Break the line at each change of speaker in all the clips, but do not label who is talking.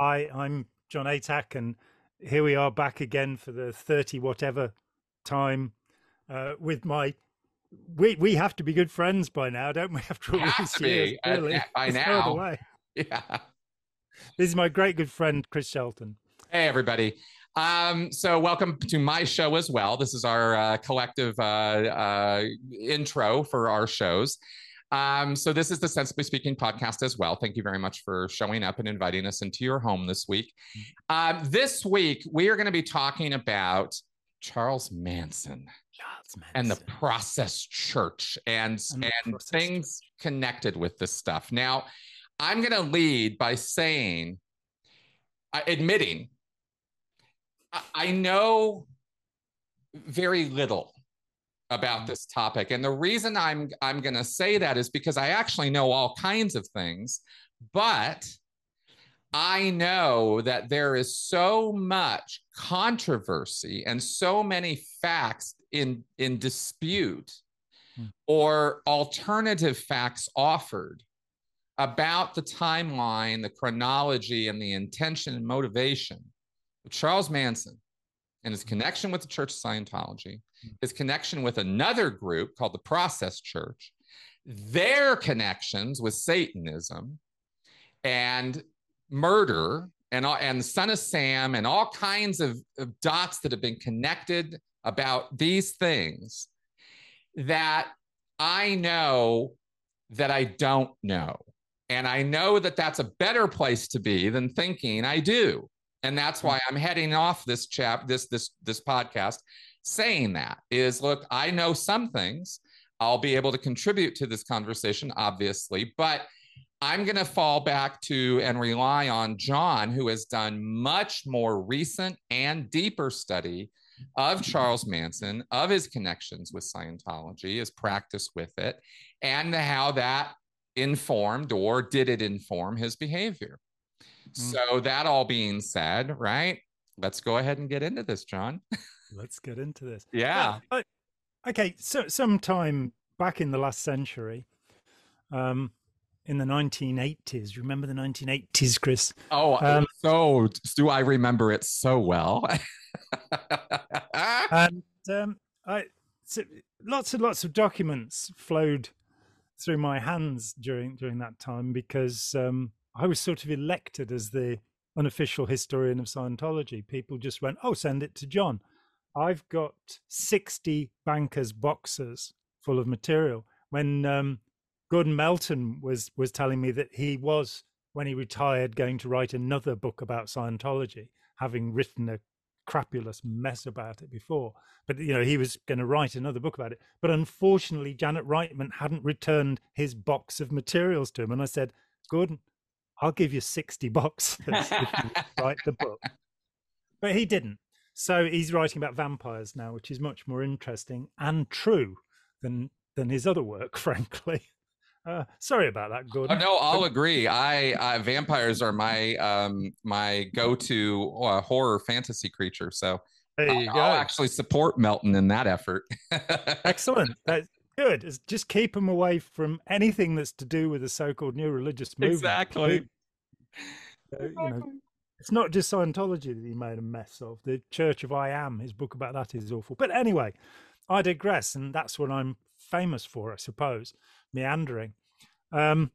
Hi, I'm Jon Atack, and here we are back again for the 30 whatever time uh, with my. We we have to be good friends by now, don't we? After all these years,
be, uh,
really.
by now. Yeah.
This is my great good friend Chris Shelton.
Hey, everybody. Um, so, welcome to my show as well. This is our uh, collective uh, uh, intro for our shows. Um, so, this is the Sensibly Speaking podcast as well. Thank you very much for showing up and inviting us into your home this week. Um, this week, we are going to be talking about Charles Manson and the process church and
And
and things connected with this stuff. Now, I'm going to lead by saying, uh, admitting, I, I know very little about this topic, and the reason I'm I'm going to say that is because I actually know all kinds of things, but I know that there is so much controversy and so many facts in in dispute
Hmm.
or alternative facts offered about the timeline, the chronology, and the intention and motivation of Charles Manson and his connection with the Church of Scientology, Mm-hmm. his connection with another group called the Process Church, their connections with Satanism and murder and and Son of Sam and all kinds of, of dots that have been connected about these things that I know that I don't know. And I know that that's a better place to be than thinking I do. And that's mm-hmm. why I'm heading off this chap this this this podcast saying that is look, I know some things. I'll be able to contribute to this conversation obviously, but I'm going to fall back to and rely on Jon who has done much more recent and deeper study of Charles Manson, of his connections with Scientology, his practice with it, and how that informed or did it inform his behavior.
Mm.
So, that all being said, right? Let's go ahead and get into this, Jon.
Let's get into this.
Yeah.
I- okay, so sometime back in the last century, um, in the 1980s, remember the 1980s, Chris?
Oh,
Um,
so do I remember it so well?
and um, I so lots and lots of documents flowed through my hands during during that time because um, I was sort of elected as the unofficial historian of Scientology. People just went, "Oh, send it to Jon." I've got sixty bankers boxes full of material. When um, Gordon Melton was was telling me that he was when he retired going to write another book about Scientology, having written a crapulous mess about it before. But you know, he was going to write another book about it. But unfortunately, Janet Reitman hadn't returned his box of materials to him, and I said, "Gordon, I'll give you sixty bucks if you write the book." But he didn't. So he's writing about vampires now, which is much more interesting and true than than his other work, frankly. Uh, sorry about that,
Oh,
Gordon.
no, I'll agree. I uh, vampires are my um my go-to uh, horror fantasy creature. So I'll,
go.
I'll actually support Melton in that effort.
Excellent. That's good. It's just keep them away from anything that's to do with the so-called new religious movement.
Exactly.
Uh, you know, it's not just Scientology that he made a mess of. The Church of I Am, his book about that is awful. But anyway, I digress, and that's what I'm famous for, I suppose, meandering. Um,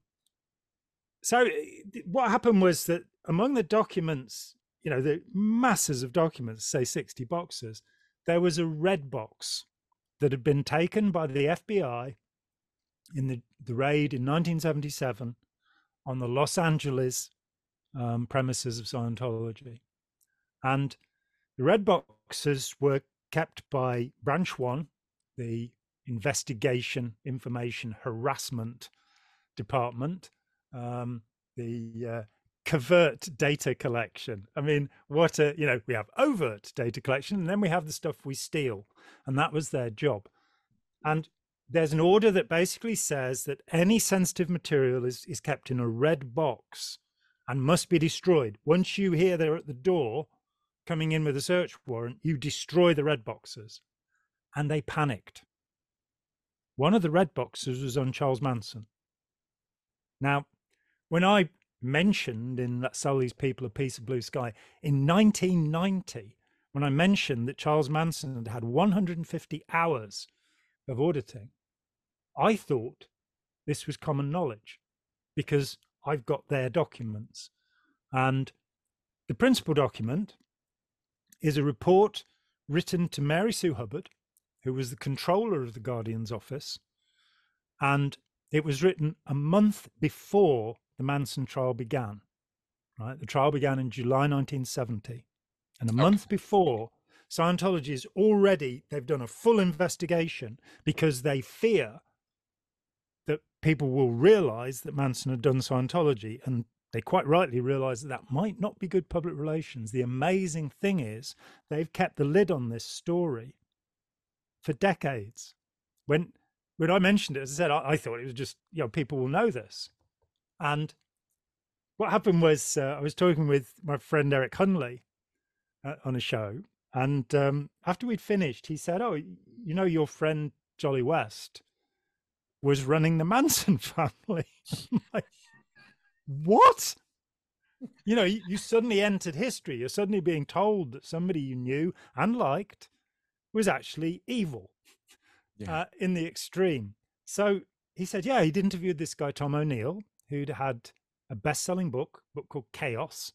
so eh, what happened was that among the documents, you know, the masses of documents, say 60 boxes, there was a red box that had been taken by the FBI in the, the raid in 1977 on the Los Angeles um, premises of Scientology. And the red boxes were kept by Branch One, the investigation, information, harassment department, um, the uh, covert data collection. I mean, what a, you know, we have overt data collection and then we have the stuff we steal. And that was their job. And there's an order that basically says that any sensitive material is, is kept in a red box and must be destroyed. Once you hear they're at the door coming in with a search warrant, you destroy the red boxes. And they panicked. One of the red boxes was on Charles Manson. Now, when I mentioned in that Sully's People, A Piece of Blue Sky in 1990, when I mentioned that Charles Manson had had 150 hours of auditing, I thought this was common knowledge because I've got their documents. And the principal document is a report written to Mary Sue Hubbard, who was the controller of the Guardian's office. And it was written a month before the Manson trial began. Right? The trial began in July 1970. And a okay. month before, Scientology is already, they've done a full investigation because they fear that people will realize that Manson had done Scientology. And they quite rightly realize that that might not be good public relations. The amazing thing is, they've kept the lid on this story for decades. When when I mentioned it, as I said, I, I thought it was just you know people will know this, and what happened was uh, I was talking with my friend Eric Hunley uh, on a show, and um, after we'd finished, he said, "Oh, you know, your friend Jolly West was running the Manson family." like, what? You know, you, you, suddenly entered history. You're suddenly being told that somebody you knew and liked was actually evil yeah. uh, in the extreme. So he said, yeah, he'd interviewed this guy, Tom O'Neill, who'd had a best selling book, book called Chaos,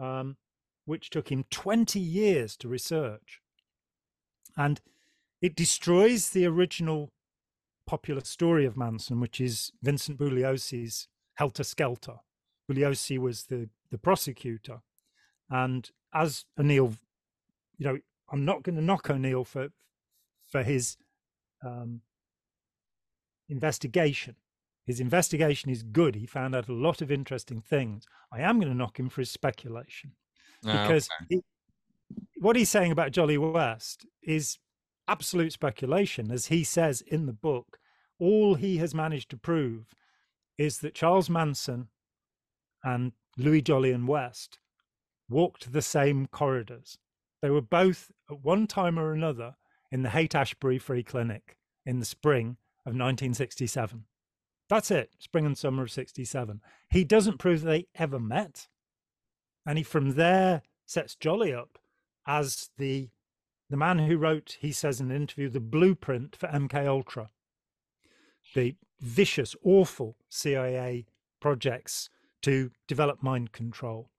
um, which took him 20 years to research. And it destroys the original popular story of Manson, which is Vincent Bugliosi's Helter Skelter. Bugliosi was the, the prosecutor. And as O'Neill, you know, I'm not going to knock O'Neill for for his um, investigation. His investigation is good. He found out a lot of interesting things. I am going to knock him for his speculation oh, because okay. he, what he's saying about Jolly West is absolute speculation. As he says in the book, all he has managed to prove is that Charles Manson and Louis Jolyon West walked the same corridors. They were both at one time or another in the Haight Ashbury Free Clinic in the spring of 1967. That's it, spring and summer of 67. He doesn't prove that they ever met. And he from there sets Jolly up as the the man who wrote, he says in an interview, the blueprint for MK Ultra. The vicious, awful CIA projects to develop mind control.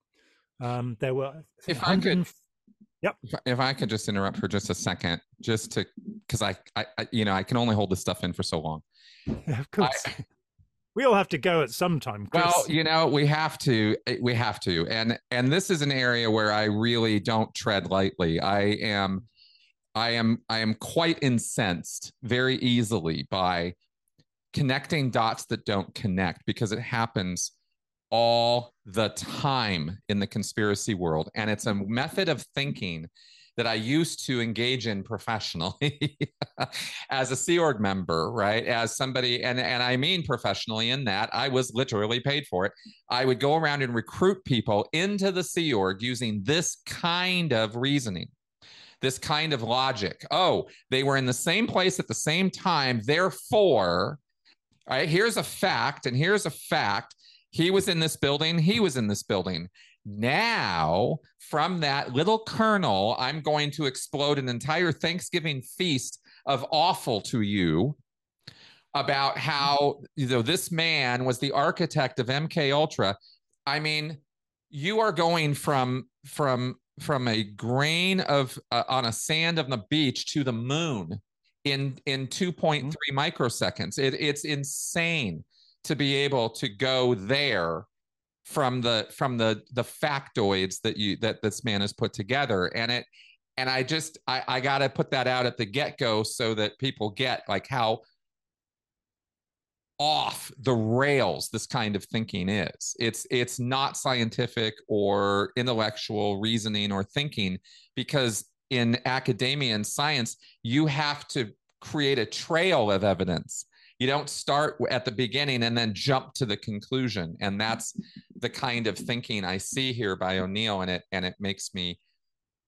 Um, there were
if I could Yep. If, if I could just interrupt for just a second, just to, because I, I, I, you know, I can only hold this stuff in for so long.
Yeah, of course. I, we all have to go at some time.
Chris. Well, you know, we have to. Eh, we have to, and and this is an area where I really don't tread lightly. I am, I am, I am quite incensed very easily by connecting dots that don't connect because it happens all the time in the conspiracy world. And it's a method of thinking that I used to engage in professionally as a Sea Org member, right? As somebody, and, and I mean professionally in that I was literally paid for it. I would go around and recruit people into the Sea Org using this kind of reasoning. This kind of logic. Oh, they were in the same place at the same time. Therefore, right, here's a fact, and here's a fact he was in this building. He was in this building. Now, from that little kernel, I'm going to explode an entire Thanksgiving feast of awful to you about how you know this man was the architect of MK Ultra. I mean, you are going from from from a grain of uh, on a sand on the beach to the moon in in 2.3 mm-hmm. microseconds. It, it's insane to be able to go there from the from the the factoids that you that this man has put together. And it and i just i, I got to put that out at the get-go so that people get like how off the rails this kind of thinking is. It's it's not scientific or intellectual reasoning or thinking because in academia and science you have to create a trail of evidence. You don't start at the beginning and then jump to the conclusion. And that's the kind of thinking i see here by o'neill and it and it makes me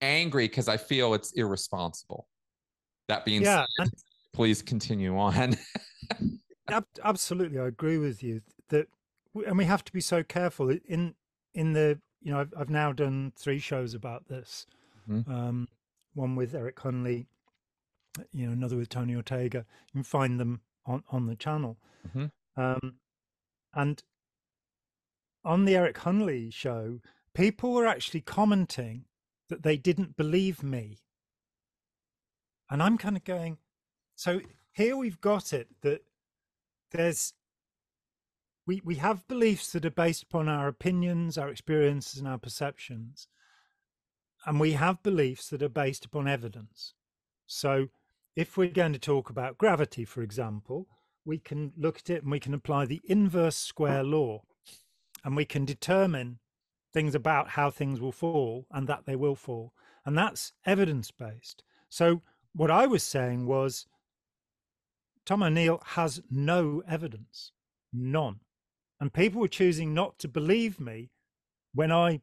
angry because i feel it's irresponsible. That being yeah, said please continue on.
Absolutely i agree with you that and we have to be so careful. In in the you know I've, I've now done three shows about this. Mm-hmm. um, one with eric hunley you know another with tony ortega. You can find them on on the channel. Mm-hmm. um, and on the eric hunley show people were actually commenting that they didn't believe me and i'm kind of going so here we've got it that there's we we have beliefs that are based upon our opinions, our experiences, and our perceptions, and we have beliefs that are based upon evidence. So, if we're going to talk about gravity, for example, we can look at it and we can apply the inverse square law, and we can determine things about how things will fall and that they will fall, and that's evidence based. So, what I was saying was. Tom O'Neill has no evidence, none and people were choosing not to believe me when I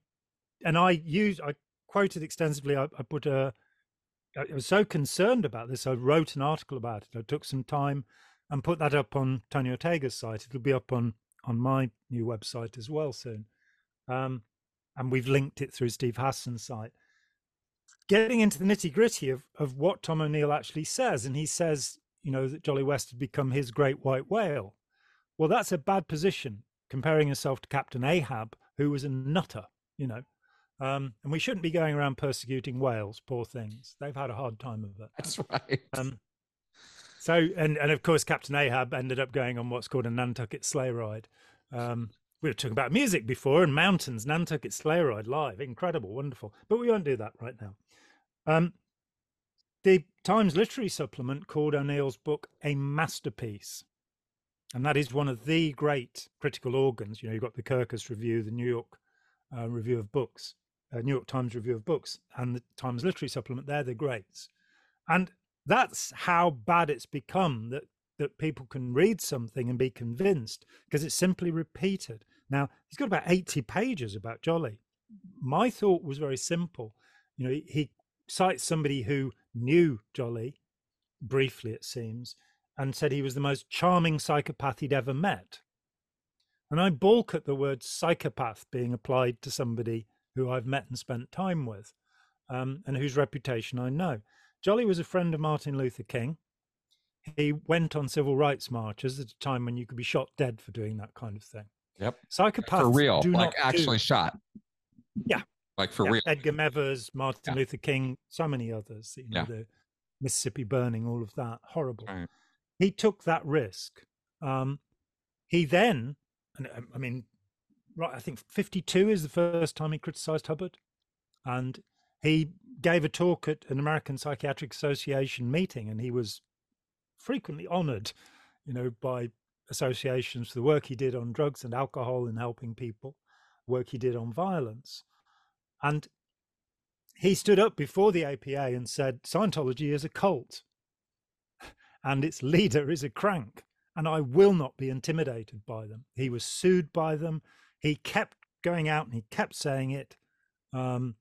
and I used I quoted extensively. I, I put a I was so concerned about this. I wrote an article about it. I took some time and put that up on Tony Ortega's site. It'll be up on on my new website as well soon. Um, and we've linked it through Steve Hassan's site. Getting into the nitty gritty of, of what Tom O'Neill actually says, and he says, you know, that Jolly West had become his great white whale. Well, that's a bad position comparing himself to Captain Ahab, who was a nutter, you know. Um, and we shouldn't be going around persecuting whales, poor things. They've had a hard time of it.
That's right. Um,
so, and, and of course, Captain Ahab ended up going on what's called a Nantucket sleigh ride. Um, we were talking about music before and mountains, Nantucket sleigh ride live, incredible, wonderful. But we won't do that right now. Um, the Times Literary Supplement called O'Neill's book a masterpiece and that is one of the great critical organs. You know, you've got the Kirkus Review, the New York uh, Review of Books, uh, New York Times Review of Books, and the Times Literary Supplement. They're the greats, and that's how bad it's become that that people can read something and be convinced because it's simply repeated. Now he's got about eighty pages about Jolly. My thought was very simple. You know, he, he cites somebody who knew Jolly briefly, it seems, and said he was the most charming psychopath he'd ever met. And I balk at the word psychopath being applied to somebody who I've met and spent time with, um, and whose reputation I know. Jolly was a friend of Martin Luther King. He went on civil rights marches at a time when you could be shot dead for doing that kind of thing.
Yep.
Psychopaths
for real,
do
like actually
do.
shot.
Yeah.
Like for
yeah.
real.
Medgar Evers, Martin
yeah.
Luther King, so many others. You know, yeah. the Mississippi burning, all of that. Horrible. Right he took that risk. Um, he then, and um, I mean, right, I think 52 is the first time he criticized Hubbard. And he gave a talk at an American Psychiatric Association meeting, and he was frequently honored, you know, by associations for the work he did on drugs and alcohol and helping people, work he did on violence. And he stood up before the APA and said, Scientology is a cult and its leader is a crank, and I will not be intimidated by them. He was sued by them. He kept going out and he kept saying it. Um,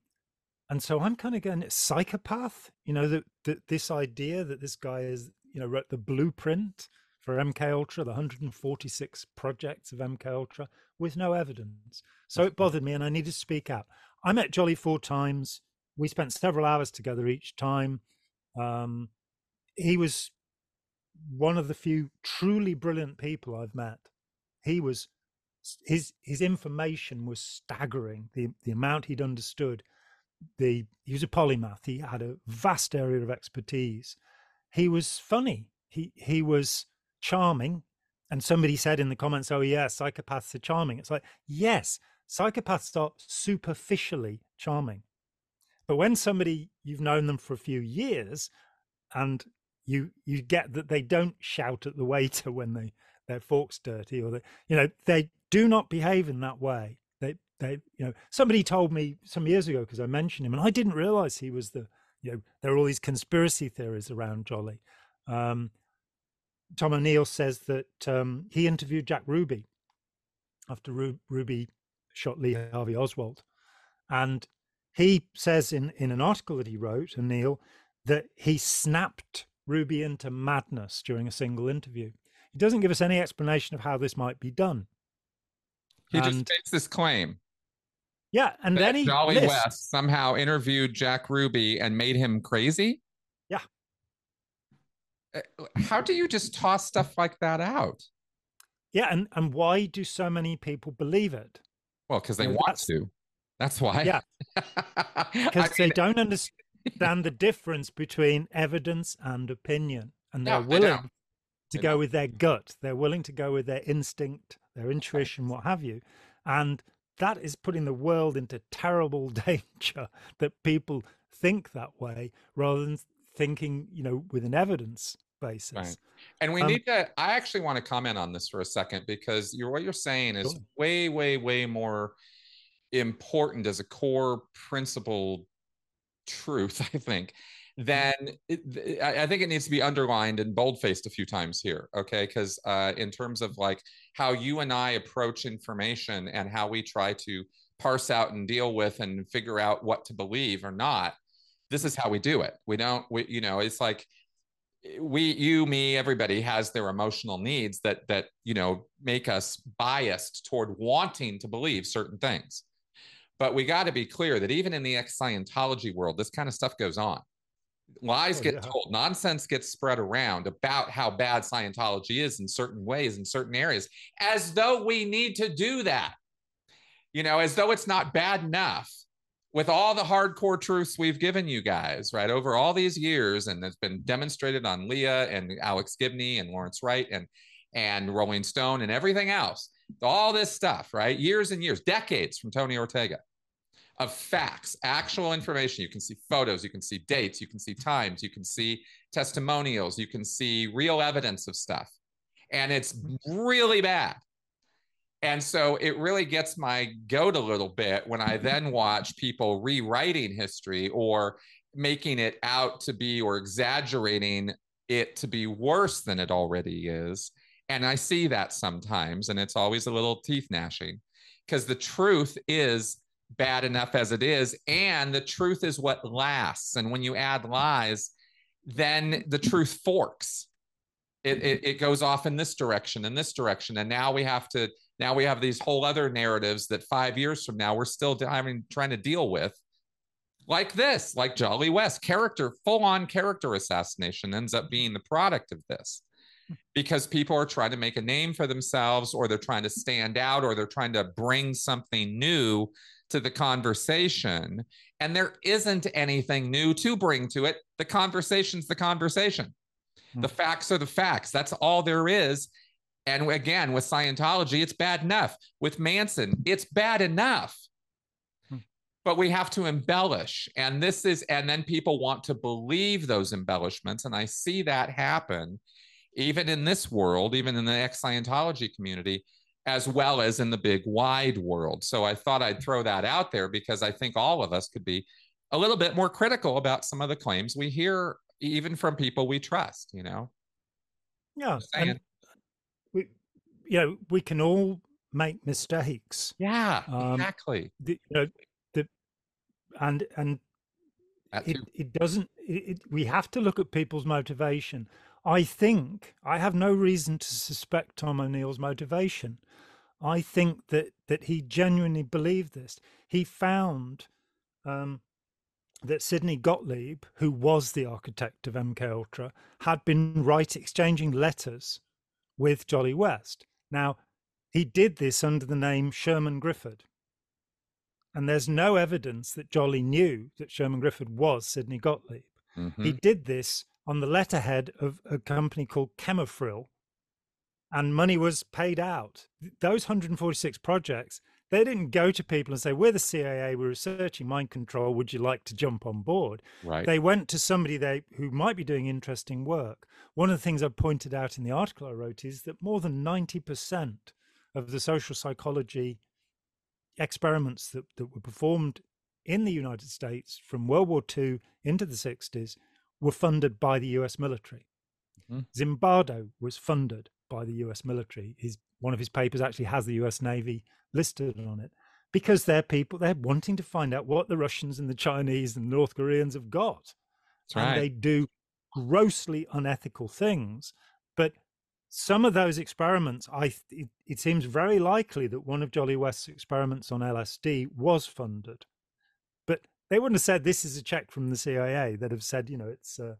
and so I'm kind of going, psychopath, you know, that, that this idea that this guy is, you know, wrote the blueprint for MK Ultra, the 146 projects of MK Ultra with no evidence. So it bothered me and I needed to speak out. I met Jolly four times. We spent several hours together each time. Um, he was one of the few truly brilliant people I've met. He was his his information was staggering. The the amount he'd understood. The he was a polymath. He had a vast area of expertise. He was funny. He he was charming. And somebody said in the comments, "Oh yeah, psychopaths are charming." It's like yes, psychopaths are superficially charming, but when somebody you've known them for a few years and you you get that they don't shout at the waiter when they their fork's dirty or they you know they do not behave in that way they you know somebody told me some years ago because i mentioned him and i didn't realize he was the you know there are all these conspiracy theories around jolly um, tom o'neill says that um, he interviewed jack ruby after Ru- ruby shot lee harvey oswald and he says in in an article that he wrote o'neill that he snapped Ruby into madness during a single interview. He doesn't give us any explanation of how this might be done.
He
and,
just makes this claim.
Yeah, and then he
Jolly West somehow interviewed Jack Ruby and made him crazy.
Yeah.
Uh, how do you just toss stuff like that out?
Yeah, and and why do so many people believe it?
Well, because they
know,
want
that's-
to. That's why.
Yeah. Because they
mean,
don't understand the difference between evidence and opinion, and they're
No,
willing to go with their gut. They're willing to go with their instinct, their intuition, what have you, and that is putting the world into terrible danger. That people think that way rather than thinking, you know, with an evidence basis.
Right. And we
Um,
need to. I actually want to comment on this for a second because you're what you're saying is
Sure.
way, way, way more important as a core principle truth. I think then it, I think it needs to be underlined and bold-faced a few times here. Okay, because uh, in terms of like how you and I approach information and how we try to parse out and deal with and figure out what to believe or not this is how we do it. We don't we you know it's like we you me everybody has their emotional needs that that you know make us biased toward wanting to believe certain things. But we got to be clear that even in the ex-scientology world this kind of stuff goes on lies
Oh,
get
yeah.
told. Nonsense gets spread around about how bad scientology is in certain ways in certain areas as though we need to do that. You know as though it's not bad enough. With all the hardcore truths we've given you guys, right, over all these years, and it's been demonstrated on Leah and Alex Gibney and Lawrence Wright and and Rolling Stone and everything else, all this stuff, right, years and years, decades from Tony Ortega of facts, actual information. You can see photos, you can see dates, you can see times, you can see testimonials, you can see real evidence of stuff, and it's really bad. And so it really gets my goat a little bit when I then watch people rewriting history or making it out to be or exaggerating it to be worse than it already is. And I see that sometimes, and it's always a little teeth gnashing because the truth is bad enough as it is. And the truth is what lasts. And when you add lies, then the truth forks. It, it, it goes off in this direction in this direction. And now we have to now we have these whole other narratives that five years from now we're still having trying to deal with like this like jolly west character full-on character assassination ends up being the product of this because people are trying to make a name for themselves or they're trying to stand out or they're trying to bring something new to the conversation and there isn't anything new to bring to it the conversation's the conversation the facts are the facts that's all there is and again, with Scientology, it's bad enough. With Manson, it's bad enough.
Hmm.
But we have to embellish. And this is, and then people want to believe those embellishments. And I see that happen even in this world, even in the ex Scientology community, as well as in the big wide world. So I thought I'd throw that out there because I think all of us could be a little bit more critical about some of the claims we hear, even from people we trust, you know?
Yeah, and we, you know, we can all make mistakes.
Yeah,
Um,
exactly.
The, you know, the and and it, it doesn't it, it, we have to look at people's motivation i think i have no reason to suspect tom o'neill's motivation i think that that he genuinely believed this he found um, that Sidney Gottlieb, who was the architect of MK Ultra, had been right exchanging letters with Jolly West. Now, he did this under the name Sherman Griffith, and there's no evidence that Jolly knew that Sherman Griffith was Sidney Gottlieb.
Mhm.
He did this on the letterhead of a company called Chemrophyl, and money was paid out. Those 146 projects, they didn't go to people and say, We're the CIA, we're researching mind control, would you like to jump on board?
Right.
They went to somebody they who might be doing interesting work. One of the things I pointed out in the article I wrote is that more than 90% of the social psychology experiments that, that were performed in the United States from World War II into the 60s were funded by the US military.
Mhm.
Zimbardo was funded by the US military. His one of his papers actually has the US Navy listed on it because they're people they're wanting to find out what the Russians and the Chinese and North Koreans have got.
That's
And
right.
they do grossly unethical things. But some of those experiments, I it, it, seems very likely that one of Jolly West's experiments on LSD was funded, they wouldn't have said this is a check from the CIA. They'd have said, you know, it's uh,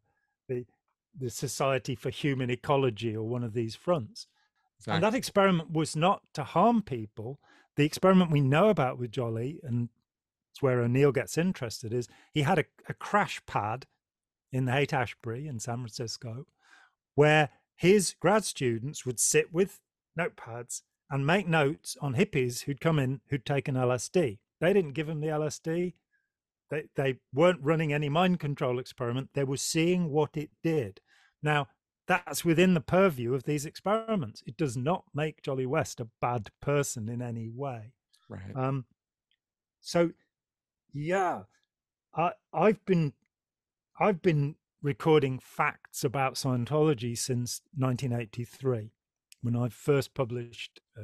the the Society for Human Ecology or one of these fronts. Exactly. And that experiment was not to harm people. The experiment we know about with Jolly, and it's where O'Neill gets interested, is he had a, a crash pad in the Haight Ashbury in San Francisco where his grad students would sit with notepads and make notes on hippies who'd come in who'd taken LSD. They didn't give him the LSD. They, they weren't running any mind control experiment. They were seeing what it did. Now, that's within the purview of these experiments. It does not make Jolly West a bad person in any way.
Right.
Um, so, yeah, I, I've been, I've been recording facts about Scientology since 1983, when I first published a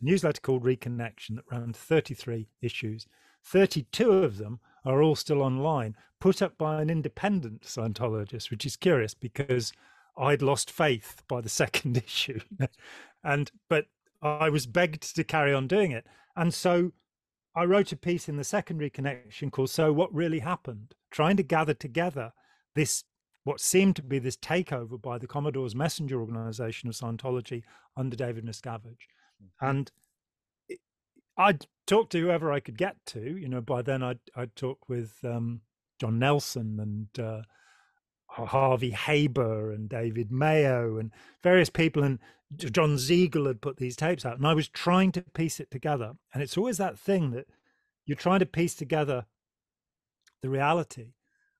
newsletter called Reconnection that ran 33 issues. 32 of them are all still online, put up by an independent Scientologist, which is curious because I'd lost faith by the second issue. and but I was begged to carry on doing it. And so I wrote a piece in the second Reconnection called So What Really Happened, trying to gather together this what seemed to be this takeover by the Commodore's messenger organization of Scientology under David Miscavige. Mm-hmm. And I'd talk to whoever I could get to. You know, by then I'd, I'd talk with um, John Nelson and uh, Harvey Haber and David Mayo and various people. And Jon Zegel had put these tapes out. And I was trying to piece it together. And it's always that thing that you're trying to piece together the reality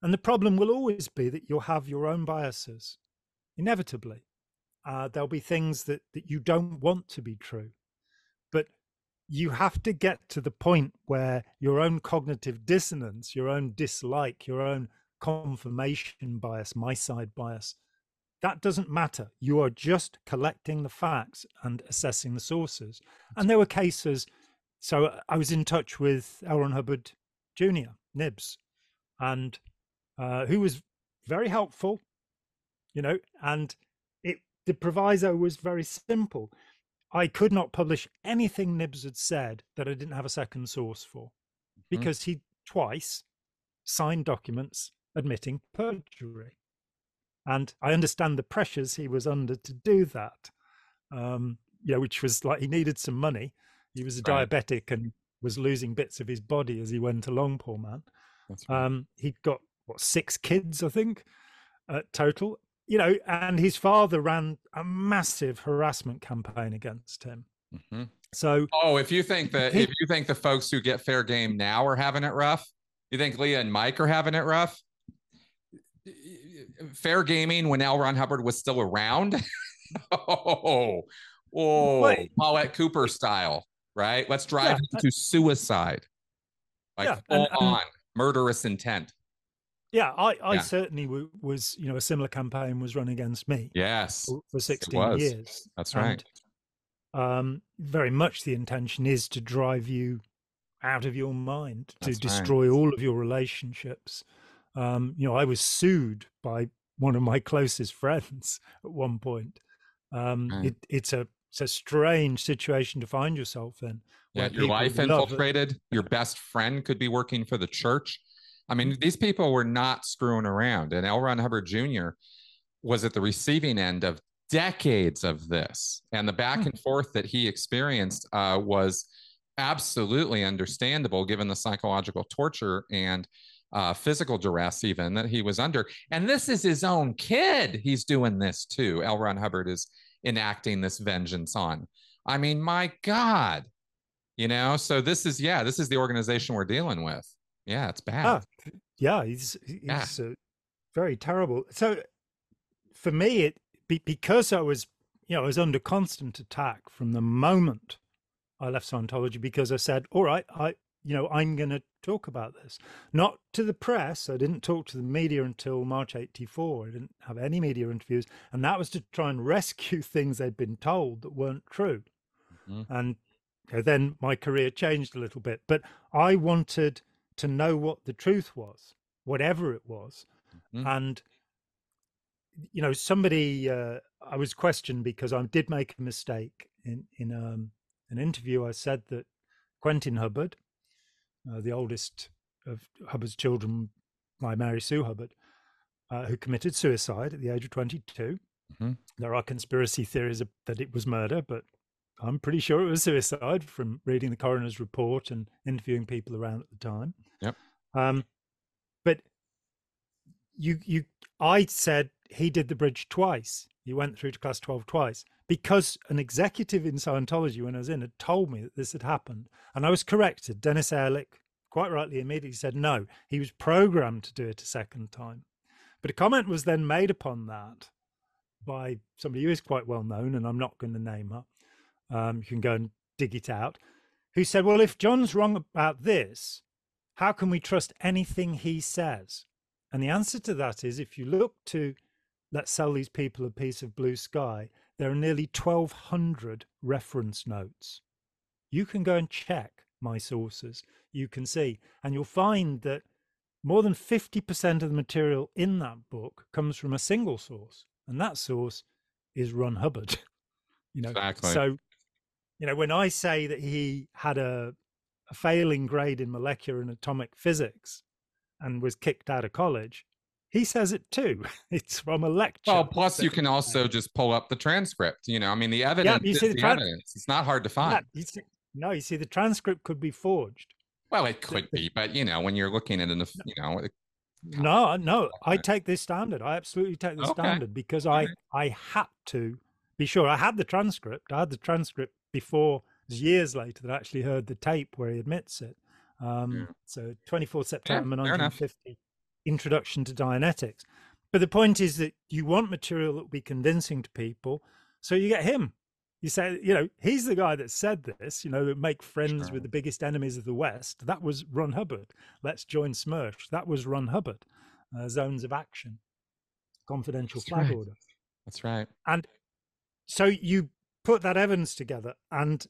and the problem will always be that you'll have your own biases, inevitably. Uh, there'll be things that, that you don't want to be true. You have to get to the point where your own cognitive dissonance, your own dislike, your own confirmation bias, my side bias, that doesn't matter. You are just collecting the facts and assessing the sources. And there were cases. So I was in touch with L. Ron Hubbard Jr., Nibs, and uh, who was very helpful, you know, and it the proviso was very simple. I could not publish anything Nibs had said that I didn't have a second source for, mm-hmm. because he twice signed documents admitting perjury. And I understand the pressures he was under to do that. Um, yeah, which was like he needed some money. He was a right. diabetic and was losing bits of his body as he went along, poor man. Right. Um, he got what six kids, I think, uh, total. You know, and his father ran a massive harassment campaign against him. Mm-hmm. So,
oh, if you think that if you think the folks who get fair game now are having it rough, you think Leah and Mike are having it rough? Fair gaming when L. Ron Hubbard was still around. oh, oh, Paulette Cooper style, right? Let's drive yeah, into suicide, like yeah, full and, on murderous intent.
Yeah, I, I yeah. certainly w- was, you know, a similar campaign was run against me.
Yes.
For, for 16 years.
That's right.
And, um, very much the intention is to drive you out of your mind, That's to destroy right. all of your relationships. Um, you know, I was sued by one of my closest friends at one point. Um, right. it, it's a it's a strange situation to find yourself in.
Yeah, your life infiltrated. Your best friend could be working for the church I mean, these people were not screwing around. And L. Ron Hubbard Jr. was at the receiving end of decades of this. And the back hmm. and forth that he experienced uh, was absolutely understandable given the psychological torture and uh, physical duress, even that he was under. And this is his own kid. He's doing this too. L. Ron Hubbard is enacting this vengeance on. I mean, my God, you know, so this is, yeah, this is the organization we're dealing with. Yeah, it's bad. Ah,
yeah, he's he's uh, very terrible. So for me, it be, because I was you know I was under constant attack from the moment I left Scientology because I said, all right, I you know I'm going to talk about this, not to the press. I didn't talk to the media until March '84. I didn't have any media interviews, and that was to try and rescue things they'd been told that weren't true. Mm-hmm. And you know, then my career changed a little bit, but I wanted to know what the truth was, whatever it was. Mm-hmm. And you know, somebody uh, I was questioned because I did make a mistake in in um, an interview. I said that Quentin Hubbard, uh, the oldest of Hubbard's children by Mary Sue Hubbard, uh, who committed suicide at the age of 22. Mm-hmm. There are conspiracy theories that it was murder, but I'm pretty sure it was suicide from reading the coroner's report and interviewing people around at the time.
Yep.
Um, but you, you, I said he did the bridge twice. He went through to class 12 twice because an executive in Scientology, when I was in, had told me that this had happened. And I was corrected. Dennis Erlich, quite rightly, immediately said no. He was programmed to do it a second time. But a comment was then made upon that by somebody who is quite well known, and I'm not going to name her. Um, you can go and dig it out. Who said, Well, if Jon's wrong about this, how can we trust anything he says? And the answer to that is if you look to let's sell these people a piece of blue sky, there are nearly 1,200 reference notes. You can go and check my sources. You can see, and you'll find that more than 50% of the material in that book comes from a single source, and that source is Ron Hubbard. you know,
exactly.
so you know when I say that he had a, a failing grade in molecular and atomic physics and was kicked out of college, he says it too. It's from a lecture.
Well, plus you can also just pull up the transcript. You know, I mean, the evidence yeah, you see the, the evidence. It's not hard to find.
Yeah, you see, no, you see, the transcript could be forged.
Well, it could be, but you know, when you're looking at it, you know.
no, no, I take this standard. I absolutely take the okay. standard because I I had to be sure. I had the transcript. I had the transcript before years later that I actually heard the tape where he admits it. Um, yeah. So 24 September yeah, 1950 introduction to Dianetics. But the point is that you want material that will be convincing to people. So you get him. You say, you know, he's the guy that said this, you know, make friends sure. with the biggest enemies of the West. That was Ron Hubbard. Let's join Smersh. That was Ron Hubbard. Uh, zones of action, confidential That's flag
right.
order.
That's right.
And so you put that evidence together, and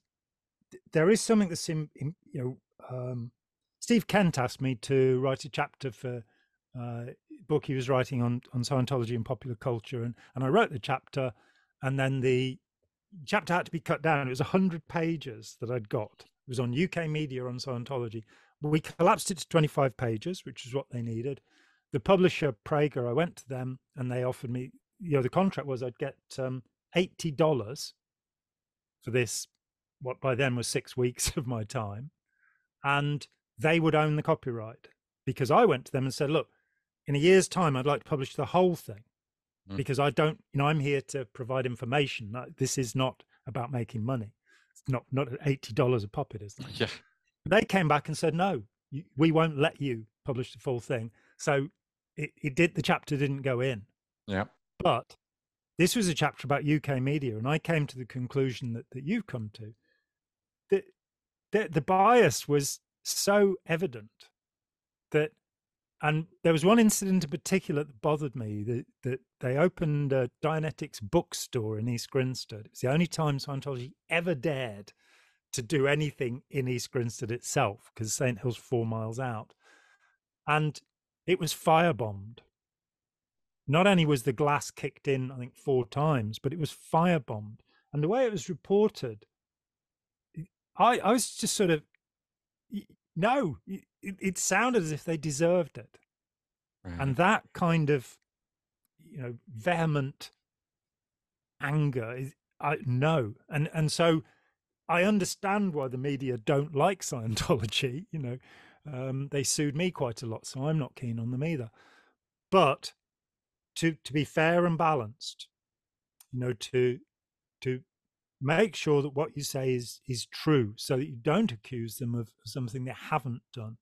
there is something that's in, in you know, um, Steve Kent asked me to write a chapter for uh, book he was writing on on Scientology and popular culture, and and I wrote the chapter, and then the chapter had to be cut down. It was hundred pages that I'd got. It was on UK media on Scientology. We collapsed it to twenty five pages, which is what they needed. The publisher Praeger, I went to them, and they offered me. You know, the contract was I'd get um, eighty dollars for this. What by then was six weeks of my time, and they would own the copyright because I went to them and said, "Look, in a year's time, I'd like to publish the whole thing mm. because I don't, you know, I'm here to provide information. This is not about making money. It's not not eighty dollars a pop. It is.
Yeah.
They came back and said, no, we won't let you publish the full thing. So it, it did. The chapter didn't go in.
Yeah.
But this was a chapter about UK media, and I came to the conclusion that that you've come to that the, the bias was so evident that and there was one incident in particular that bothered me that, that they opened a Dianetics bookstore in East Grinstead. It's the only time Scientology ever dared to do anything in East Grinstead itself because St. Hill's four miles out. And it was firebombed. Not only was the glass kicked in, I think, four times, but it was firebombed. And the way it was reported, I, I was just sort of, no, it, it sounded as if they deserved it. Right. And that kind of, you know, vehement anger is, I no. And, and so I understand why the media don't like Scientology. You know, um, they sued me quite a lot, so I'm not keen on them either. But to to be fair and balanced, you know, to to make sure that what you say is is true so that you don't accuse them of something they haven't done.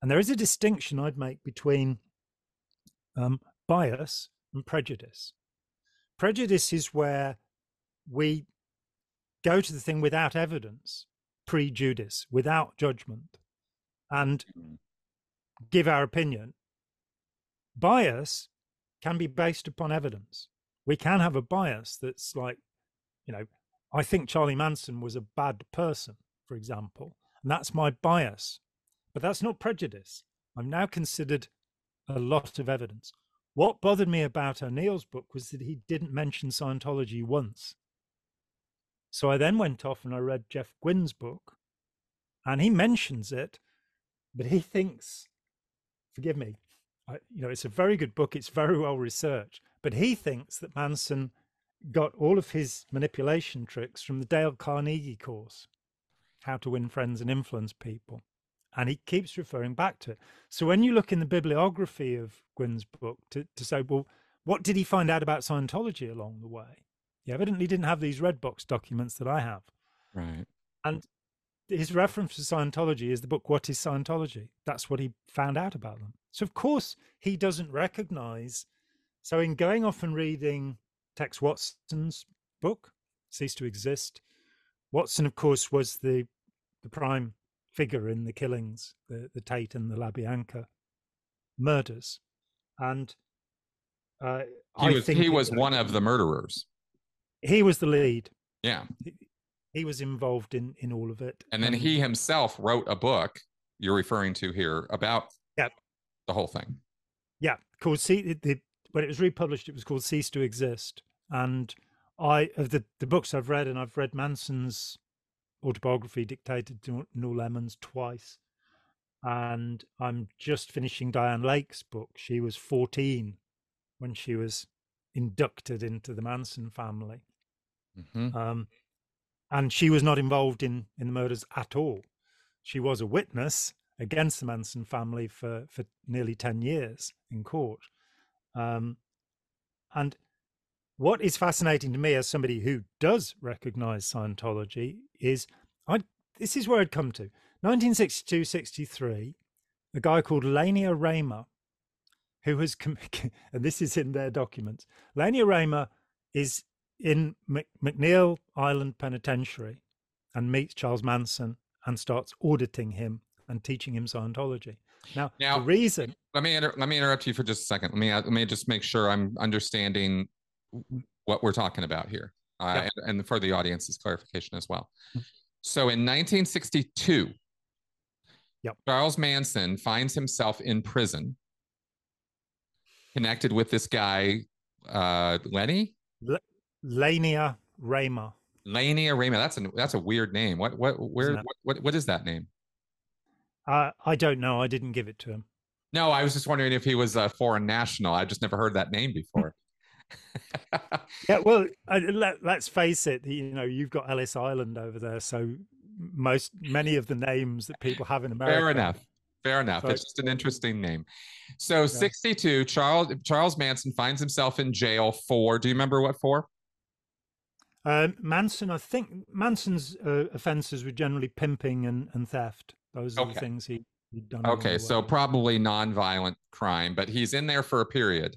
And there is a distinction i'd make between um, bias and prejudice. Prejudice is where we go to the thing without evidence prejudice without judgment and mm. give our opinion. Bias can be based upon evidence we can have a bias that's like you know I think Charlie Manson was a bad person, for example, and that's my bias. But that's not prejudice. I've now considered a lot of evidence. What bothered me about O'Neill's book was that he didn't mention Scientology once. So I then went off and I read Jeff Guinn's book, and he mentions it, but he thinks, forgive me, you know, it's a very good book. It's very well researched, but he thinks that Manson got all of his manipulation tricks from the Dale Carnegie course, How to Win Friends and Influence People. And he keeps referring back to it. So when you look in the bibliography of Guinn's book to, to say, well, what did he find out about Scientology along the way? He evidently didn't have these red box documents that I have.
Right.
And his reference to Scientology is the book What is Scientology? That's what he found out about them. So of course he doesn't recognize. So in going off and reading Tex Watson's book, Cease to Exist, Watson, of course, was the the prime figure in the killings, the, the Tate and the LaBianca murders. And uh,
he
I
was
think
he was one of the murderers.
he was the lead.
Yeah.
He was involved in in all of it.
And then he himself wrote a book you're referring to here about
Yep.
the whole thing.
yeah called see the, when it was republished it was called cease to exist and i of the the books i've read and i've read manson's autobiography dictated to Nuel Emmons twice and i'm just finishing Dianne Lake's book she was 14 when she was inducted into the manson family
Mhm.
um, and she was not involved in in the murders at all. She was a witness against the Manson family for for nearly ten years in court. Um, and what is fascinating to me as somebody who does recognize Scientology is I this is where I'd come to 1962 63 a guy called Lanier Rayner who has and this is in their documents Lanier Rayner is in Mc- McNeil Island Penitentiary and meets Charles Manson and starts auditing him and teaching him Scientology. Now,
Now-
the reason,
Let me inter- let me interrupt you for just a second. Let me let me just make sure I'm understanding what we're talking about here, uh,
Yep.
and, and for the audience's clarification as well.
Mm.
So in 1962,
Yep.
Charles Manson finds himself in prison, connected with this guy, uh, Lenny
Lanier Rayner,
Laney Arama. That's a that's a weird name. What what where what, what what is that name?
uh, I don't know, I didn't give it to him.
No, I was just wondering if he was a foreign national. I just never heard that name before.
Yeah, well, uh, let, let's face it, you know, you've got Ellis Island over there, so most many of the names that people have in America.
Fair enough. Fair enough.
So-
It's just an interesting name. So 62, Charles Charles Manson finds himself in jail for, do you remember what for?
Um, Manson, I think Manson's uh, offences were generally pimping and, and theft. Those are
Okay.
the things he, he'd done.
Okay, so probably non-violent crime, but he's in there for a period.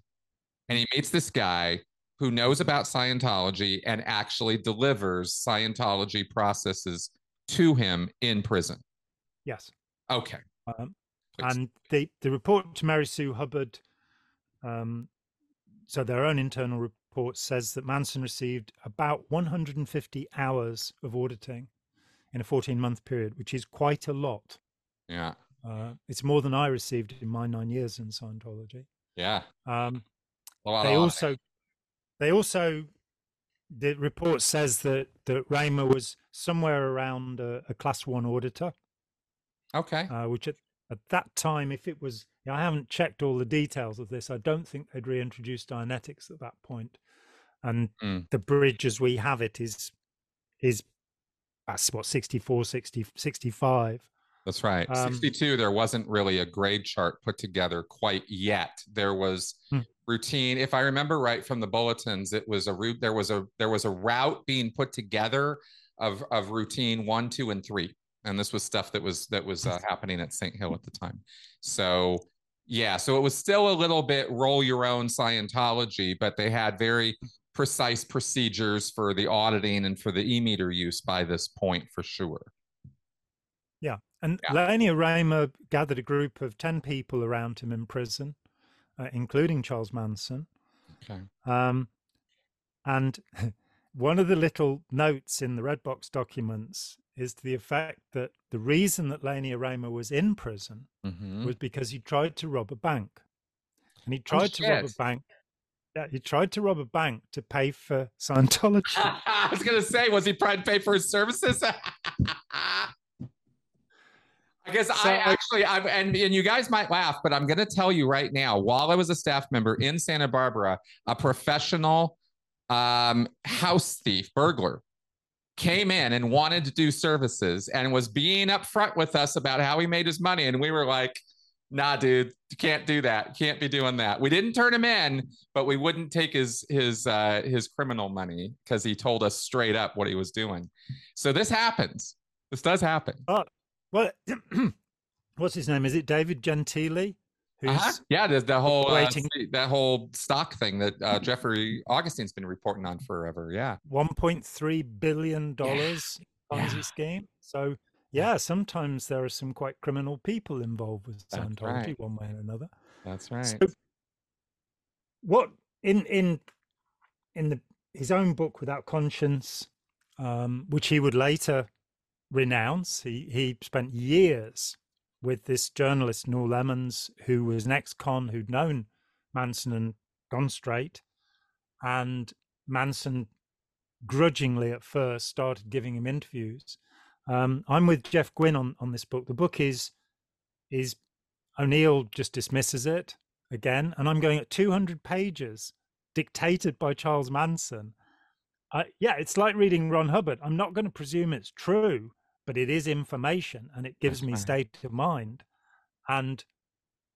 And he meets this guy who knows about Scientology and actually delivers Scientology processes to him in prison.
yes.
Okay.
Um, and the, the report to Mary Sue Hubbard, um, so their own internal report says that Manson received about 150 hours of auditing in a 14 month period, which is quite a lot.
yeah.
Uh, it's more than I received in my nine years in Scientology.
Yeah.
Um,
A lot
they also, they also, the report says that that Rayner was somewhere around a, a class one auditor.
Okay.
uh, which at, at that time, if it was, I haven't checked all the details of this. I don't think they'd reintroduced Dianetics at that point, and
Mm.
the bridge as we have it is is that's what 64, 60, 65.
That's right.
Um,
62, there wasn't really a grade chart put together quite yet. There was
Hmm.
routine. If I remember right from the bulletins, it was a route, there was a there was a route being put together of of routine one, two, and three. And this was stuff that was that was uh, happening at St. Hill at the time. So yeah, so it was still a little bit roll your own Scientology, but they had very precise procedures for the auditing and for the e-meter use by this point for sure. Yeah.
And
Yeah.
Lanier Rayner gathered a group of 10 people around him in prison, uh, including Charles Manson.
Okay.
Um, and one of the little notes in the Red Box documents is to the effect that the reason that Lanier Rayner was in prison
Mhm.
was because he tried to rob a bank. and he tried to rob a bank. Yeah, he tried to rob a bank to pay for Scientology.
I was gonna say, was he trying to pay for his services? I guess so, I actually, I'm, and, and you guys might laugh, but I'm going to tell you right now. While I was a staff member in Santa Barbara, a professional um, house thief, burglar, came in and wanted to do services and was being upfront with us about how he made his money, and we were like, "Nah, dude, you can't do that. You can't be doing that." We didn't turn him in, but we wouldn't take his his uh, his criminal money because he told us straight up what he was doing. So this happens. This does happen.
Oh, well, what's his name? Is it David Gentile?
Uh-huh. Yeah, the, the whole uh, that whole stock thing that uh, Jeffrey Augustine's been reporting on forever. Yeah,
one point three billion dollars yeah. Ponzi yeah. scheme. So yeah, sometimes there are some quite criminal people involved with Scientology, right. one way or another.
That's right. So
what in in in the his own book without conscience, um, which he would later renounce. He he spent years with this journalist Nuel Emmons, who was an ex-con who'd known Manson and gone straight, and Manson grudgingly at first started giving him interviews. Um, I'm with Jeff Guinn on on this book. The book is is O'Neill just dismisses it again, and I'm going at 200 pages, dictated by Charles Manson. Uh, yeah, it's like reading Ron Hubbard. I'm not going to presume it's true, but it is information and it gives That's me right. state of mind. And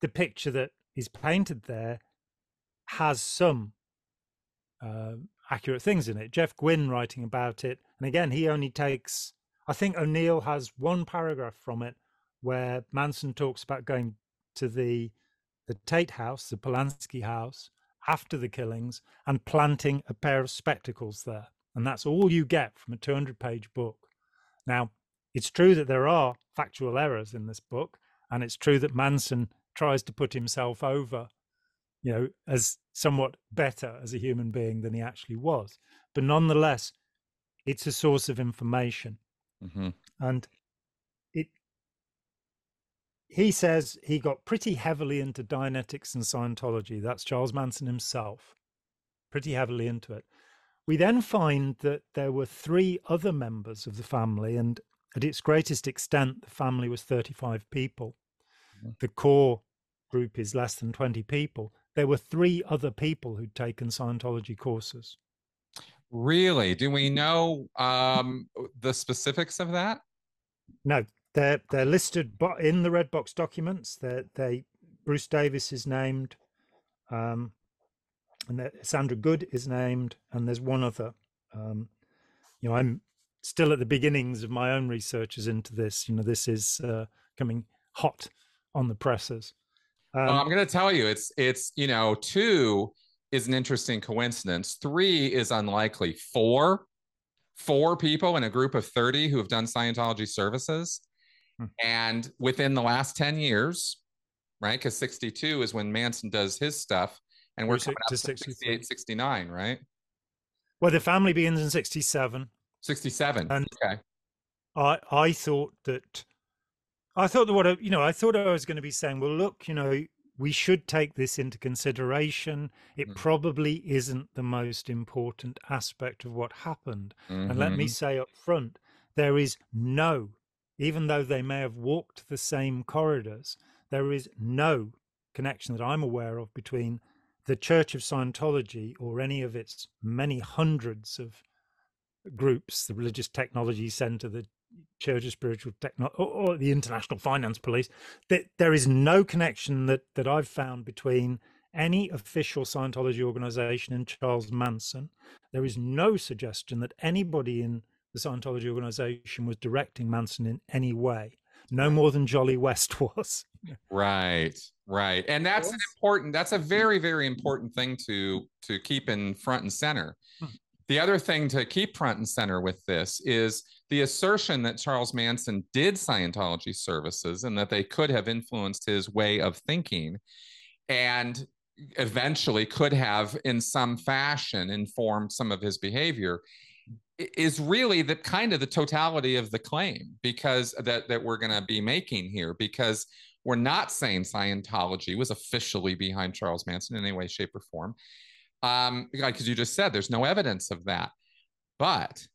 the picture that is painted there has some uh, accurate things in it. Jeff Guinn writing about it, and again, he only takes. I think O'Neill has one paragraph from it where Manson talks about going to the the Tate house, the Polanski house, after the killings, and planting a pair of spectacles there, and that's all you get from a 200 page book. Now, it's true that there are factual errors in this book, and it's true that Manson tries to put himself over, you know, as somewhat better as a human being than he actually was. But nonetheless, it's a source of information. Mm-hmm. And it he says he got pretty heavily into Dianetics and Scientology. That's Charles Manson himself, pretty heavily into it. We then find that there were three other members of the family, and at its greatest extent, the family was 35 people. Mm-hmm. The core group is less than 20 people. There were three other people who'd taken Scientology courses.
Really? Do we know um, the specifics of that?
No, they're they're listed in the red box documents. They they Bruce Davis is named, um, and Sandra Good is named, and there's one other. Um, you know, I'm still at the beginnings of my own researches into this. You know, this is uh, coming hot on the presses.
Um, well, I'm going to tell you, it's it's you know, two is an interesting coincidence. Three is unlikely. Four, four people in a group of 30 who have done Scientology services, hmm. and within the last 10 years, right? Because 62 is when Manson does his stuff, and we're coming up to 68, 69, right?
Well, the family begins in 67.
67. And okay.
I I thought that I thought that what I, you know, I thought I was going to be saying, well, look, you know, we should take this into consideration. It mm-hmm. probably isn't the most important aspect of what happened. Mm-hmm. And let me mm-hmm. say up front, there is no, even though they may have walked the same corridors, there is no connection that I'm aware of between the Church of Scientology or any of its many hundreds of groups, the Religious Technology Center, the Church of Spiritual Technology, or, or, the International Finance Police, that there is no connection that that I've found between any official Scientology organization and Charles Manson. There is no suggestion that anybody in the Scientology organization was directing Manson in any way. No more than Jolly West was.
right, right, and that's an important. That's a mm-hmm. very, very important thing to to keep in front and center. Hmm. The other thing to keep front and center with this is the assertion that Charles Manson did Scientology services and that they could have influenced his way of thinking and eventually could have, in some fashion, informed some of his behavior is really the kind of the totality of the claim because that that we're going to be making here because we're not saying Scientology was officially behind Charles Manson in any way, shape, or form. Um, because you just said there's no evidence of that. But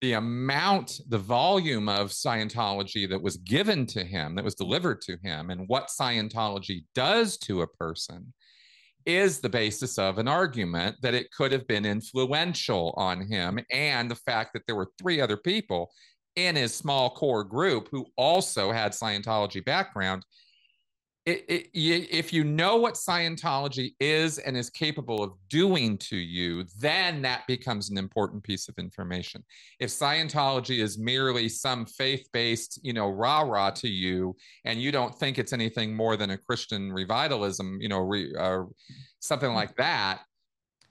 the amount, the volume of Scientology that was given to him, that was delivered to him, and what Scientology does to a person is the basis of an argument that it could have been influential on him. And the fact that there were three other people in his small core group who also had Scientology background it, if you know what Scientology is and is capable of doing to you, then that becomes an important piece of information. If Scientology is merely some faith-based, you know, rah-rah to you, and you don't think it's anything more than a Christian revivalism, you know, re, uh, something like that,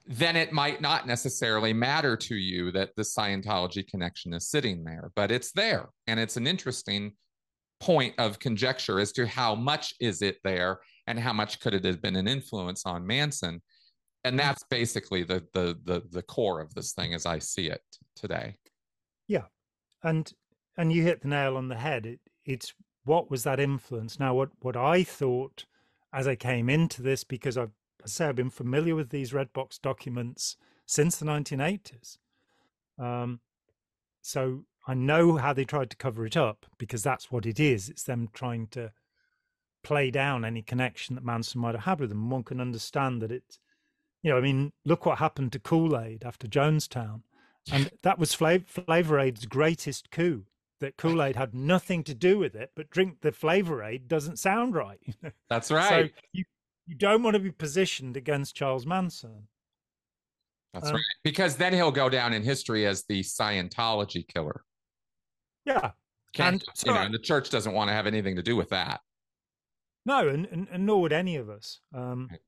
then it might not necessarily matter to you that the Scientology connection is sitting there, but it's there, and it's an interesting point of conjecture as to how much is it there and how much could it have been an influence on Manson. And that's basically the the the the core of this thing as I see it today.
Yeah. And and you hit the nail on the head. It, it's what was that influence? Now what what I thought as I came into this because I've I say I've been familiar with these red box documents since the 1980s. Um, so I know how they tried to cover it up because that's what it is. It's them trying to play down any connection that Manson might have had with them. One can understand that it's, you know, I mean, look what happened to Kool Aid after Jonestown. And that was Flav- Flavor Aid's greatest coup that Kool Aid had nothing to do with it, but drink the Flavor Aid doesn't sound right.
That's right.
So you, you don't want to be positioned against Charles Manson.
That's um, right. Because then he'll go down in history as the Scientology killer.
Yeah.
and you know, and the church doesn't want to have anything to do with that.
No, and, and, and nor would any of us. Um, right.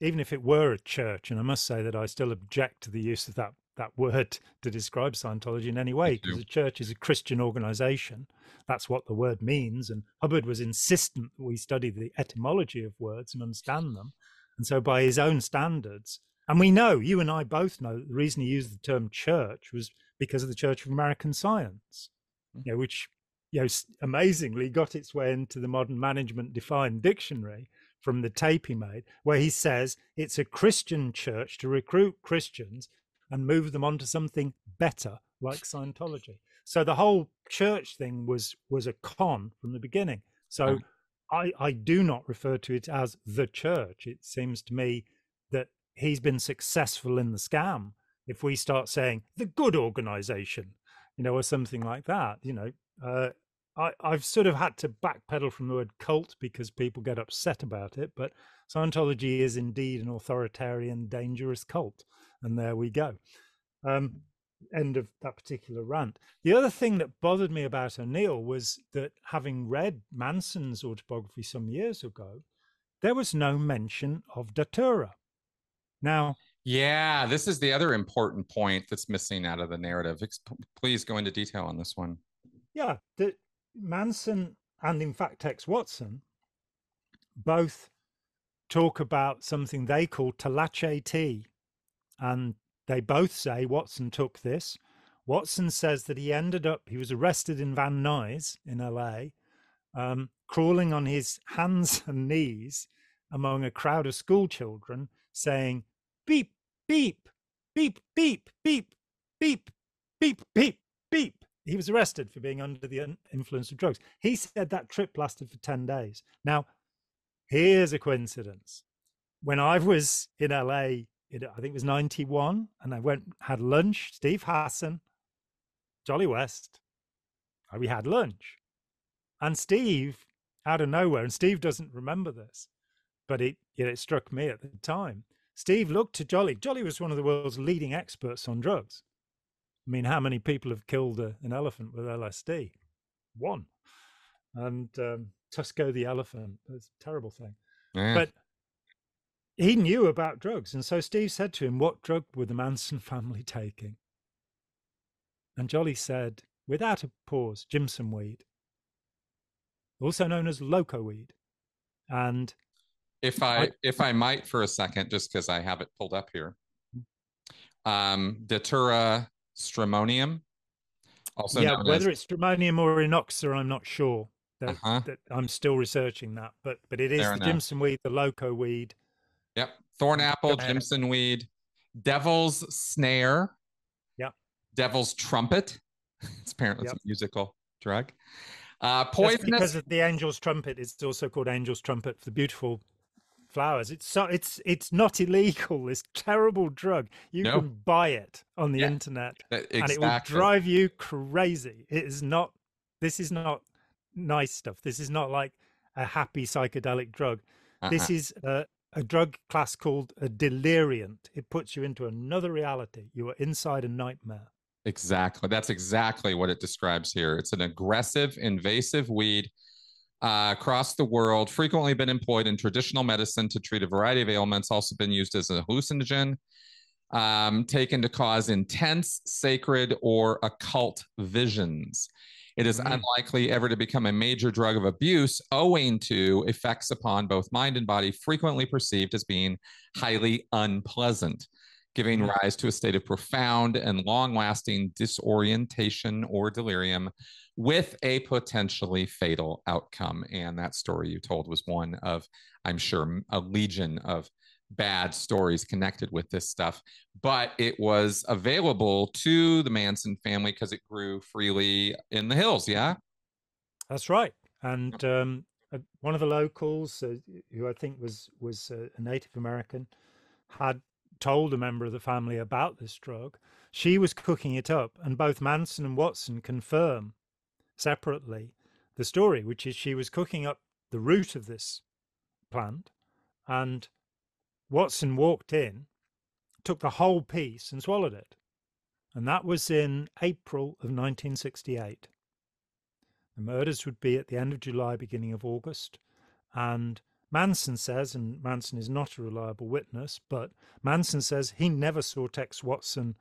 Even if it were a church, and I must say that I still object to the use of that that word to describe Scientology in any way, because the church is a Christian organization. That's what the word means. And Hubbard was insistent that we study the etymology of words and understand them. And so, by his own standards, and we know, you and I both know, that the reason he used the term church was because of the Church of American Science you know, which you know amazingly got its way into the modern management defined dictionary from the tape he made, where he says it's a Christian church to recruit Christians and move them on to something better like Scientology. So the whole church thing was was a con from the beginning. So I, I do not refer to it as the church. It seems to me that he's been successful in the scam. If we start saying the good organization, you know, or something like that. You know, uh, I, I've sort of had to backpedal from the word cult because people get upset about it, but Scientology is indeed an authoritarian, dangerous cult. And there we go. Um, end of that particular rant. The other thing that bothered me about O'Neill was that having read Manson's autobiography some years ago, there was no mention of Datura. Now,
yeah, this is the other important point that's missing out of the narrative. Please go into detail on this one.
Yeah, the, Manson and in fact Tex Watson both talk about something they call toloache tea. And they both say Watson took this. Watson says that he ended up, he was arrested in Van Nuys in LA, um, crawling on his hands and knees among a crowd of school children saying, beep, beep, beep, beep, beep, beep, beep, beep, beep. He was arrested for being under the influence of drugs. He said that trip lasted for 10 days. Now, here's a coincidence. When I was in LA, I think it was 91, and I went, had lunch, Steve Hassan, Jolly West, we had lunch. And Steve, out of nowhere, and Steve doesn't remember this, but it, you it struck me at the time. Steve looked to Jolly. Jolly was one of the world's leading experts on drugs. I mean, how many people have killed a, an elephant with LSD? One. And um, Tusko the elephant, that's a terrible thing. Yeah. But he knew about drugs. And so Steve said to him, What drug were the Manson family taking? And Jolly said, without a pause, Jimson weed, also known as loco weed. And
if I if I might for a second, just because I have it pulled up here. Um, Datura stramonium.
Also yeah, whether as, it's stramonium or inoxia, I'm not sure. That,
Uh-huh.
that I'm still researching that, but but it is
Fair
the
enough.
Jimson weed, the loco weed.
Yep. Thorn apple. Jimson weed, devil's snare.
Yep.
Devil's trumpet. It's apparently
Yep.
it's a musical drug. Uh,
That's
poisonous.
because of the angel's trumpet. It's also called angel's trumpet for the beautiful flowers. It's so it's it's not illegal. This terrible drug. You
No.
can buy it on the
Yeah,
internet,
That-
and it will drive you crazy. It is not. This is not nice stuff. This is not like a happy psychedelic drug. This
Uh-uh.
is a, a drug class called a deliriant. It puts you into another reality. You are inside a nightmare.
Exactly. That's exactly what it describes here. It's an aggressive, invasive weed uh, across the world, frequently been employed in traditional medicine to treat a variety of ailments, also been used as a hallucinogen, um, taken to cause intense, sacred, or occult visions. It is
Mm.
unlikely ever to become a major drug of abuse owing to effects upon both mind and body frequently perceived as being highly unpleasant, giving
Mm.
rise to a state of profound and long lasting disorientation or delirium with a potentially fatal outcome. And that story you told was one of, I'm sure, a legion of bad stories connected with this stuff, but it was available to the Manson family because it grew freely in the hills. Yeah.
That's right. And um, one of the locals, uh, who I think was was uh, a Native American, had told a member of the family about this drug. She was cooking it up, and both Manson and Watson confirm separately the story, which is she was cooking up the root of this plant, and Watson walked in, took the whole piece, and swallowed it. And that was in April of 1968. The murders would be at the end of July, beginning of August. And Manson says, and Manson is not a reliable witness, but Manson says he never saw Tex Watson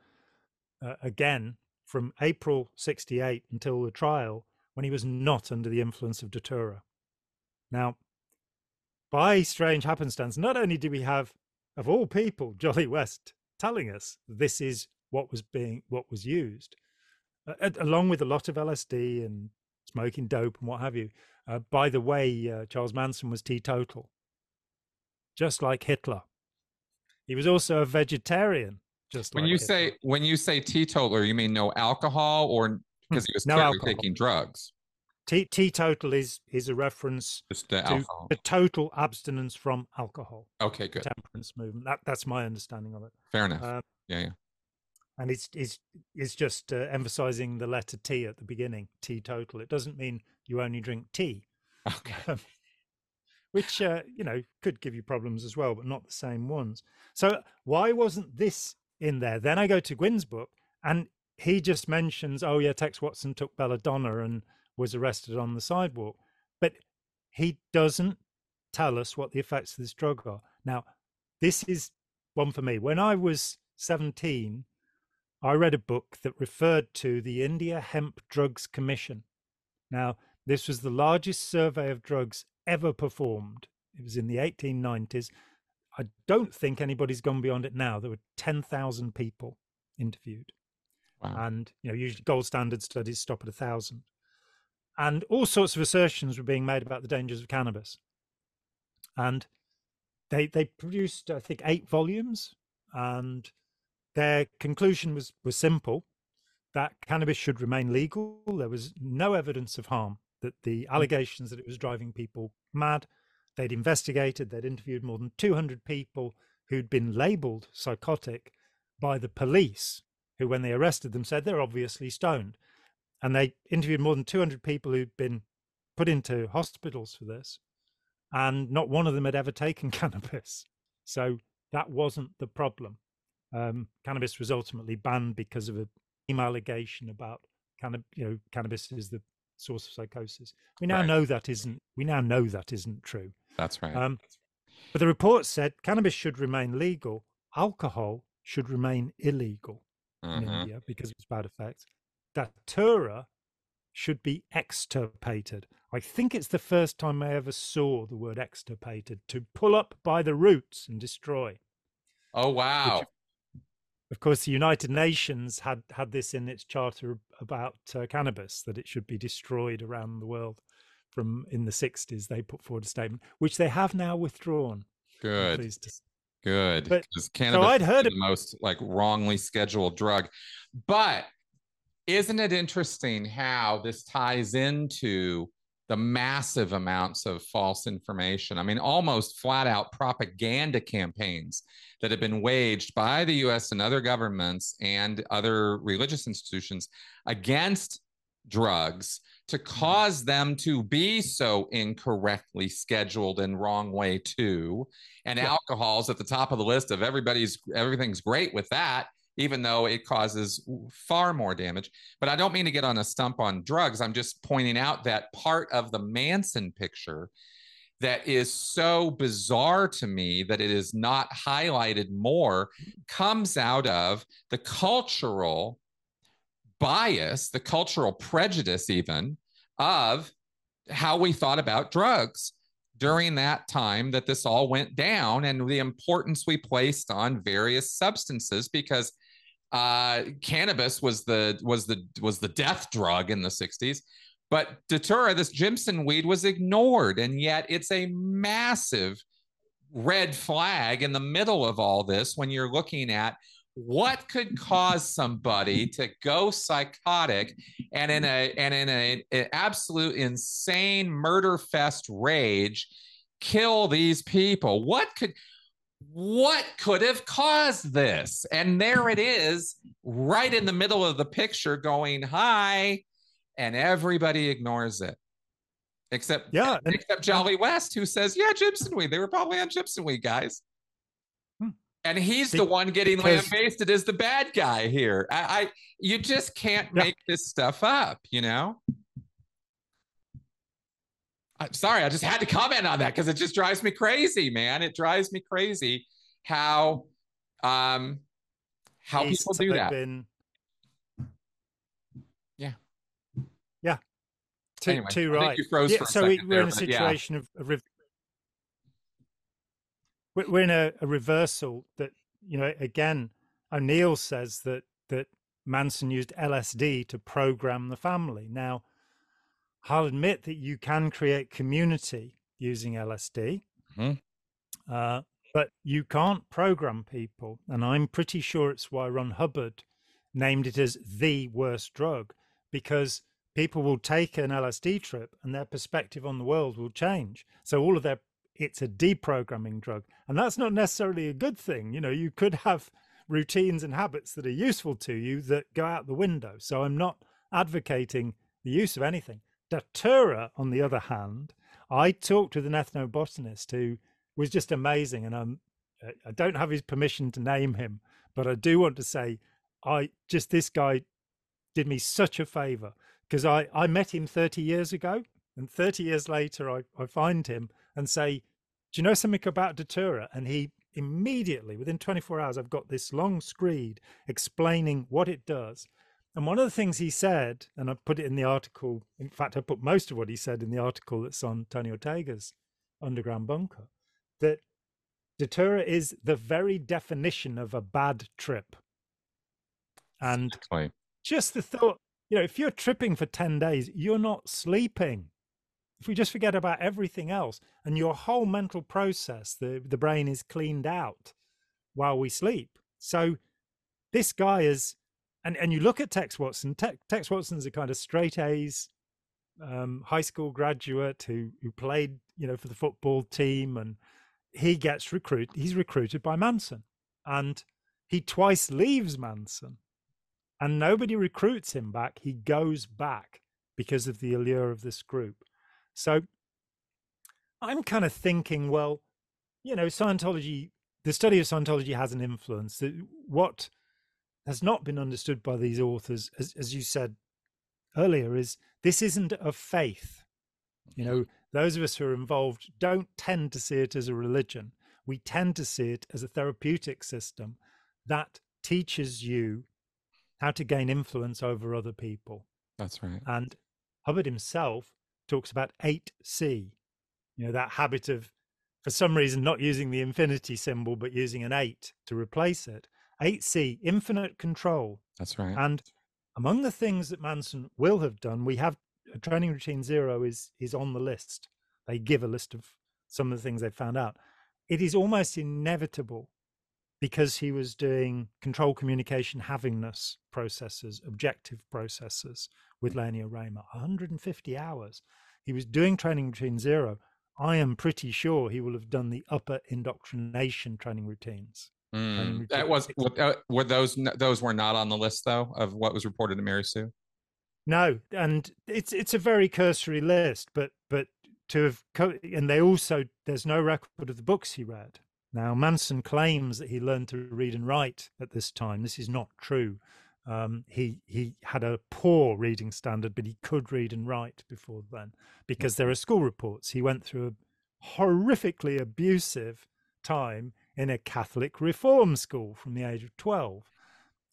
uh, again from April 68 until the trial when he was not under the influence of Datura. Now, by strange happenstance, not only do we have, of all people, Jolly West telling us this is what was being what was used, uh, along with a lot of LSD and smoking dope and what have you. Uh, by the way, uh, Charles Manson was teetotal, just like Hitler. He was also a vegetarian, just
When
like
you
Hitler.
say when you say teetotaler, you mean no alcohol or because he was
No
clearly
alcohol.
taking drugs?
Te- teetotal is is a reference
Just the
to
alcohol.
the total abstinence from alcohol.
Okay, good.
Temperance movement. That that's my understanding of it.
Fair enough.
Um,
yeah, yeah.
And it's it's it's just uh, emphasizing the letter T at the beginning. Teetotal. It doesn't mean you only drink tea,
Okay.
which uh, you know could give you problems as well, but not the same ones. So why wasn't this in there? Then I go to Guinn's book, and he just mentions, oh yeah, Tex Watson took belladonna and was arrested on the sidewalk, but he doesn't tell us what the effects of this drug are. Now, this is one for me. When I was 17, I read a book that referred to the India Hemp Drugs Commission. Now, this was the largest survey of drugs ever performed. It was in the 1890s. I don't think anybody's gone beyond it now. There were 10,000 people interviewed.
Wow.
And, you know, usually gold standard studies stop at a thousand. And all sorts of assertions were being made about the dangers of cannabis. And they they produced, I think, eight volumes, and their conclusion was was simple: that cannabis should remain legal. There was no evidence of harm. That the hmm. allegations that it was driving people mad. They'd investigated. They'd interviewed more than 200 people who'd been labelled psychotic by the police, who, when they arrested them, said they're obviously stoned. And they interviewed more than 200 people who'd been put into hospitals for this and not one of them had ever taken cannabis. So that wasn't the problem. Um, cannabis was ultimately banned because of a allegation about cannabis. You know, cannabis is the source of psychosis. We now
Right.
know that isn't. We now know that isn't true.
That's right.
Um, but the report said cannabis should remain legal. Alcohol should remain illegal in
Mhm.
India because of its bad effects. Datura should be extirpated. I think it's the first time I ever saw the word extirpated to pull up by the roots and destroy.
Oh wow.
Of course, the United Nations had had this in its charter about uh, cannabis that it should be destroyed around the world. from in the 60s. They put forward a statement, which they have now withdrawn.
Good. Good. Because cannabis
so I'd heard
is the most like wrongly scheduled drug. But isn't it interesting how this ties into the massive amounts of false information? I mean, almost flat out propaganda campaigns that have been waged by the US and other governments and other religious institutions against drugs to mm-hmm. cause them to be so incorrectly scheduled and wrong way too and yeah. alcohol's at the top of the list of everybody's everything's great with that even though it causes far more damage. But i don't mean to get on a stump on drugs. I'm just pointing out that part of the manson picture that is so bizarre to me that it is not highlighted more comes out of the cultural bias, the cultural prejudice, even of how we thought about drugs during that time that this all went down and the importance we placed on various substances because uh, cannabis was the was the was the death drug in the 60s but datura this jimson weed was ignored and yet it's a massive red flag in the middle of all this when you're looking at what could cause somebody to go psychotic and in a and in a, an absolute insane murder fest rage kill these people. What could what could have caused this and there it is right in the middle of the picture going hi and everybody ignores it except
yeah
except jolly west who says yeah jimson weed they were probably on jimson weed guys and he's the one getting lambasted as the bad guy here. I, I you just can't yeah. make this stuff up, you know. I'm sorry, I just had to comment on that because it just drives me crazy, man. It drives me crazy how um how he's people do that. Been...
Yeah. Yeah. Too, anyway, too right. yeah, so we, are in a situation yeah. of, of we're in a, a reversal that you know again o'neill says that that manson used lsd to program the family now i'll admit that you can create community using lsd mm-hmm. uh, but you can't program people and i'm pretty sure it's why ron hubbard named it as the worst drug because people will take an lsd trip and their perspective on the world will change so all of their it's a deprogramming drug. And that's not necessarily a good thing. You know, you could have routines and habits that are useful to you that go out the window. So I'm not advocating the use of anything. Datura, on the other hand, I talked with an ethnobotanist who was just amazing. And I'm, I don't have his permission to name him, but I do want to say, I just, this guy did me such a favor because I, I met him 30 years ago. And 30 years later, I, I find him and say, Do you know something about Datura? And he immediately, within 24 hours, I've got this long screed explaining what it does. And one of the things he said, and I put it in the article, in fact, I put most of what he said in the article that's on Tony Ortega's Underground Bunker, that Datura is the very definition of a bad trip. And exactly. just the thought, you know, if you're tripping for 10 days, you're not sleeping if we just forget about everything else and your whole mental process, the, the brain is cleaned out while we sleep. So this guy is, and, and you look at Tex Watson, Te- Tex Watson's a kind of straight A's um, high school graduate who, who played, you know, for the football team and he gets recruited, he's recruited by Manson and he twice leaves Manson and nobody recruits him back. He goes back because of the allure of this group. So I'm kind of thinking, well, you know, Scientology, the study of Scientology has an influence. What has not been understood by these authors, as, as you said earlier, is this isn't a faith. You know, those of us who are involved don't tend to see it as a religion. We tend to see it as a therapeutic system that teaches you how to gain influence over other people.
That's right.
And Hubbard himself talks about 8C, you know, that habit of, for some reason, not using the infinity symbol, but using an 8 to replace it. 8C, infinite control.
That's right.
And among the things that Manson will have done, we have uh, training routine zero is is on the list. They give a list of some of the things they found out. It is almost inevitable because he was doing control communication havingness processes, objective processes with Lanier Rayner, 150 hours. He was doing training routine zero. I am pretty sure he will have done the upper indoctrination training routines.
Mm, that was uh, were those those were not on the list though of what was reported to Mary Sue.
No, and it's it's a very cursory list, but but to have co- and they also there's no record of the books he read. Now, Manson claims that he learned to read and write at this time. This is not true. Um, he he had a poor reading standard, but he could read and write before then because there are school reports. He went through a horrifically abusive time in a Catholic reform school from the age of 12.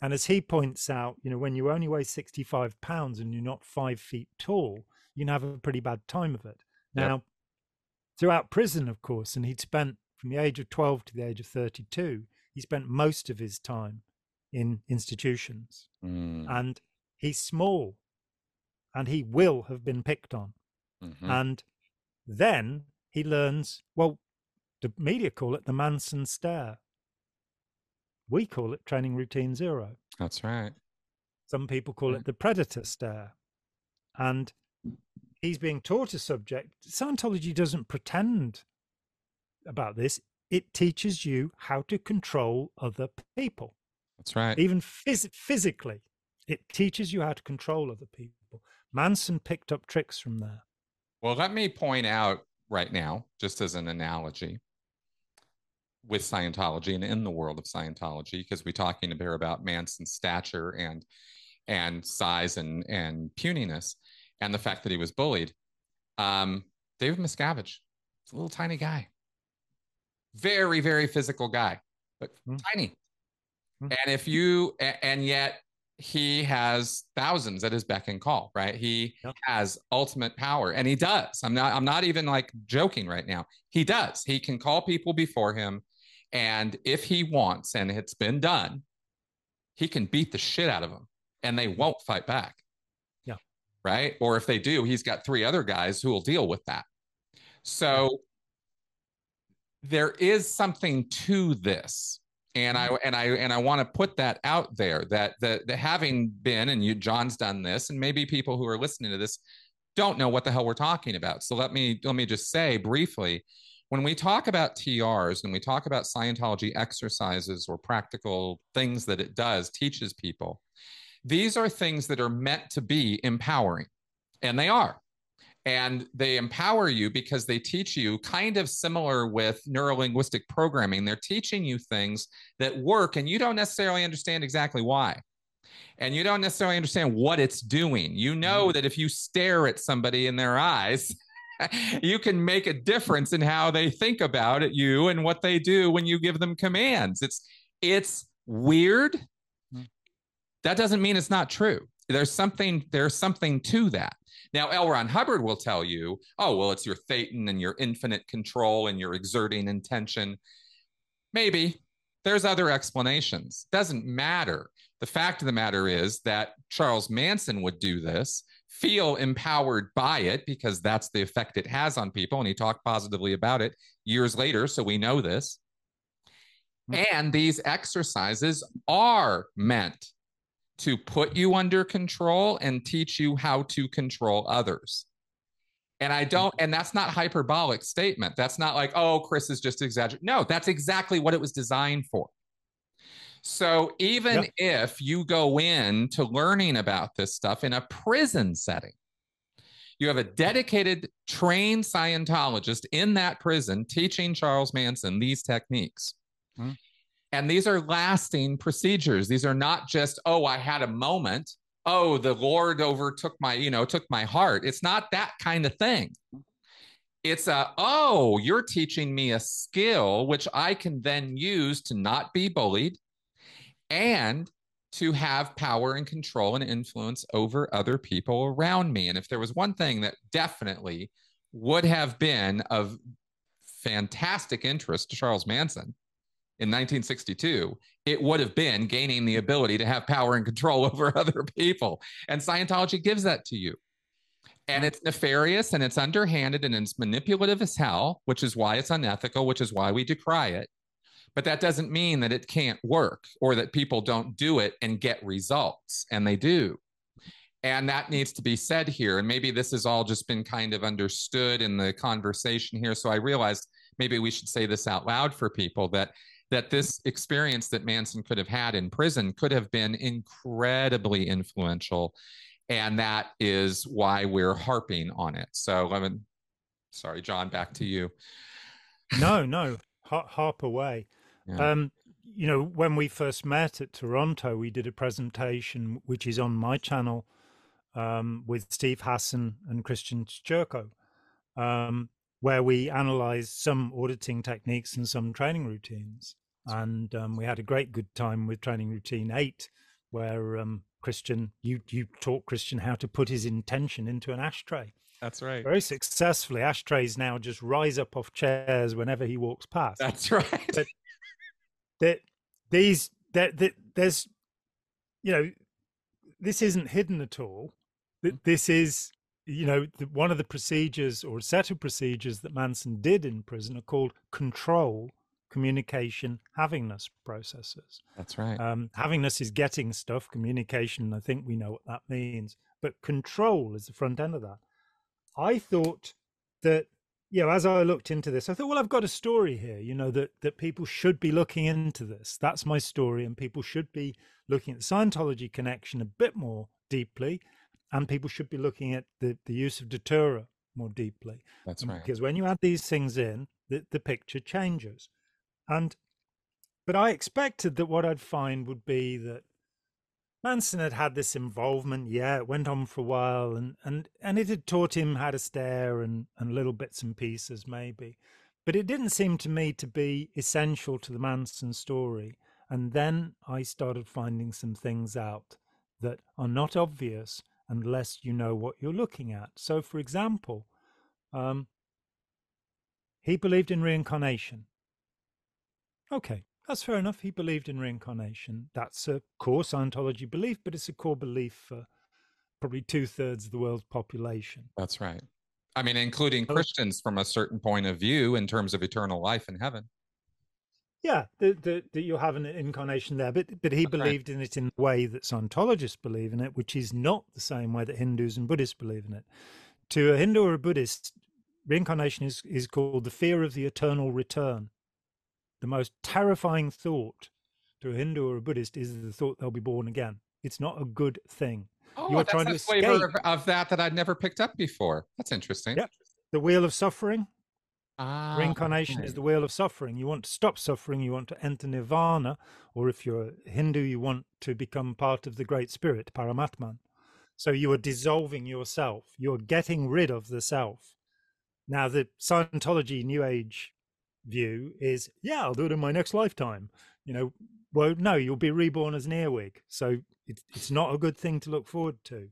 And as he points out, you know, when you only weigh 65 pounds and you're not five feet tall, you can have a pretty bad time of it. Now, yep. throughout prison, of course, and he'd spent from the age of 12 to the age of 32, he spent most of his time in institutions. Mm. And he's small and he will have been picked on. Mm-hmm. And then he learns, well, the media call it the Manson stare. We call it training routine zero.
That's right.
Some people call it the predator stare. And he's being taught a subject. Scientology doesn't pretend about this, it teaches you how to control other people.
That's right.
Even phys- physically, it teaches you how to control other people. Manson picked up tricks from there.
Well, let me point out right now, just as an analogy with Scientology and in the world of Scientology, because we're talking here about Manson's stature and and size and and puniness, and the fact that he was bullied. Um, David Miscavige, a little tiny guy. Very, very physical guy, but mm. tiny. Mm. And if you, and yet he has thousands at his beck and call, right? He yep. has ultimate power and he does. I'm not, I'm not even like joking right now. He does. He can call people before him. And if he wants, and it's been done, he can beat the shit out of them and they won't fight back.
Yeah.
Right. Or if they do, he's got three other guys who will deal with that. So there is something to this and I mm-hmm. and I and I want to put that out there that the, that having been and you Jon's done this and maybe people who are listening to this don't know what the hell we're talking about. So let me let me just say briefly when we talk about TRs and we talk about Scientology exercises or practical things that it does teaches people these are things that are meant to be empowering and they are. And they empower you because they teach you kind of similar with neurolinguistic programming. They're teaching you things that work and you don't necessarily understand exactly why. And you don't necessarily understand what it's doing. You know mm-hmm. that if you stare at somebody in their eyes you can make a difference in how they think about it you and what they do when you give them commands it's it's weird mm. that doesn't mean it's not true there's something there's something to that now, L. Ron Hubbard will tell you, oh, well, it's your thetan and your infinite control and your exerting intention. Maybe there's other explanations. Doesn't matter. The fact of the matter is that Charles Manson would do this, feel empowered by it because that's the effect it has on people. And he talked positively about it years later. So we know this. Hmm. And these exercises are meant to put you under control and teach you how to control others. And I don't, and that's not hyperbolic statement. That's not like, oh, Chris is just exaggerating. No, that's exactly what it was designed for. So even yep. if you go in to learning about this stuff in a prison setting, you have a dedicated trained Scientologist in that prison teaching Charles Manson these techniques. Mm-hmm. And these are lasting procedures. These are not just, oh, I had a moment. Oh, the Lord overtook my, you know, took my heart. It's not that kind of thing. It's a, oh, you're teaching me a skill which I can then use to not be bullied and to have power and control and influence over other people around me. And if there was one thing that definitely would have been of fantastic interest to Charles Manson, in 1962, it would have been gaining the ability to have power and control over other people. And Scientology gives that to you. and it's nefarious and it's underhanded and it's manipulative as hell, which is why it's unethical, which is why we decry it. But that doesn't mean that it can't work or that people don't do it and get results, and they do. And that needs to be said here. And maybe this has all just been kind of understood in the conversation here. So I realized maybe we should say this out loud for people that that this experience that Manson could have had in prison could have been incredibly influential. And that is why we're harping on it. So, mean, sorry, Jon, back to you.
No, no, harp away. Yeah. Um, you know, when we first met at Toronto, we did a presentation, which is on my channel, um, with Steve Hassan and Christian Szurko, um, where we analyzed some auditing techniques and some training routines. And um, we had a great good time with training routine eight, where um, Christian, you you taught Christian how to put his intention into an ashtray.
That's right.
Very successfully. Ashtrays now just rise up off chairs whenever he walks past.
That's right.
But that these that that there's you know this isn't hidden at all. That mm. this is you know the, one of the procedures or a set of procedures that Manson did in prison are called control communication havingness processes.
That's right.
Um, havingness is getting stuff. Communication, I think we know what that means. But control is the front end of that. I thought that, you know, as I looked into this, I thought, well, I've got a story here, you know, that that people should be looking into this. That's my story, and people should be looking at the Scientology connection a bit more deeply, and people should be looking at the, the use of Datura more deeply.
That's um, right.
Because when you add these things in, the, the picture changes. And but I expected that what I'd find would be that Manson had had this involvement. Yeah, it went on for a while, and and and it had taught him how to stare and and little bits and pieces maybe, but it didn't seem to me to be essential to the Manson story. And then I started finding some things out that are not obvious unless you know what you're looking at. So, for example, um, he believed in reincarnation. Okay, that's fair enough. He believed in reincarnation. That's a core Scientology belief, but it's a core belief for probably two thirds of the world's population.
That's right. I mean, including Christians from a certain point of view in terms of eternal life in heaven.
Yeah, that you'll have an incarnation there, but but he That's believed right. in it in the way that Scientologists believe in it, which is not the same way that Hindus and Buddhists believe in it. To a Hindu or a Buddhist, reincarnation is, is called the fear of the eternal return the most terrifying thought to a Hindu or a Buddhist is the thought they'll be born again. It's not a good thing.
Oh, You're trying to escape. flavor of, of, that that I'd never picked up before. That's interesting.
Yeah. The wheel of suffering. Ah, Reincarnation okay. is the wheel of suffering. You want to stop suffering. You want to enter nirvana, or if you're a Hindu, you want to become part of the Great Spirit, Paramatman. So you are dissolving yourself. You're getting rid of the self. Now, the Scientology New Age view is, yeah, I'll do it in my next lifetime. You know, well, no, you'll be reborn as an earwig. So it's not a good thing to look forward to.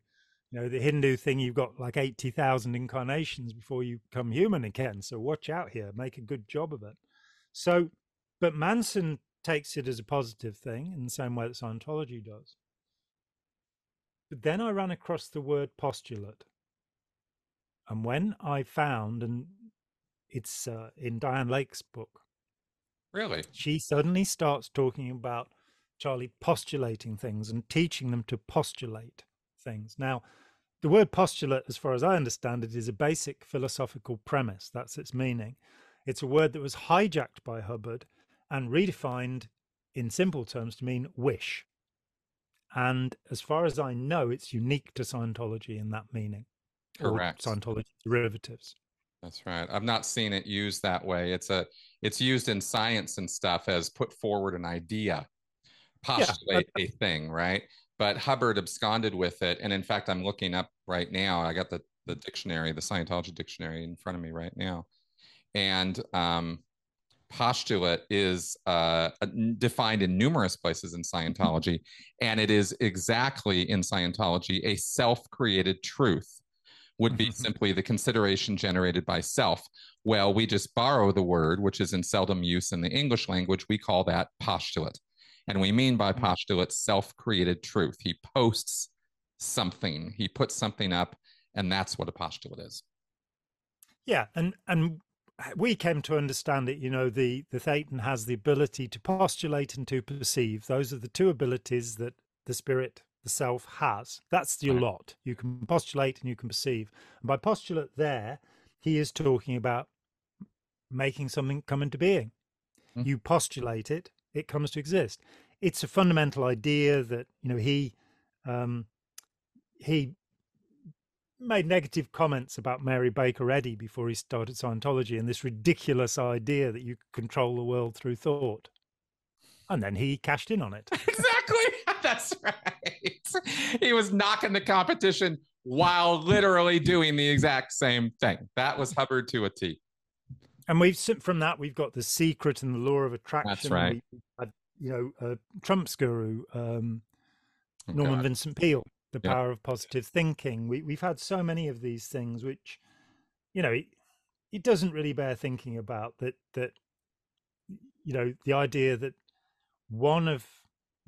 You know, the Hindu thing, you've got like 80,000 incarnations before you come human again. So watch out here, make a good job of it. So, but Manson takes it as a positive thing in the same way that Scientology does. But then I ran across the word postulate. And when I found, and it's uh, in Dianne Lake's book.
Really?
She suddenly starts talking about Charlie postulating things and teaching them to postulate things. Now, the word postulate, as far as I understand it, is a basic philosophical premise. That's its meaning. It's a word that was hijacked by Hubbard and redefined in simple terms to mean wish. And as far as I know, it's unique to Scientology in that meaning.
Correct.
Scientology derivatives.
That's right. I've not seen it used that way. It's a it's used in science and stuff as put forward an idea, postulate yeah. a thing, right? But Hubbard absconded with it. And in fact, I'm looking up right now. I got the the dictionary, the Scientology dictionary in front of me right now. And um, postulate is uh, defined in numerous places in Scientology, and it is exactly in Scientology a self created truth would be mm-hmm. simply the consideration generated by self. Well, we just borrow the word, which is in seldom use in the English language. We call that postulate. And we mean by mm-hmm. postulate self created truth. He posts something, he puts something up And that's what a postulate is.
Yeah, and and we came to understand it. You know, the the thetan has the ability to postulate and to perceive. Those are the two abilities that the spirit, the self, has. That's your lot. You can postulate and you can perceive. And by postulate, there he is talking about making something come into being.
Mm.
You postulate it, it comes to exist. It's a fundamental idea that you know he um, he made negative comments about Mary Baker Eddy before he started Scientology and this ridiculous idea that you control the world through thought. And then he cashed in on it.
exactly. That's right. He was knocking the competition while literally doing the exact same thing. That was Hubbard to a T.
And we've from that we've got the secret and the law of attraction.
That's
right. Had, you know, uh, Trump's guru, um,
Oh,
Norman
God.
Vincent Peale, the
Yep.
power of positive thinking. We we've had so many of these things which, you know, it, it doesn't really bear thinking about that that you know, the idea that one of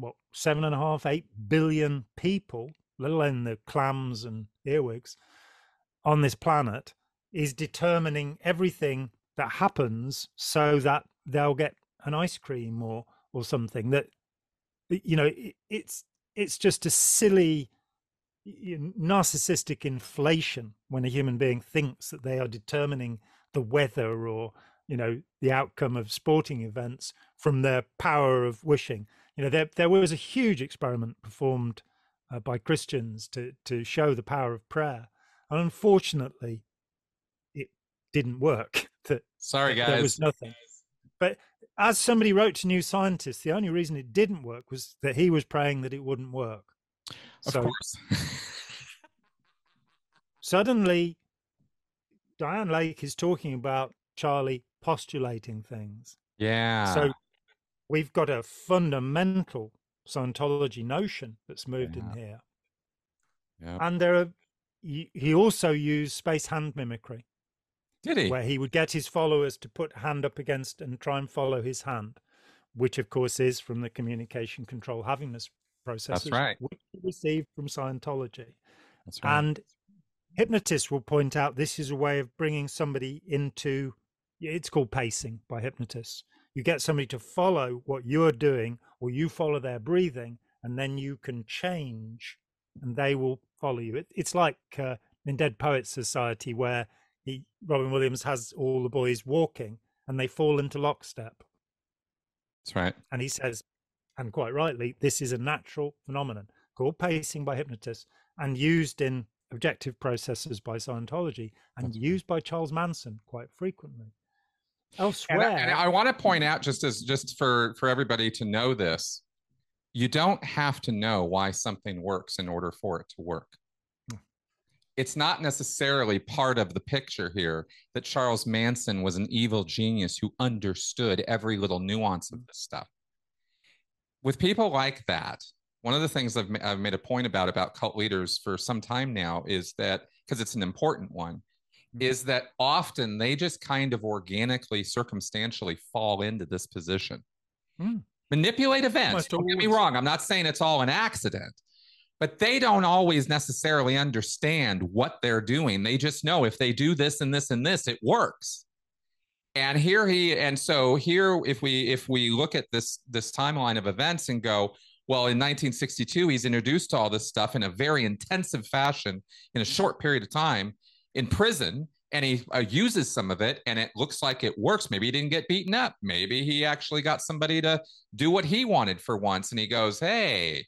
what seven and a half, eight billion people, let alone the clams and earwigs on this planet, is determining everything that happens so that they'll get an ice cream or or something that you know it, it's it's just a silly narcissistic inflation when a human being thinks that they are determining the weather or you know the outcome of sporting events from their power of wishing you know there there was a huge experiment performed uh, by Christians to to show the power of prayer and unfortunately it didn't work that
Sorry,
there was nothing but as somebody wrote to New Scientist, the only reason it didn't work was that he was praying that it wouldn't work.
Of
so
course.
suddenly, Dianne Lake is talking about Charlie postulating things.
yeah.
So we've got a fundamental Scientology notion that's moved
Yeah.
in here.
Yep.
And there are, he also used space hand mimicry,
Did he?
where he would get his followers to put hand up against and try and follow his hand, which of course is from the communication control havingness processes
right.
which he received from Scientology.
That's right.
And hypnotists will point out this is a way of bringing somebody into it's called pacing by hypnotists. You get somebody to follow what you're doing, or you follow their breathing, and then you can change and they will follow you. It, it's like uh, in Dead Poets Society, where he, Robin Williams has all the boys walking and they fall into lockstep.
That's right.
And he says, and quite rightly, this is a natural phenomenon called pacing by hypnotists and used in objective processes by Scientology and used by Charles Manson quite frequently.
And,
Elsewhere,
I- and I want to point out just as just for for everybody to know this, you don't have to know why something works in order for it to work.
Hmm.
It's not necessarily part of the picture here that Charles Manson was an evil genius who understood every little nuance of this stuff. With people like that, one of the things I've, I've made a point about about cult leaders for some time now is that because it's an important one. Is that often they just kind of organically, circumstantially fall into this position.
Mm.
Manipulate events. Don't get me wrong. I'm not saying it's all an accident, but they don't always necessarily understand what they're doing. They just know if they do this and this and this, it works. And here he and so here, if we if we look at this this timeline of events and go, well, in 1962, he's introduced to all this stuff in a very intensive fashion in a short period of time in prison and he uh, uses some of it and it looks like it works. Maybe he didn't get beaten up. Maybe he actually got somebody to do what he wanted for once and he goes hey.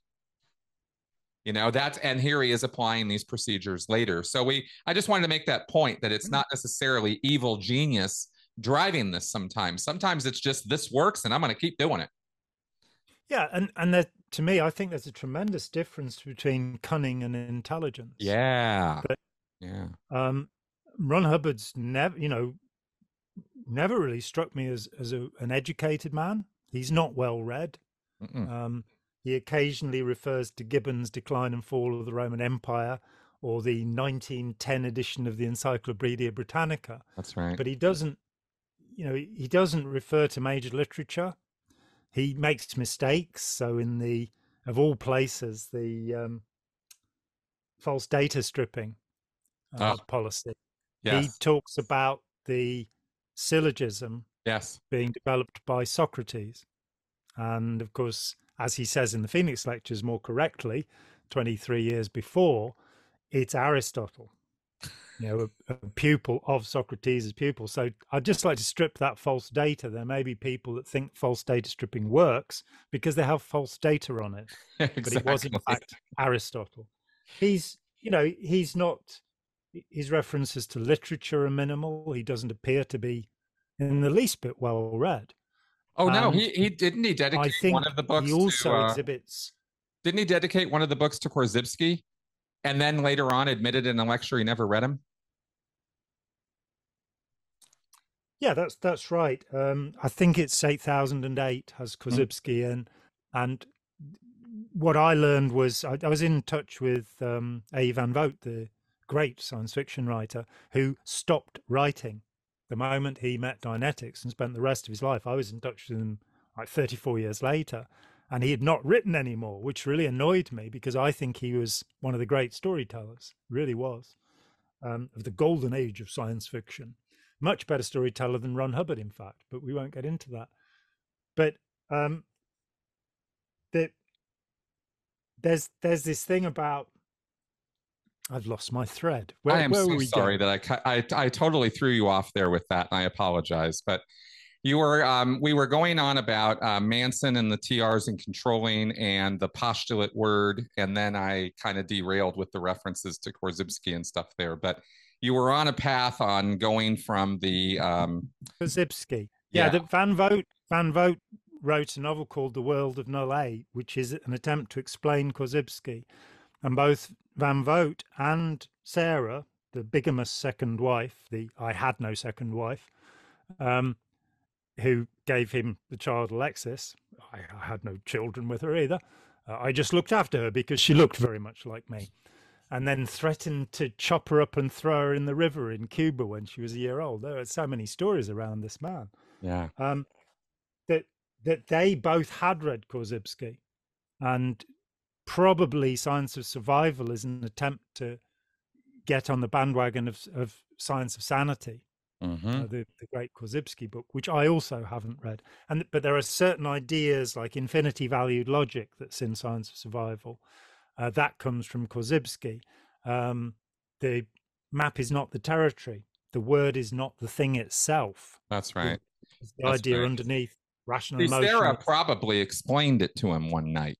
You know that's and here he is applying these procedures later. So we i just wanted to make that point that it's not necessarily evil genius driving this sometimes. Sometimes it's just this works and i'm going to keep doing it.
Yeah, and and there, to me, I think there's a tremendous difference between cunning and intelligence.
yeah.
But-
yeah
Um, Ron Hubbard's never, you know, never really struck me as as a, an educated man. He's not well read. Um, he occasionally refers to Gibbon's Decline and Fall of the Roman Empire or the 1910 edition of the Encyclopedia Britannica,
that's right
but he doesn't, you know, he doesn't refer to major literature. He makes mistakes. So, in the, of all places, the um, false data stripping uh,
Oh.
policy.
Yes.
He talks about the syllogism
yes.
being developed by Socrates. And of course, as he says in the Phoenix Lectures more correctly, 23 years before, it's Aristotle, you know, a, a pupil of Socrates' pupil. So I'd just like to strip that false data. There may be people that think false data stripping works because they have false data on it, but it was in fact Aristotle. He's, you know, he's not, his references to literature are minimal. He doesn't appear to be in the least bit well read.
Oh no, he he didn't he dedicate one of the books
he also
to uh,
exhibits
didn't he dedicate one of the books to Korzybski and then later on admitted in a lecture he never read him?
Yeah, that's that's right. Um, I think it's eight thousand and eight has
Hmm.
Korzybski in, and what I learned was I, I was in touch with um, A. Van Vogt, the great science fiction writer, who stopped writing the moment he met Dianetics and spent the rest of his life. I was in touch with him like thirty four years later, and he had not written anymore, which really annoyed me because I think he was one of the great storytellers, really was, um, of the golden age of science fiction much better storyteller than Ron Hubbard, in fact, but we won't get into that. But um, the, there's there's this thing about I've lost my thread. Where,
I am so sorry
going?
that I, I I totally threw you off there with that, and I apologize. But you were um, we were going on about uh, Manson and the TRs and controlling and the postulate word, and then I kind of derailed with the references to Korzybski and stuff there. But you were on a path on going from the um,
Korzybski. Yeah,
Yeah.
that Van Vogt Van Vogt wrote a novel called The World of Null A, which is an attempt to explain Korzybski. And both Van Vogt and Sarah, the bigamous second wife, the I had no second wife, um, who gave him the child Alexis. I, I had no children with her either. Uh, I just looked after her because she looked very much like me. And then threatened to chop her up and throw her in the river in Cuba when she was a year old. There are so many stories around this man
yeah
um, that that they both had read Korzybski, and probably Science of Survival is an attempt to get on the bandwagon of of Science of Sanity,
Mhm.
uh, the the great Korzybski book, which I also haven't read. And but there are certain ideas like infinity valued logic that's in Science of Survival, uh, that comes from Korzybski. Um, the map is not the territory. The word is not the thing itself.
that's right.
It's the
That's
idea
right.
underneath rational.
Sarah probably explained it to him one night.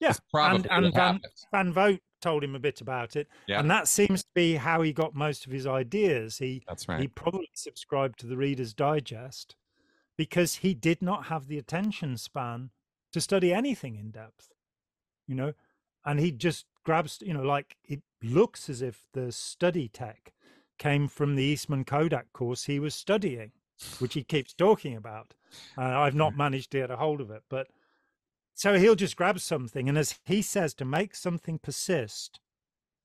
Yeah, and
what
Van. Van Vogt told him a bit about it,
Yeah.
and that seems to be how he got most of his ideas. He
That's
he probably subscribed to the Reader's Digest because he did not have the attention span to study anything in depth, you know, and he just grabs, you know, like it looks as if the study tech came from the Eastman Kodak course he was studying, which he keeps talking about. Uh, I've not managed to get a hold of it, but so he'll just grab something, and as he says, to make something persist,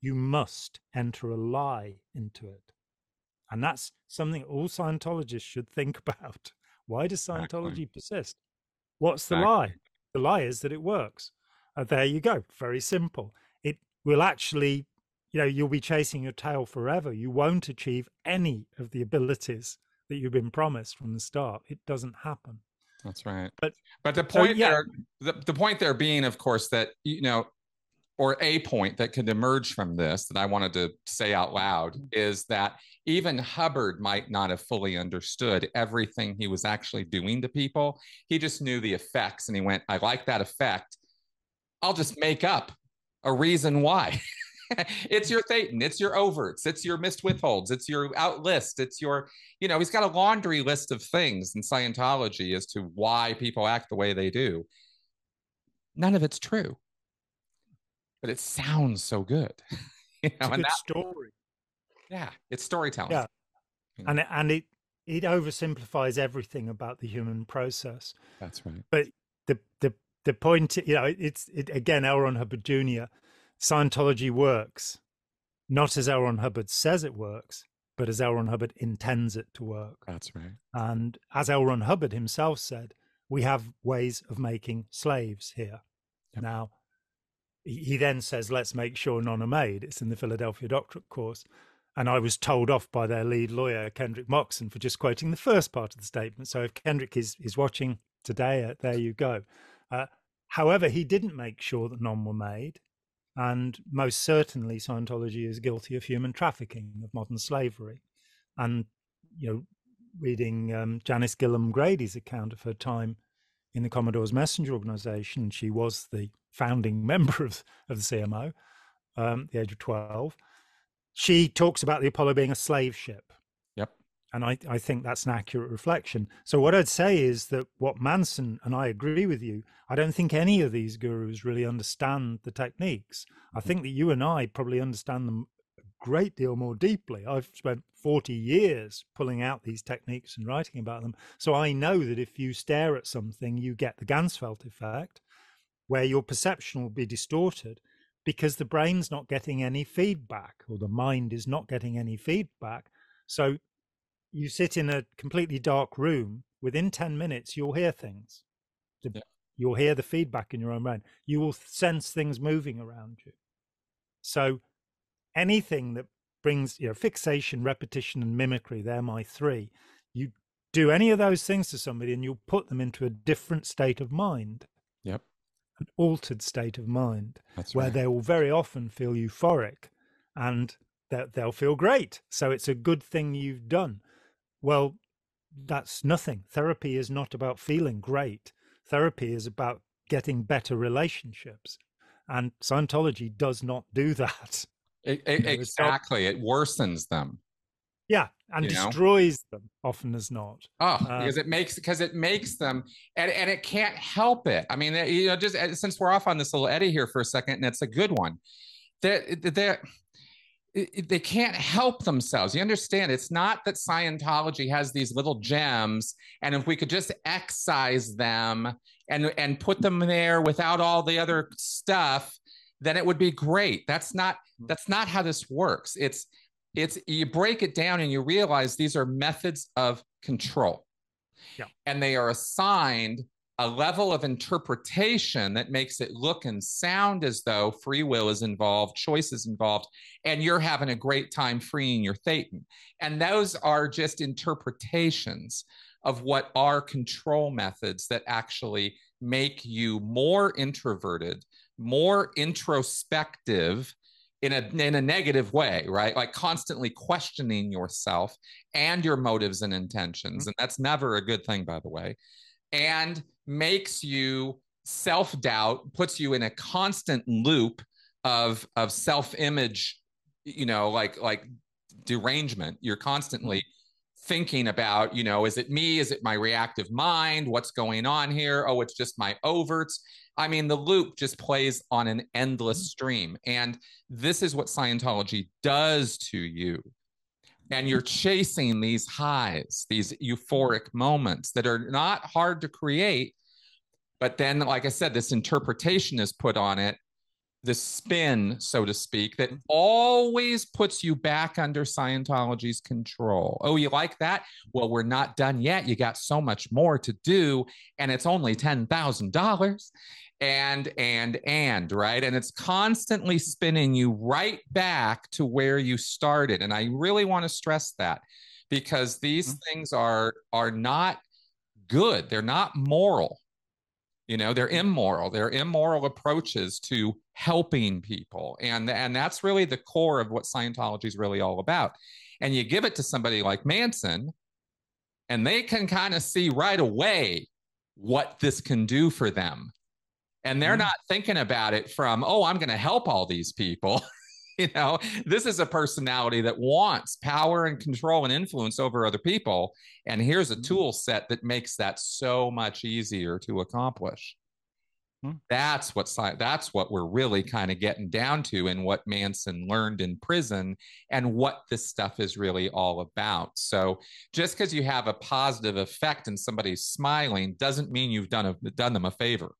you must enter a lie into it. And that's something all Scientologists should think about. Why does
Exactly.
Scientology persist? What's the
Exactly.
lie? The lie is that it works. Uh, there you go. Very simple. It will actually, you know, you'll be chasing your tail forever. You won't achieve any of the abilities that you've been promised from the start. It doesn't happen.
That's right.
But-
but the
so,
point
yeah.
there, the, the point there being, of course, that you know, or a point that could emerge from this that I wanted to say out loud mm-hmm. is that even Hubbard might not have fully understood everything he was actually doing to people. He just knew the effects, and he went, "I like that effect. I'll just make up a reason why." it's your thetan, it's your overts, it's your missed withholds, it's your out list, it's your you know, he's got a laundry list of things in Scientology as to why people act the way they do. None of it's true, but it sounds so good. you
It's
know,
a good
that,
story.
yeah, it's storytelling.
Yeah. and it, and it it oversimplifies everything about the human process.
That's right.
But the the the point, you know, it's it, again L. Ron Hubbard Jr. Scientology works not as L. Ron Hubbard says it works, but as L. Ron Hubbard intends it to work.
That's right.
And as L. Ron Hubbard himself said, we have ways of making slaves here.
Yep.
Now, he he then says, let's make sure none are made. It's in the Philadelphia Doctorate course. and I was told off by their lead lawyer, Kendrick Moxon, for just quoting the first part of the statement. So if Kendrick is, is watching today, uh, there you go. Uh, however, he didn't make sure that none were made. And most certainly, Scientology is guilty of human trafficking, of modern slavery. And, you know, reading um, Janis Gillham Grady's account of her time in the Commodore's Messenger Organization, she was the founding member of, of the CMO, um, the age of 12 she talks about the Apollo being a slave ship. And I, I think that's an accurate reflection. So, what I'd say is that what Manson, and I agree with you, I don't think any of these gurus really understand the techniques. I hmm. think that you and I probably understand them a great deal more deeply. I've spent 40 years pulling out these techniques and writing about them. So, I know that if you stare at something, you get the Ganzfeld effect, where your perception will be distorted because the brain's not getting any feedback or the mind is not getting any feedback. So you sit in a completely dark room, within 10 minutes, you'll hear things. Yeah. You'll hear the feedback in your own brain. You will sense things moving around you. So anything that brings, you know, fixation, repetition, and mimicry, they're my three. You do any of those things to somebody and you'll put them into a different state of mind.
Yep
an altered state of mind
That's
where
right.
they will very often feel euphoric and that they'll feel great. So it's a good thing you've done. Well, that's nothing. Therapy is not about feeling great. Therapy is about getting better relationships. And Scientology does not do that.
It, it, exactly. It worsens them.
Yeah, and destroys know? them often as not.
Oh, uh, because it makes because it makes them and, and it can't help it. I mean, you know, just since we're off on this little eddy here for a second, and it's a good one. That, That they they can't help themselves. You understand? It's not that Scientology has these little gems, and if we could just excise them and and put them there without all the other stuff, then it would be great. That's not hmm. that's not how this works. It's it's you break it down and you realize these are methods of control.
Yeah.
And they are assigned a level of interpretation that makes it look and sound as though free will is involved, choice is involved, and you're having a great time freeing your thetan. And those are just interpretations of what are control methods that actually make you more introverted, more introspective, in a in a negative way, right? Like constantly questioning yourself and your motives and intentions, mm-hmm. and that's never a good thing, by the way, and makes you self doubt, puts you in a constant loop of of self image, you know, like like derangement. You're constantly mm-hmm. thinking about, you know, is it me? Is it my reactive mind? What's going on here? Oh, it's just my overts. I mean, the loop just plays on an endless mm-hmm. stream. And this is what Scientology does to you. And you're chasing these highs, these euphoric moments that are not hard to create. But then, like I said, this interpretation is put on it, the spin, so to speak, that always puts you back under Scientology's control. Oh, you like that? Well, we're not done yet. You got so much more to do, and it's only $10,000 and and and right and it's constantly spinning you right back to where you started and i really want to stress that because these mm-hmm. things are are not good they're not moral you know they're immoral they're immoral approaches to helping people and and that's really the core of what scientology is really all about. And you give it to somebody like manson and they can kind of see right away what this can do for them. And they're mm-hmm. not thinking about it from oh i'm going to help all these people you know this is a personality that wants power and control and influence over other people and here's a mm-hmm. tool set that makes that so much easier to accomplish mm-hmm. that's what that's what we're really kind of getting down to and what manson learned in prison and what this stuff is really all about so just because you have a positive effect and somebody's smiling doesn't mean you've done a, done them a favor.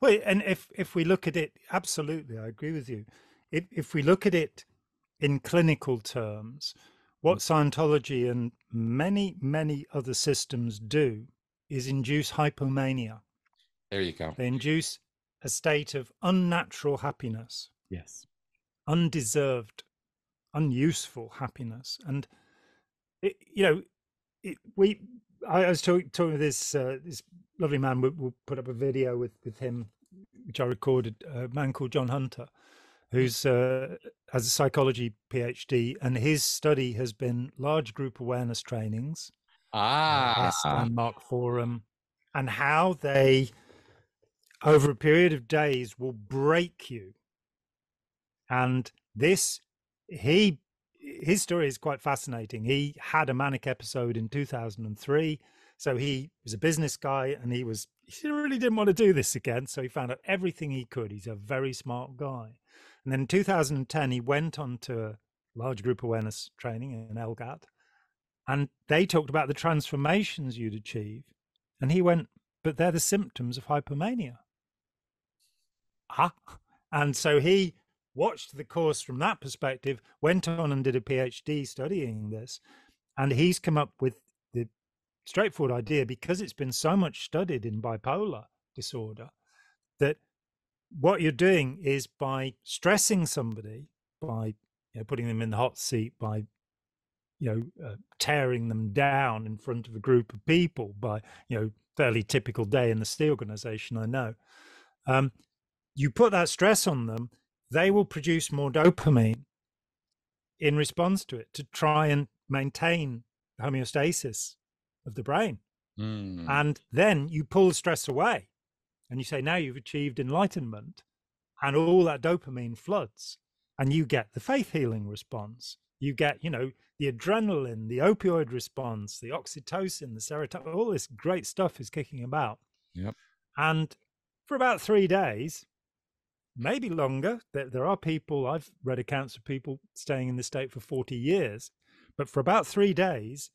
Well, and if if we look at it, absolutely, I agree with you. If if we look at it in clinical terms, what mm. Scientology and many many other systems do is induce hypomania.
There you go.
They induce a state of unnatural happiness.
Yes.
Undeserved unuseful happiness. And it, you know, it, we I was talking, talking with this uh, this lovely man. We'll, we'll, put up a video with with him, which I recorded. A man called John Hunter, who's uh, has a psychology PhD, and his study has been large group awareness trainings,
ah, and
landmark forum, and how they over a period of days will break you. And this, he his story is quite fascinating. He had a manic episode in 2003. So he was a business guy and he was, he really didn't want to do this again. So he found out everything he could. He's a very smart guy. And then in 2010, he went on to a large group awareness training in LGAT and they talked about the transformations you'd achieve. And he went, but they're the symptoms of hypomania. Ah. And so he watched the course from that perspective, went on and did a PhD studying this, and he's come up with straightforward idea because it's been so much studied in bipolar disorder that what you're doing is by stressing somebody, by you know, putting them in the hot seat, by you know uh, tearing them down in front of a group of people, by you know fairly typical day in the STEA organization, I know. Um, you put that stress on them they will produce more dopamine in response to it to try and maintain homeostasis of the brain. Mm. And then you pull the stress away and you say, now you've achieved enlightenment, and all that dopamine floods, and you get the faith healing response. You get, you know, the adrenaline, the opioid response, the oxytocin, the serotonin, all this great stuff is kicking about.
Yep.
And for about three days, maybe longer. There, there are people, I've read accounts of people staying in the state for 40 years, but for about three days,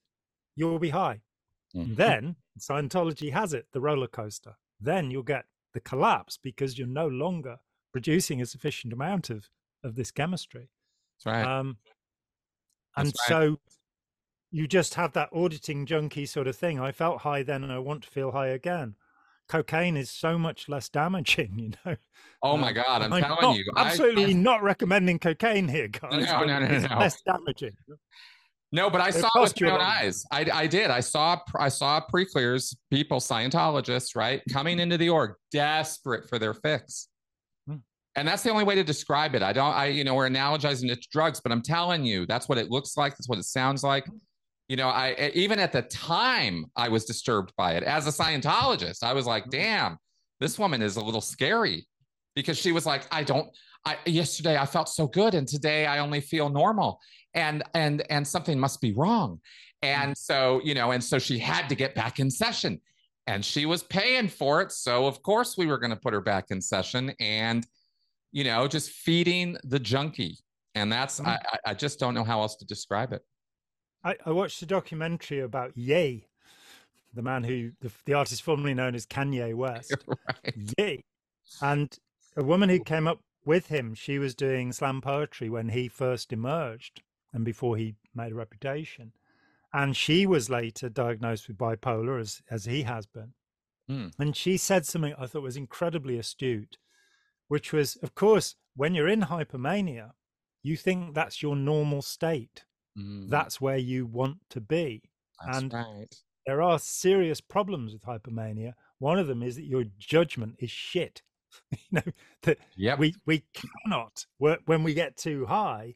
you'll be high. Mm-hmm. Then Scientology has it, the roller coaster. Then you'll get the collapse because you're no longer producing a sufficient amount of, of this chemistry.
That's right. Um,
and right. so you just have that auditing junkie sort of thing. I felt high then and I want to feel high again cocaine is so much less damaging, you know.
Oh my um, God, I'm, I'm telling
not,
you.
Absolutely I, not recommending cocaine here, guys.
No, no, no, no.
less damaging.
No, but I saw it with my own eyes. I, I did. I saw I saw pre-clears people, Scientologists, right, coming into the org, desperate for their fix. Hmm. And that's the only way to describe it. I don't, I, you know, we're analogizing it to drugs, but I'm telling you, that's what it looks like. That's what it sounds like you know i even at the time i was disturbed by it as a scientologist i was like mm-hmm. damn this woman is a little scary because she was like i don't i yesterday i felt so good and today i only feel normal and and and something must be wrong and mm-hmm. so you know and so she had to get back in session and she was paying for it so of course we were going to put her back in session and you know just feeding the junkie and that's mm-hmm. I, I just don't know how else to describe it
I, I watched a documentary about Ye, the man who the, the artist formerly known as Kanye West.
right.
Ye, and a woman who came up with him. She was doing slam poetry when he first emerged and before he made a reputation. And she was later diagnosed with bipolar, as as he has been. Mm. And she said something I thought was incredibly astute, which was, of course, when you're in hypomania, you think that's your normal state. Mm. That's where you want to be.
That's and right.
there are serious problems with hypomania. One of them is that your judgment is shit. you know that
yep.
we we cannot when we get too high,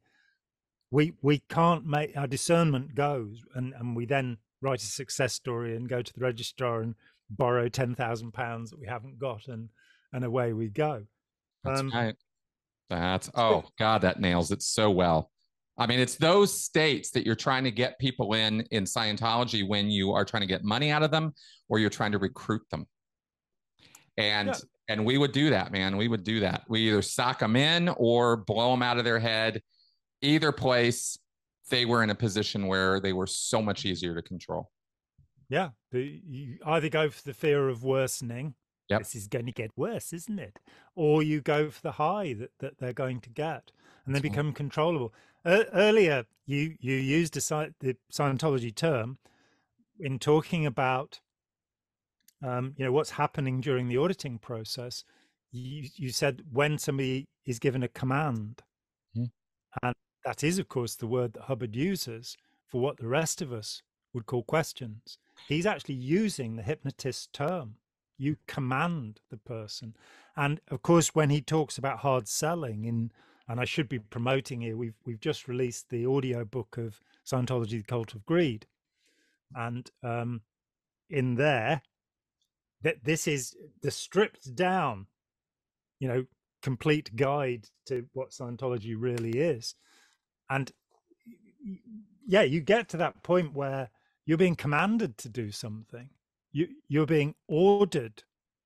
we we can't make our discernment goes, and and we then write a success story and go to the registrar and borrow ten thousand pounds that we haven't got, and and away we go.
That's um, right. That's oh god, that nails it so well. I mean, it's those states that you're trying to get people in in Scientology when you are trying to get money out of them or you're trying to recruit them. And yeah. and we would do that, man. We would do that. We either sock them in or blow them out of their head. Either place, they were in a position where they were so much easier to control.
Yeah, the, you either go for the fear of worsening.
Yep.
This is going to get worse, isn't it? Or you go for the high that, that they're going to get and then become controllable. Uh, earlier, you you used a, the Scientology term in talking about um, you know what's happening during the auditing process. You you said when somebody is given a command, mm. and that is, of course, the word that Hubbard uses for what the rest of us would call questions. He's actually using the hypnotist term. You command the person. And of course, when he talks about hard selling in and I should be promoting here, we've we've just released the audio book of Scientology, the Cult of Greed. And um, in there, that this is the stripped down, you know, complete guide to what Scientology really is. And yeah, you get to that point where you're being commanded to do something. You you're being ordered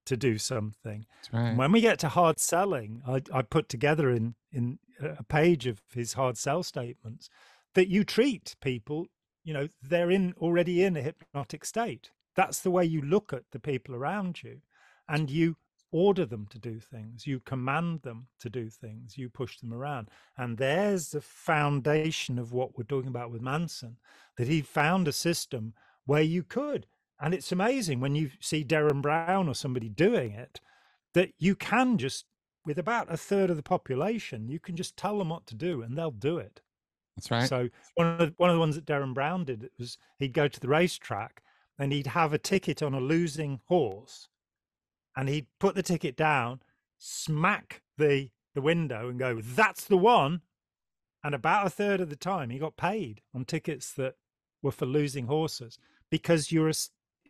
to do something.
Right.
When we get to hard selling, I, I put together in in a page of his hard sell statements that you treat people, you know, they're in already in a hypnotic state. That's the way you look at the people around you, and you order them to do things, you command them to do things, you push them around. And there's the foundation of what we're talking about with Manson, that he found a system where you could. And it's amazing when you see Derren Brown or somebody doing it, that you can just, with about a third of the population, you can just tell them what to do and they'll do it.
That's right.
So one of the, one of the ones that Derren Brown did was he'd go to the racetrack and he'd have a ticket on a losing horse and he'd put the ticket down, smack the the window, and go, "That's the one." And about a third of the time, he got paid on tickets that were for losing horses because you're a,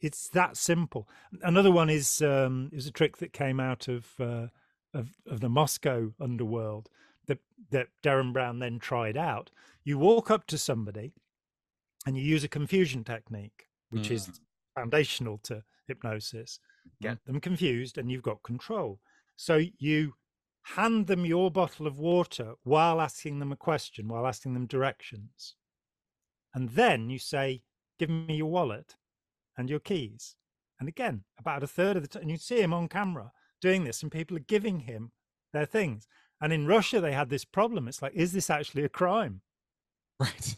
it's that simple. Another one is um, is a trick that came out of uh, of, of the Moscow underworld that that Derren Brown then tried out. You walk up to somebody and you use a confusion technique, which mm. is foundational to hypnosis get mm-hmm. them confused and you've got control. So you hand them your bottle of water while asking them a question, while asking them directions. And then you say, Give me your wallet and your keys. And again, about a third of the time, and you see him on camera doing this, and people are giving him their things. And in Russia, they had this problem. It's like, is this actually a crime?
Right.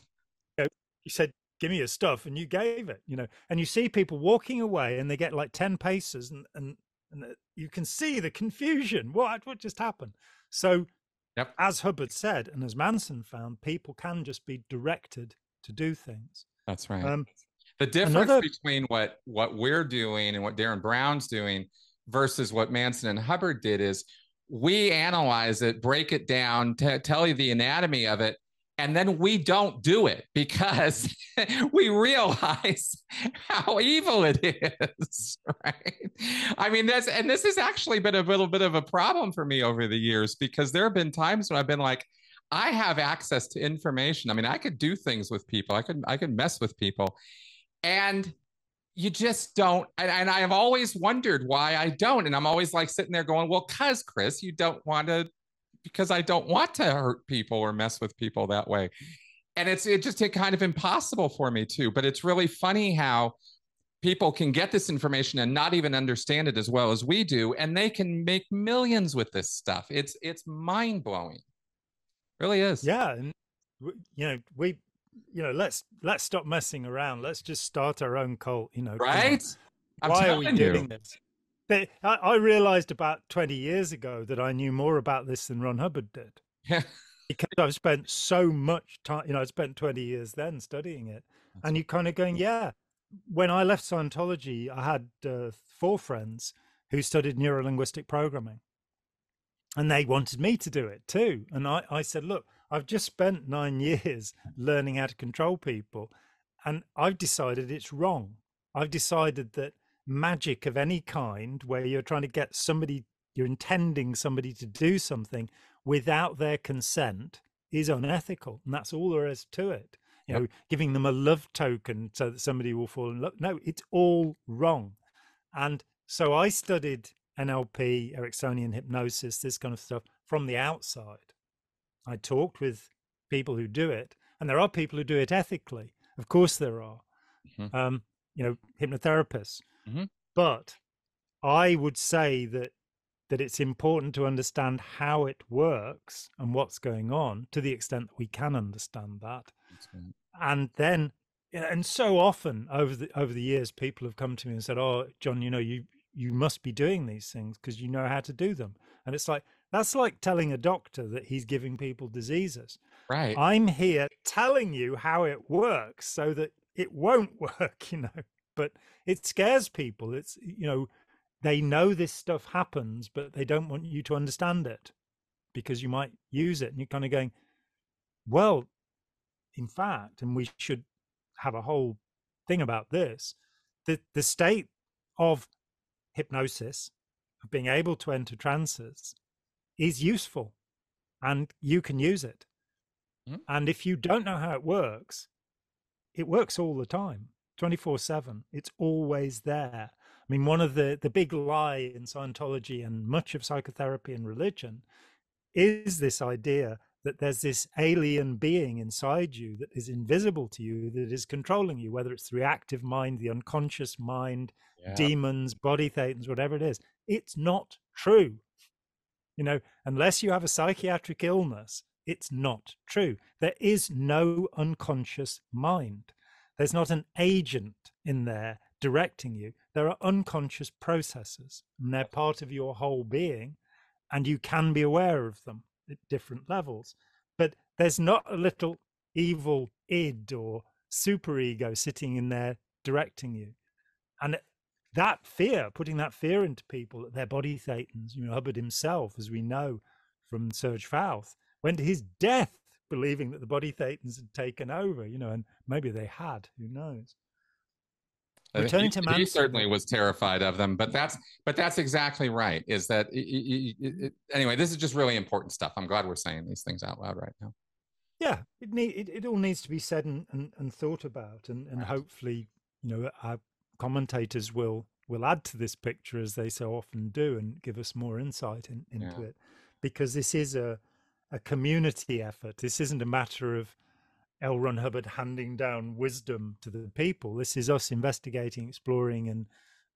You know, he said, give me your stuff and you gave it you know and you see people walking away and they get like 10 paces and and, and you can see the confusion. What what just happened? So
yep.
as hubbard said and as manson found people can just be directed to do things.
That's right. Um, the difference another... between what what we're doing and what derren brown's doing versus what manson and hubbard did is we analyze it break it down t- tell you the anatomy of it and then we don't do it because we realize how evil it is right? I mean that's and this has actually been a little bit of a problem for me over the years because there have been times when i've been like i have access to information. I mean i could do things with people. I could i could mess with people. And you just don't and, and i've always wondered why i don't. And i'm always like sitting there going well cuz chris you don't want to because I don't want to hurt people or mess with people that way. And it's it just it kind of impossible for me too. But it's really funny how people can get this information and not even understand it as well as we do, and they can make millions with this stuff. It's it's mind blowing, really is.
Yeah, and you know we, you know, let's let's stop messing around. Let's just start our own cult. You know,
right?
Why are we doing you. this? I, I realized about 20 years ago that I knew more about this than Ron Hubbard did.
Yeah.
because I've spent so much time, you know, I spent 20 years then studying it. That's and you're kind of going, yeah. When I left Scientology, I had uh, four friends who studied neurolinguistic programming. And they wanted me to do it too. And I, I said, look, I've just spent nine years learning how to control people. And I've decided it's wrong. I've decided that magic of any kind where you're trying to get somebody you're intending somebody to do something without their consent is unethical and that's all there is to it. You yep. know giving them a love token so that somebody will fall in love no it's all wrong. And so i studied nlp ericksonian hypnosis this kind of stuff from the outside. I talked with people who do it and there are people who do it ethically. Of course there are. Mm-hmm. um, you know hypnotherapists
Mm-hmm.
But I would say that that it's important to understand how it works and what's going on to the extent that we can understand that. And then and so often over the over the years people have come to me and said, "Oh, Jon, you know, you you must be doing these things because you know how to do them." And it's like, That's like telling a doctor that he's giving people diseases.
Right.
I'm here telling you how it works so that it won't work, you know. But it scares people. It's, you know, they know this stuff happens, but they don't want you to understand it because you might use it. And you're kind of going, well, in fact, and we should have a whole thing about this the, the state of hypnosis, of being able to enter trances, is useful and you can use it. Mm-hmm. And if you don't know how it works, it works all the time, 24 7. It's always there. I mean, one of the, the big lie in Scientology and much of psychotherapy and religion is this idea that there's this alien being inside you that is invisible to you that is controlling you, whether it's the reactive mind, the unconscious mind, yeah. demons, body thetans, whatever it is. It's not true. You know, unless you have a psychiatric illness, it's not true. There is no unconscious mind. There's not an agent in there directing you. There are unconscious processes, and they're part of your whole being, and you can be aware of them at different levels. But there's not a little evil id or super ego sitting in there directing you. And that fear, putting that fear into people that they're body thetans, you know, Hubbard himself, as we know from Sarge Pfauth, went to his death believing that the body thetans had taken over, you know, and maybe they had, who knows.
Returning he, to Manson, he certainly was terrified of them, but that's but that's exactly right. Is that it, it, it, anyway? This is just really important stuff. I'm glad we're saying these things out loud right now.
Yeah, it need it, it all needs to be said and, and, and thought about, and and right. hopefully, you know, our commentators will will add to this picture as they so often do, and give us more insight in, into yeah. it, because this is a a community effort. This isn't a matter of L. Ron Hubbard handing down wisdom to the people. This is us investigating, exploring, and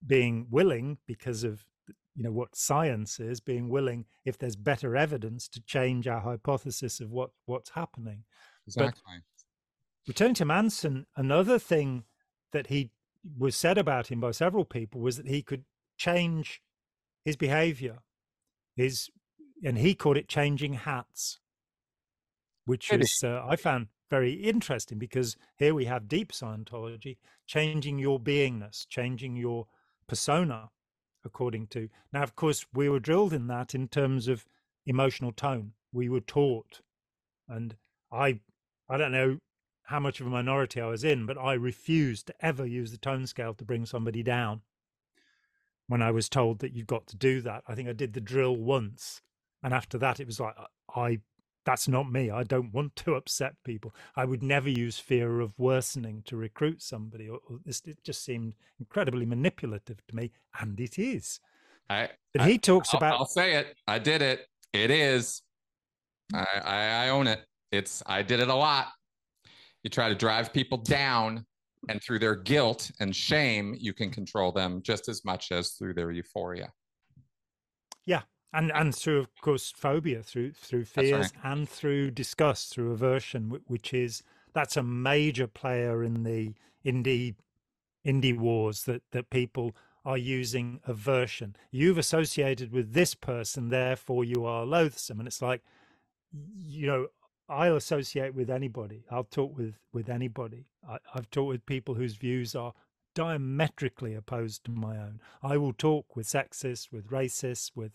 being willing because of you know what science is being willing if there's better evidence to change our hypothesis of what what's happening
exactly
but returning to manson another thing that he was said about him by several people was that he could change his behavior his and he called it changing hats which is uh, i found very interesting because here we have deep Scientology changing your beingness, changing your persona, according to. Now, of course, we were drilled in that in terms of emotional tone. We were taught, and I, I don't know how much of a minority I was in, but I refused to ever use the tone scale to bring somebody down. When I was told that you've got to do that, I think I did the drill once, and after that, it was like I that's not me. I don't want to upset people. I would never use fear of worsening to recruit somebody. Or, or this it just seemed incredibly manipulative to me, and it is.
I,
but he talks
I'll,
about.
I'll say it. I did it. It is. I, I, I own it. It's. I did it a lot. You try to drive people down, and through their guilt and shame, you can control them just as much as through their euphoria.
Yeah, and and through of course phobia through through fears right. and through disgust through aversion which is that's a major player in the indie indie wars that that people are using aversion. You've associated with this person therefore you are loathsome. And it's like you know i'll associate with anybody. I'll talk with with anybody. I, i've talked with people whose views are diametrically opposed to my own. I will talk with sexists with racists with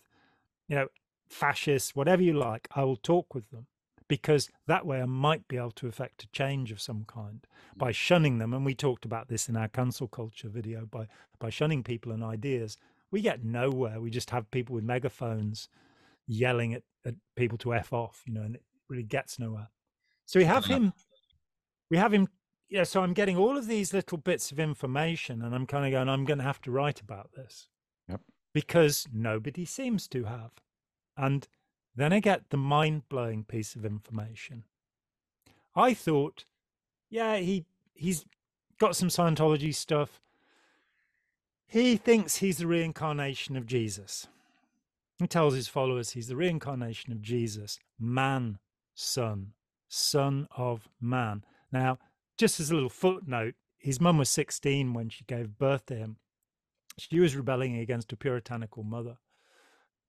you know, fascists, whatever you like, I will talk with them because that way I might be able to effect a change of some kind by shunning them. And we talked about this in our cancel culture video by by shunning people and ideas. We get nowhere. We just have people with megaphones yelling at, at people to f off, you know, and it really gets nowhere. So we have him. We have him. Yeah. So I'm getting all of these little bits of information, and I'm kind of going. I'm going to have to write about this because nobody seems to have. And then I get the mind blowing piece of information. I thought, yeah, he he's got some Scientology stuff. He thinks he's the reincarnation of Jesus. He tells his followers he's the reincarnation of Jesus, man, son, son of man. Now, just as a little footnote, his mum was 16 when she gave birth to him. She was rebelling against a puritanical mother.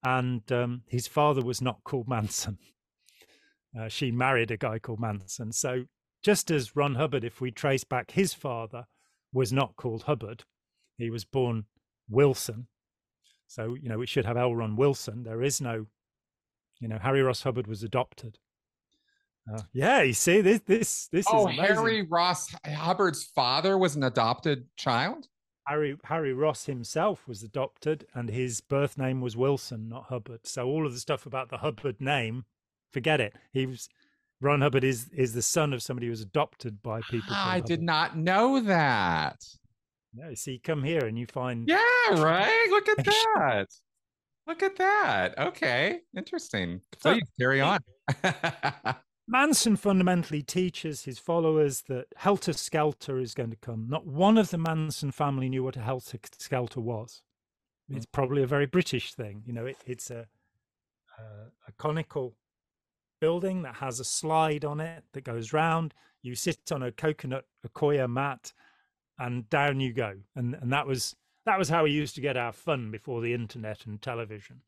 and um, his father was not called Manson. Uh, she married a guy called Manson. So, just as Ron Hubbard, if we trace back his father, was not called Hubbard, he was born Wilson. So, you know, we should have L. Ron Wilson. There is no, you know, Harry Ross Hubbard was adopted. Uh, yeah, you see, this this this
oh,
is amazing.
Harry Ross Hubbard's father was an adopted child.
Harry Harry Ross himself was adopted, and his birth name was Wilson, not Hubbard. So all of the stuff about the Hubbard name, forget it. He was Ron Hubbard is is the son of somebody who was adopted by people.
Ah, I
Hubbard.
did not know that.
No, see, come here and you find.
Yeah, right. Look at that. Look at that. Okay, interesting. Please so, carry on.
Manson fundamentally teaches his followers that helter skelter is going to come. Not one of the Manson family knew what a helter skelter was. It's mm. probably a very British thing. You know, it, it's a, a, a conical building that has a slide on it that goes round. You sit on a coconut Accoya mat, and down you go. And and that was that was how we used to get our fun before the internet and television.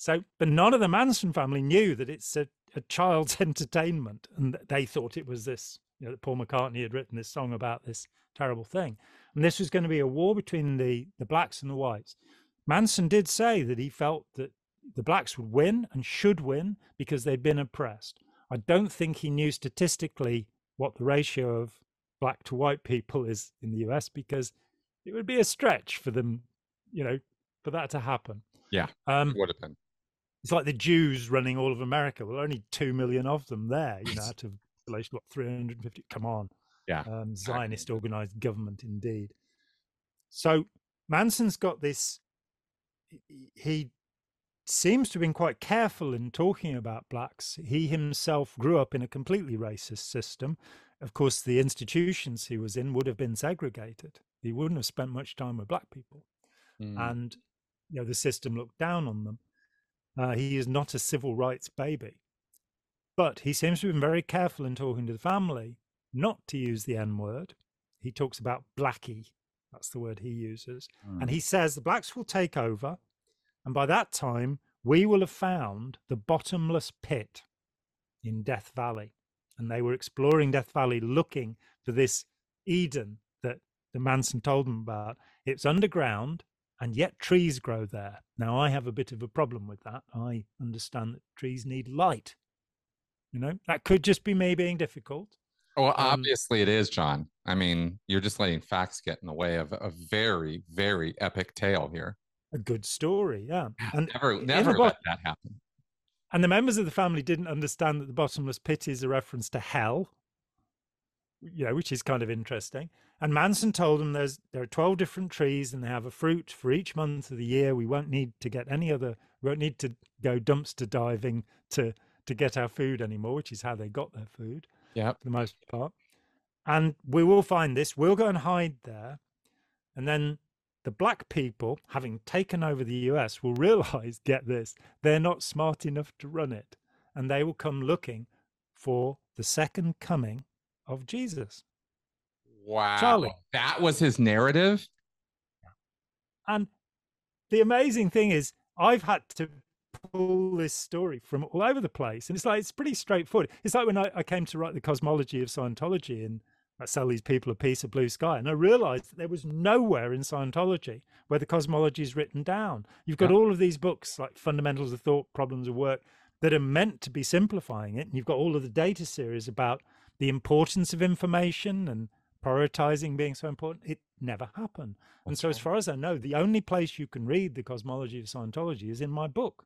So, but none of the Manson family knew that it's a a child's entertainment, and they thought it was this. You know, that Paul McCartney had written this song about this terrible thing, and this was going to be a war between the the blacks and the whites. Manson did say that he felt that the blacks would win and should win because they'd been oppressed. I don't think he knew statistically what the ratio of black to white people is in the US because it would be a stretch for them, you know, for that to happen.
Yeah, um, would have been
it's like the Jews running all of America. Well, only two million of them there. You know, out of what three hundred and fifty. Come on,
yeah,
um, Zionist organized government indeed. So Manson's got this. He seems to have been quite careful in talking about blacks. He himself grew up in a completely racist system. Of course, the institutions he was in would have been segregated. He wouldn't have spent much time with black people, mm. and you know the system looked down on them. Uh, he is not a civil rights baby. But he seems to have been very careful in talking to the family not to use the N word. He talks about blackie. That's the word he uses. Mm. And he says the blacks will take over. And by that time, we will have found the bottomless pit in Death Valley. And they were exploring Death Valley looking for this Eden that the Manson told them about. It's underground and yet trees grow there. Now, I have a bit of a problem with that. I understand that trees need light. You know, that could just be me being difficult.
Well, um, obviously it is, Jon. I mean, you're just letting facts get in the way of a very, very epic tale here.
A good story, yeah.
And never, never let that happen.
And the members of the family didn't understand that the bottomless pit is a reference to hell, you know, which is kind of interesting. And Manson told them there's there are 12 different trees and they have a fruit for each month of the year. We won't need to get any other we won't need to go dumpster diving to to get our food anymore, which is how they got their food.
Yeah.
For the most part. And we will find this. We'll go and hide there. And then the black people, having taken over the US, will realize, get this, they're not smart enough to run it. And they will come looking for the second coming of Jesus.
Wow. Charlie. That was his narrative.
And the amazing thing is, I've had to pull this story from all over the place. And it's like, it's pretty straightforward. It's like when I, I came to write the cosmology of Scientology and I sell these people a piece of blue sky. And I realized that there was nowhere in Scientology where the cosmology is written down. You've got yeah. all of these books like Fundamentals of Thought, Problems of Work that are meant to be simplifying it. And you've got all of the data series about the importance of information and prioritizing being so important, it never happened. And so, as far as I know, the only place you can read the cosmology of Scientology is in my book.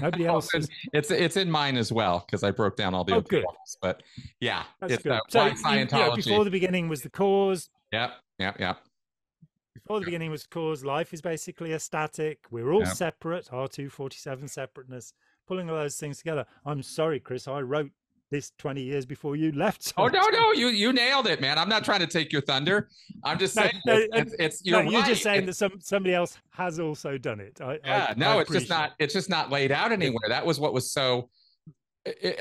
Nobody oh, else.
it's, it's, it's in mine as well because I broke down all the
oh, good.
Ones, but yeah,
That's it's good. Uh, so Scientology. You know, before the beginning was the cause.
Yep, yep, yep.
Before the yep. beginning was cause. Life is basically a static. We're all yep. separate. R two forty seven separateness. Pulling all those things together. I'm sorry, Chris. I wrote this 20 years before you left.
So oh no, no, you you nailed it, man. I'm not trying to take your thunder. I'm just saying no, no, it's, it's, you're,
no, you're just saying that some somebody else has also done it. I,
yeah,
I,
no, I it's just not it's just not laid out anywhere. That was what was so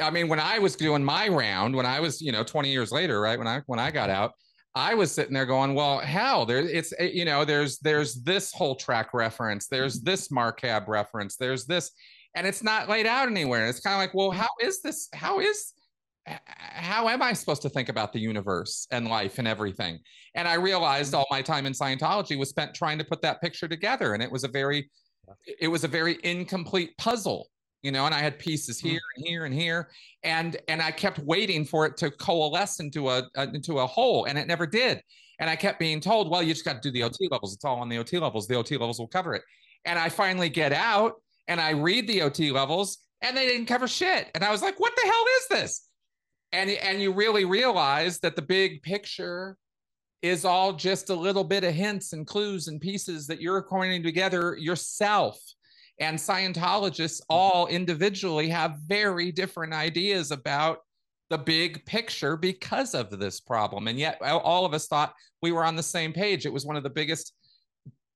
I mean, when I was doing my round, when I was, you know, 20 years later, right when I when I got out, I was sitting there going, well, hell, there it's you know, there's there's this whole track reference, there's this Marcab reference, there's this, and it's not laid out anywhere. It's kind of like, well, mm-hmm. how is this? How is how am I supposed to think about the universe and life and everything? And I realized all my time in Scientology was spent trying to put that picture together, and it was a very it was a very incomplete puzzle you know and i had pieces hmm. here and here and here and and i kept waiting for it to coalesce into a, a into a whole and it never did. And i kept being told well you just got to do the ot levels. It's all on the ot levels. The ot levels will cover it. And i finally get out and i read the ot levels and they didn't cover shit. And i was like what the hell is this and and you really realize that the big picture is all just a little bit of hints and clues and pieces that you're coining together yourself and Scientologists mm-hmm. all individually have very different ideas about the big picture because of this problem. And yet, all of us thought we were on the same page. It was one of the biggest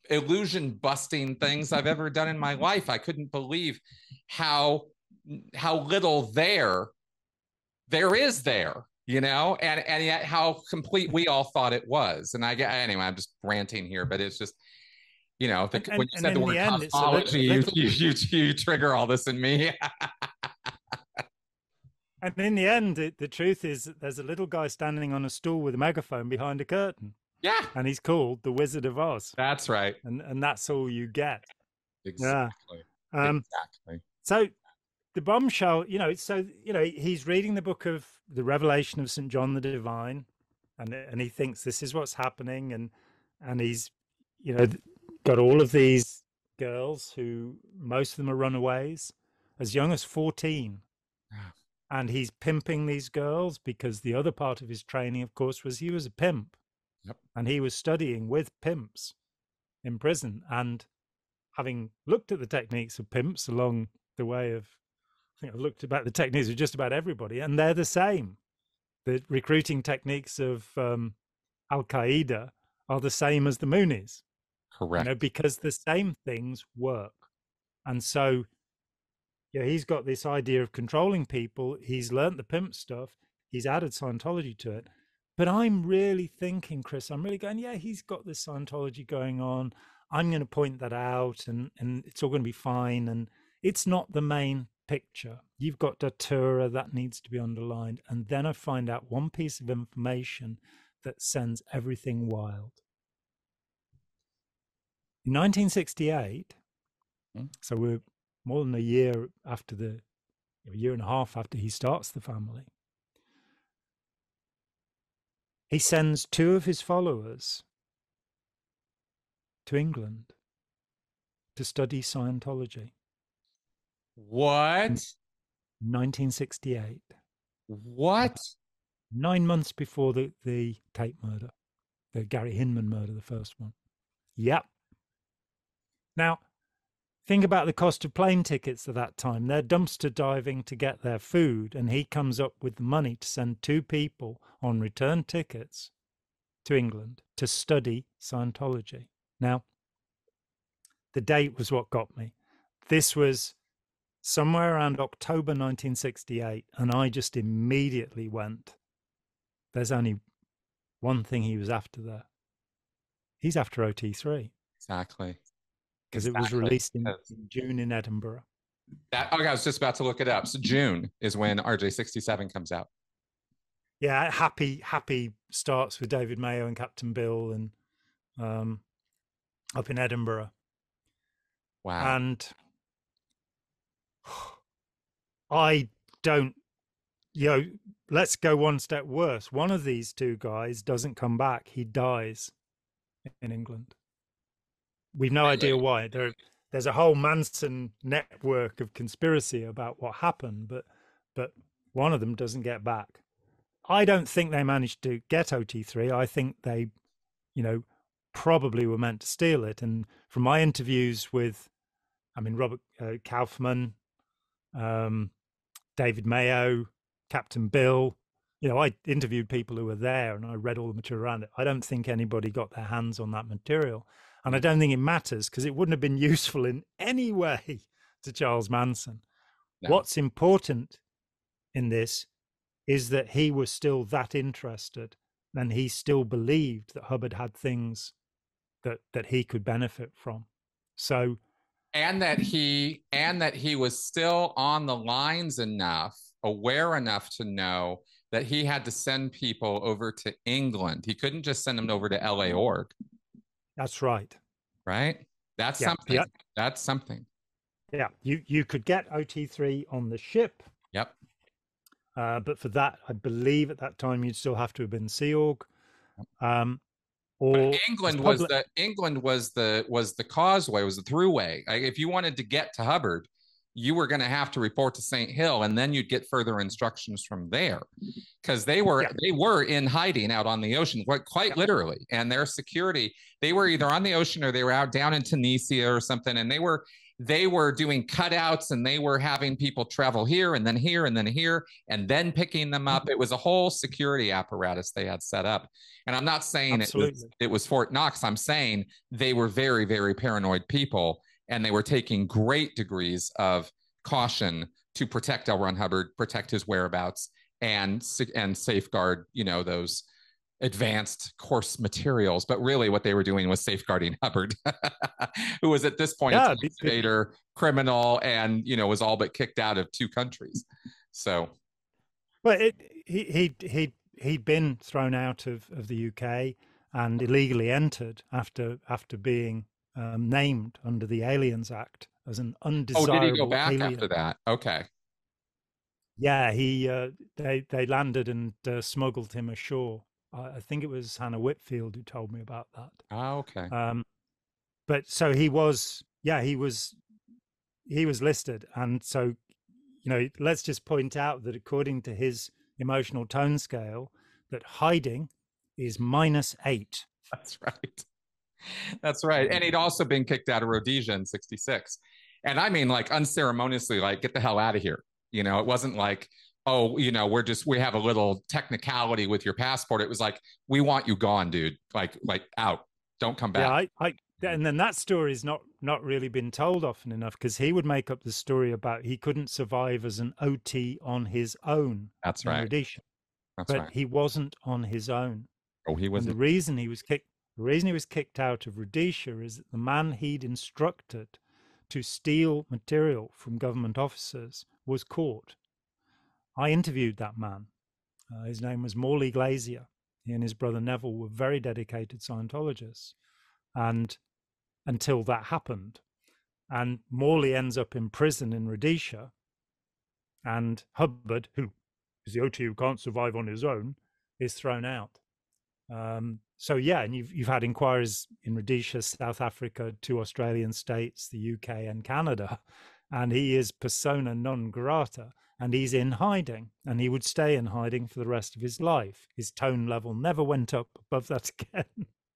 illusion busting things I've ever done in my life. I couldn't believe how how little there there is there you know and and yet how complete we all thought it was and i get anyway i'm just ranting here but it's just you know, the, and, when you said the word the end, cosmology, you, you, you, you trigger all this in me.
and in the end, it, the truth is that there's a little guy standing on a stool with a megaphone behind a curtain.
Yeah.
And he's called the Wizard of Oz.
That's right.
And and that's all you get.
Exactly.
Yeah. Um, exactly. So the bombshell, you know, so you know, he's reading the book of the Revelation of St. John the Divine, and and he thinks this is what's happening, and and he's, you know, got all of these girls who most of them are runaways as young as 14 ah. and he's pimping these girls because the other part of his training of course was he was a pimp
yep.
and he was studying with pimps in prison and having looked at the techniques of pimps along the way of i think i've looked about the techniques of just about everybody and they're the same the recruiting techniques of um, al-qaeda are the same as the moonies
Correct.
You know, because the same things work. And so, yeah, he's got this idea of controlling people. He's learned the pimp stuff. He's added Scientology to it. But I'm really thinking, Chris, I'm really going, yeah, he's got this Scientology going on. I'm going to point that out and, and it's all going to be fine. And it's not the main picture. You've got Datura that needs to be underlined. And then I find out one piece of information that sends everything wild. In 1968, hmm. so we're more than a year after the, a year and a half after he starts the family, he sends two of his followers to England to study Scientology.
What?
1968.
What?
Nine months before the, the Tate murder, the Gary Hinman murder, the first one. Yep. Now, think about the cost of plane tickets at that time. They're dumpster diving to get their food, and he comes up with the money to send two people on return tickets to England to study Scientology. Now, the date was what got me. This was somewhere around October 1968, and I just immediately went, There's only one thing he was after there. He's after OT3.
Exactly
because exactly. it was released in, in, June in Edinburgh.
That okay, I was just about to look it up. So June is when RJ67 comes out.
Yeah, happy happy starts with David Mayo and Captain Bill and um, up in Edinburgh.
Wow.
And I don't you know, let's go one step worse. One of these two guys doesn't come back. He dies in England. We've no idea why. There, there's a whole Manson network of conspiracy about what happened, but but one of them doesn't get back. I don't think they managed to get OT3. I think they, you know, probably were meant to steal it. And from my interviews with, I mean, Robert uh, Kaufman, um, David Mayo, Captain Bill, you know, I interviewed people who were there and I read all the material around it. I don't think anybody got their hands on that material. And I don't think it matters because it wouldn't have been useful in any way to Charles Manson. No. What's important in this is that he was still that interested and he still believed that Hubbard had things that that he could benefit from. So
and that he and that he was still on the lines enough, aware enough to know that he had to send people over to England. He couldn't just send them over to LA org.
That's right.
Right? That's yeah, something. Yeah. That's something.
Yeah, you you could get OT3 on the ship.
Yep.
Uh, but for that, I believe at that time you'd still have to have been Sea Org. Um,
or but England was the England was the was the causeway, was the throughway. Like if you wanted to get to Hubbard, you were going to have to report to St. Hill, and then you'd get further instructions from there, because they were yeah. they were in hiding out on the ocean, quite quite yeah. literally, and their security they were either on the ocean or they were out down in Tunisia or something, and they were they were doing cutouts and they were having people travel here and then here and then here and then picking them up. Mm-hmm. It was a whole security apparatus they had set up. And I'm not saying it was, it was Fort Knox. I'm saying they were very, very paranoid people and they were taking great degrees of caution to protect L. Ron Hubbard, protect his whereabouts, and and safeguard, you know, those advanced course materials, but really what they were doing was safeguarding Hubbard, who was at this point yeah, a dictator, criminal, and you know was all but kicked out of two countries. So,
well, it, he he he he'd been thrown out of, of the UK and illegally entered after after being um, named under the Aliens Act as an undesirable. Oh, did he go back alien.
after that? Okay.
Yeah, he uh, they they landed and uh, smuggled him ashore I think it was Hana Whitfield who told me about that.
Oh, okay.
Um, but so he was, yeah, he was, he was listed, and so, you know, let's just point out that according to his emotional tone scale, that hiding is minus eight.
That's right. That's right. And mm-hmm. he'd also been kicked out of Rhodesia in '66, and I mean, like unceremoniously, like get the hell out of here. You know, it wasn't like oh, you know, we're just we have a little technicality with your passport. It was like, we want you gone, dude. Like, like out. Don't come back.
Yeah, I, I mm-hmm. and then that story's not not really been told often enough because he would make up the story about he couldn't survive as an OT on his own.
That's right.
Rhodesia. That's right. but right. he wasn't on his own.
Oh, he was.
The reason he was kicked. The reason he was kicked out of Rhodesia is that the man he'd instructed to steal material from government officers was caught I interviewed that man. Uh, his name was Morley Glazier. He and his brother Neville were very dedicated Scientologists. And until that happened, and Morley ends up in prison in Rhodesia, and Hubbard, who is the OT who can't survive on his own, is thrown out. Um, so yeah, and you've you've had inquiries in Rhodesia, South Africa, two Australian states, the UK, and Canada, and he is persona non grata and he's in hiding and he would stay in hiding for the rest of his life. His tone level never went up above that again.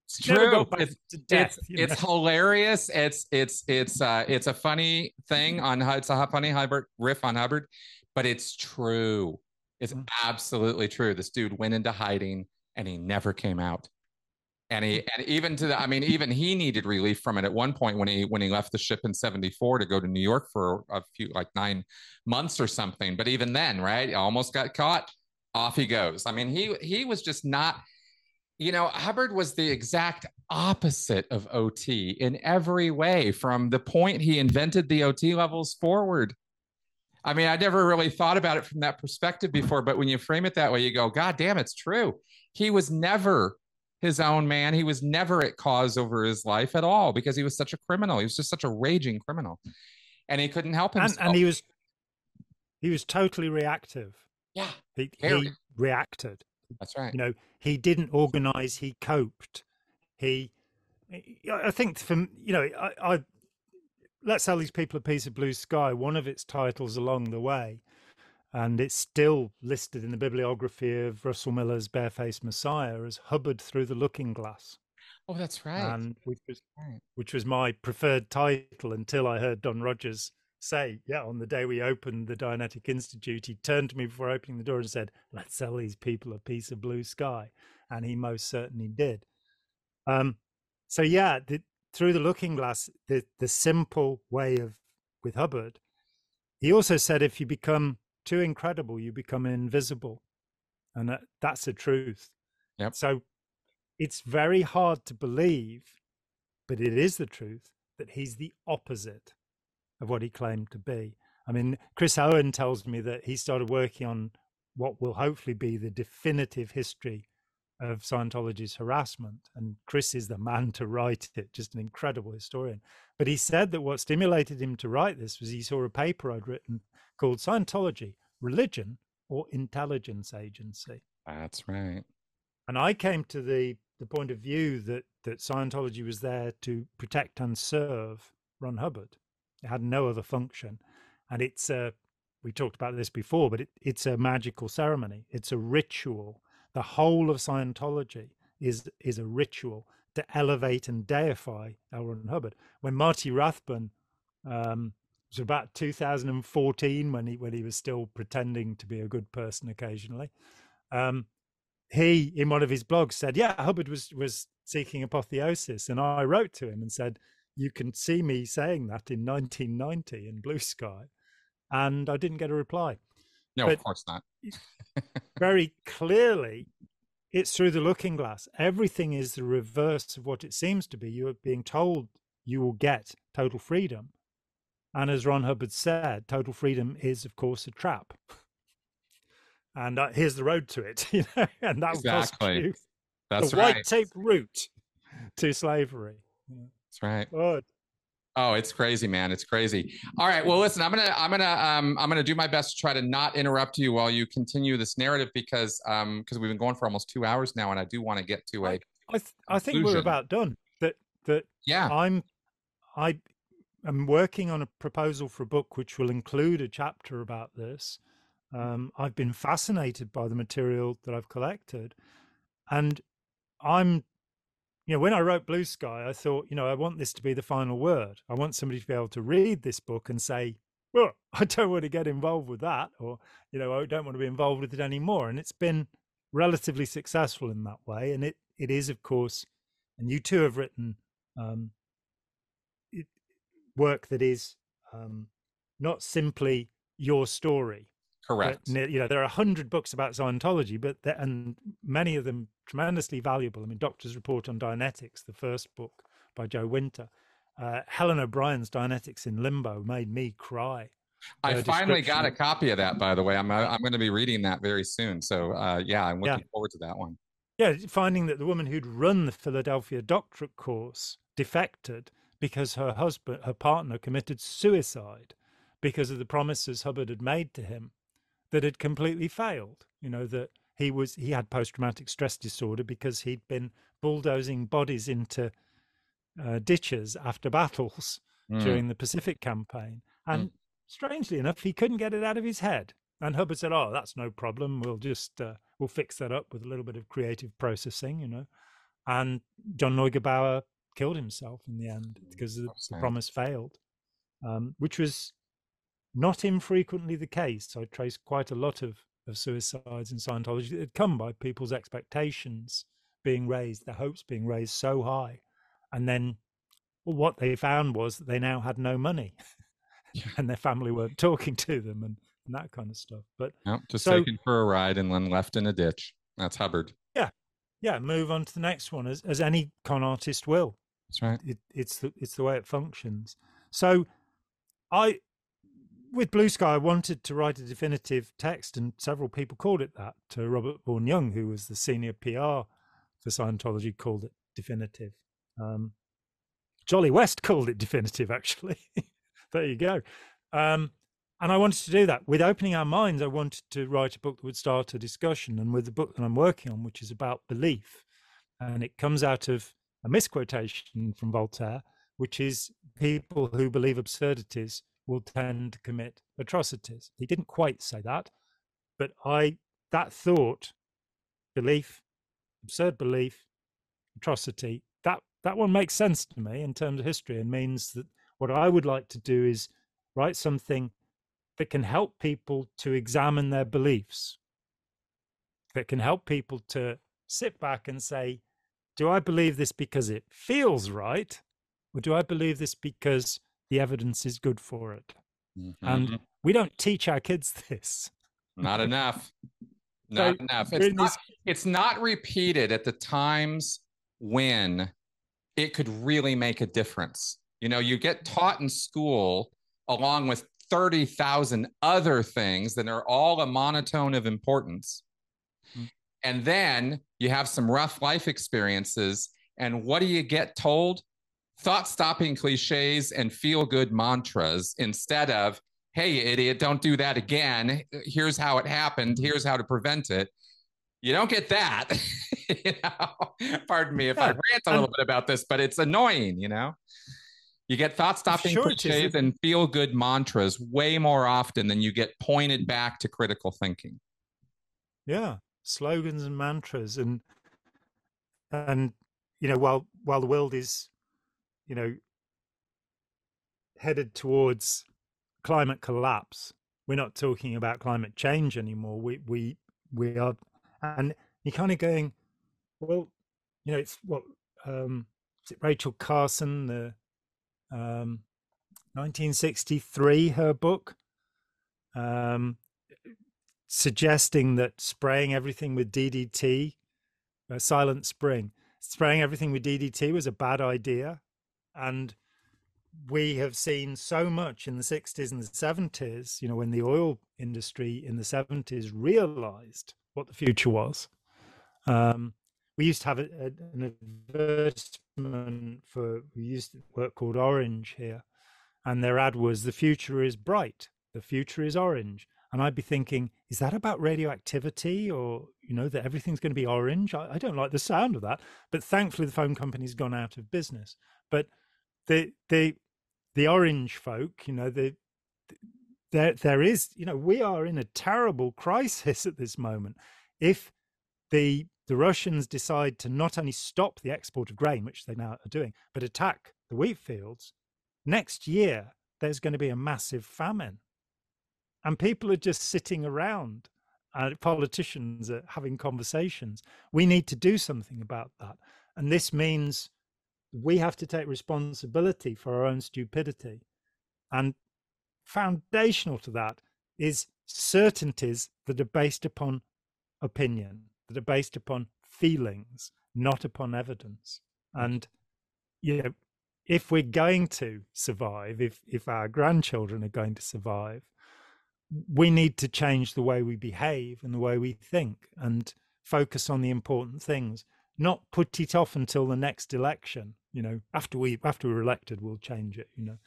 It's true. it's, death, it's, it's hilarious. It's it's it's uh it's a funny thing on it's a funny hubbard riff on hubbard but it's true. It's mm. absolutely true. This dude went into hiding and he never came out. And he hmm. and even to the i mean even he needed relief from it at one point when he when he left the ship in 74 to go to new york for a few like nine months or something. But even then right almost got caught. Off he goes. I mean he he was just not you know hubbard was the exact opposite of ot in every way from the point he invented the ot levels forward I mean, I never really thought about it from that perspective mm-hmm. before, but when you frame it that way, you go, God damn, it's true. He was never his own man. He was never at cause over his life at all because he was such a criminal. He was just such a raging criminal, and he couldn't help himself.
And, and he was he was totally reactive.
Yeah,
he, he reacted.
That's right.
You know, he didn't organize. He coped. He, I think, from you know, I, I let's sell these people a piece of blue sky. One of its titles along the way and it's still listed in the bibliography of Russell Miller's Barefaced Messiah as Hubbard Through the Looking Glass.
Oh, that's right.
And which was right. which was my preferred title until I heard Don Rogers say, yeah, on the day we opened the Dianetic Institute, he turned to me before opening the door and said, "Let's sell these people a piece of blue sky," and he most certainly did. Um, so yeah, the, through the Looking Glass, the the simple way of with Hubbard. He also said, if you become too incredible, you become invisible. And that, that's the truth.
Yep.
So it's very hard to believe, but it is the truth that he's the opposite of what he claimed to be. I mean, Chris Owen tells me that he started working on what will hopefully be the definitive history of Scientology's harassment. And Chris is the man to write it, just an incredible historian. But he said that what stimulated him to write this was he saw a paper I'd written called Scientology Religion or Intelligence Agency.
That's right.
And I came to the, the point of view that, that Scientology was there to protect and serve Ron Hubbard. It had no other function. And it's a, we talked about this before, but it, it's a magical ceremony. It's a ritual. The whole of Scientology is is a ritual to elevate and deify L. Ron Hubbard. When Marty Rathbun um, was about 2014, when he when he was still pretending to be a good person occasionally, um, he in one of his blogs said, "Yeah, Hubbard was was seeking apotheosis," and I wrote to him and said, "You can see me saying that in 1990 in Blue Sky," and I didn't get a reply.
No, but of course not.
very clearly, it's through the looking glass. Everything is the reverse of what it seems to be. You are being told you will get total freedom. And as Ron Hubbard said, total freedom is, of course, a trap. and uh, here's the road to it, you know, and that exactly. you That's the right. white tape route to slavery.
That's right. Good. Oh, it's crazy, man. It's crazy. All right. Well, listen, I'm gonna I'm gonna um I'm gonna do my best to try to not interrupt you while you continue this narrative because um because we've been going for almost two hours now, and I do want to get to a.
I I, th- I think we're about done. That that
yeah.
I'm I am working on a proposal for a book which will include a chapter about this. Um, I've been fascinated by the material that I've collected, and I'm you know, when I wrote Blue Sky, I thought, you know, I want this to be the final word. I want somebody to be able to read this book and say, well, I don't want to get involved with that, or, you know, I don't want to be involved with it anymore. And it's been relatively successful in that way. And it, it is, of course, and you too have written um, it, work that is um, not simply your story,
Correct.
But, you know, there are a hundred books about Scientology, but and many of them tremendously valuable. I mean, Doctor's Report on Dianetics, the first book by Joe Winter. Uh, Helen O'Brien's Dianetics in Limbo made me cry.
I finally got a copy of that, by the way. I'm uh, I'm going to be reading that very soon. So uh, yeah, I'm looking yeah. forward to that one.
Yeah, finding that the woman who'd run the Philadelphia doctorate course defected because her husband, her partner, committed suicide because of the promises Hubbard had made to him that had completely failed. You know that he was he had post traumatic stress disorder because he'd been bulldozing bodies into uh, ditches after battles mm. during the Pacific campaign, and mm. strangely enough, he couldn't get it out of his head. And Hubbard said, "Oh, that's no problem. We'll just uh, we'll fix that up with a little bit of creative processing, you know." And John Neugebauer killed himself in the end because the, the promise failed, um, which was not infrequently the case. I trace quite a lot of, of suicides in Scientology that come by people's expectations being raised, their hopes being raised so high. And then well, what they found was that they now had no money and their family weren't talking to them and, and that kind of stuff. But
yep, just so, taken for a ride and then left in a ditch. That's Hubbard.
Yeah. Yeah. Move on to the next one as, as any con artist will.
That's right.
It, it's the, it's the way it functions. So I, with Blue Sky, I wanted to write a definitive text, and several people called it that. To Robert Vaughn Young, who was the senior PR for Scientology, called it definitive. Um, Jolly West called it definitive, actually. there you go. Um, and I wanted to do that. With opening our minds, I wanted to write a book that would start a discussion. And with the book that I'm working on, which is about belief, and it comes out of a misquotation from Voltaire, which is people who believe absurdities will tend to commit atrocities. He didn't quite say that, but I that thought, belief, absurd belief, atrocity, that that one makes sense to me in terms of history and means that what I would like to do is write something that can help people to examine their beliefs, that can help people to sit back and say, do I believe this because it feels right? Or do I believe this because the evidence is good for it. Mm-hmm. And we don't teach our kids this.
Not enough. not so enough. It's not, it's not repeated at the times when it could really make a difference. You know, you get taught in school along with 30,000 other things that are all a monotone of importance. Mm-hmm. And then you have some rough life experiences. And what do you get told? Thought stopping cliches and feel good mantras instead of, hey, idiot, don't do that again. Here's how it happened. Here's how to prevent it. You don't get that. you know, pardon me if yeah, I rant a little bit about this, but it's annoying, you know? You get thought stopping sure cliches and feel good mantras way more often than you get pointed back to critical thinking.
Yeah, slogans and mantras and and you know while while the world is you know headed towards climate collapse. We're not talking about climate change anymore. We we we are and you're kind of going well you know it's what um is it rachel carson the um 1963 her book um suggesting that spraying everything with ddt uh, silent spring spraying everything with ddt was a bad idea and we have seen so much in the 60s and the 70s, you know, when the oil industry in the 70s realized what the future was. Um, we used to have a, a, an advertisement for, we used to work called Orange here, and their ad was, The future is bright, the future is orange. And I'd be thinking, is that about radioactivity or, you know, that everything's going to be orange? I, I don't like the sound of that. But thankfully, the phone company's gone out of business. But the, the, the orange folk, you know, the, there there is, you know, we are in a terrible crisis at this moment. If the the Russians decide to not only stop the export of grain, which they now are doing, but attack the wheat fields, next year there's going to be a massive famine. And people are just sitting around, uh, politicians are having conversations. We need to do something about that. And this means we have to take responsibility for our own stupidity. And foundational to that is certainties that are based upon opinion, that are based upon feelings, not upon evidence. And you know, if we're going to survive, if if our grandchildren are going to survive, we need to change the way we behave and the way we think and focus on the important things, not put it off until the next election you know after we after we're elected we'll change it you know.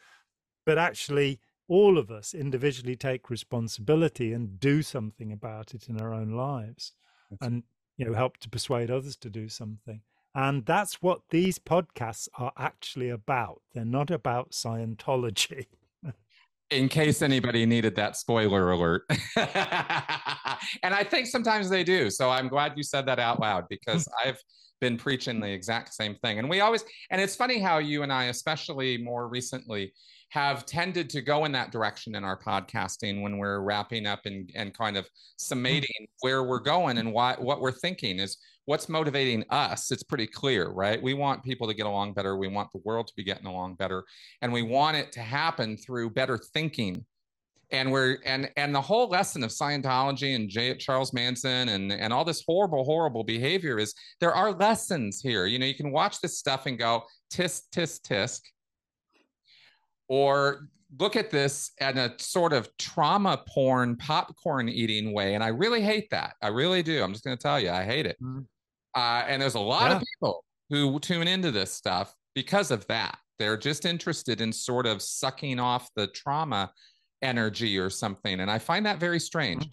But actually all of us individually take responsibility and do something about it in our own lives that's and you know help to persuade others to do something. And that's what these podcasts are actually about. They're not about scientology
in case anybody needed that spoiler alert and i think sometimes they do so i'm glad you said that out loud because i've been preaching the exact same thing. And we always, and it's funny how you and I, especially more recently, have tended to go in that direction in our podcasting when we're wrapping up and, and kind of mm. summating where we're going and why what we're thinking is what's motivating us. It's pretty clear, right? We want people to get along better. We want the world to be getting along better. And we want it to happen through better thinking and we're and and the whole lesson of Scientology and J. Charles Manson and and all this horrible horrible behavior is there are lessons here. You know, you can watch this stuff and go tisk tisk tisk, or look at this in a sort of trauma porn popcorn eating way, and I really hate that. I really do. I'm just going to tell you, I hate it. Mm-hmm. Uh, and there's a lot yeah. of people who tune into this stuff because of that. They're just interested in sort of sucking off the trauma energy or something. And I find that very strange.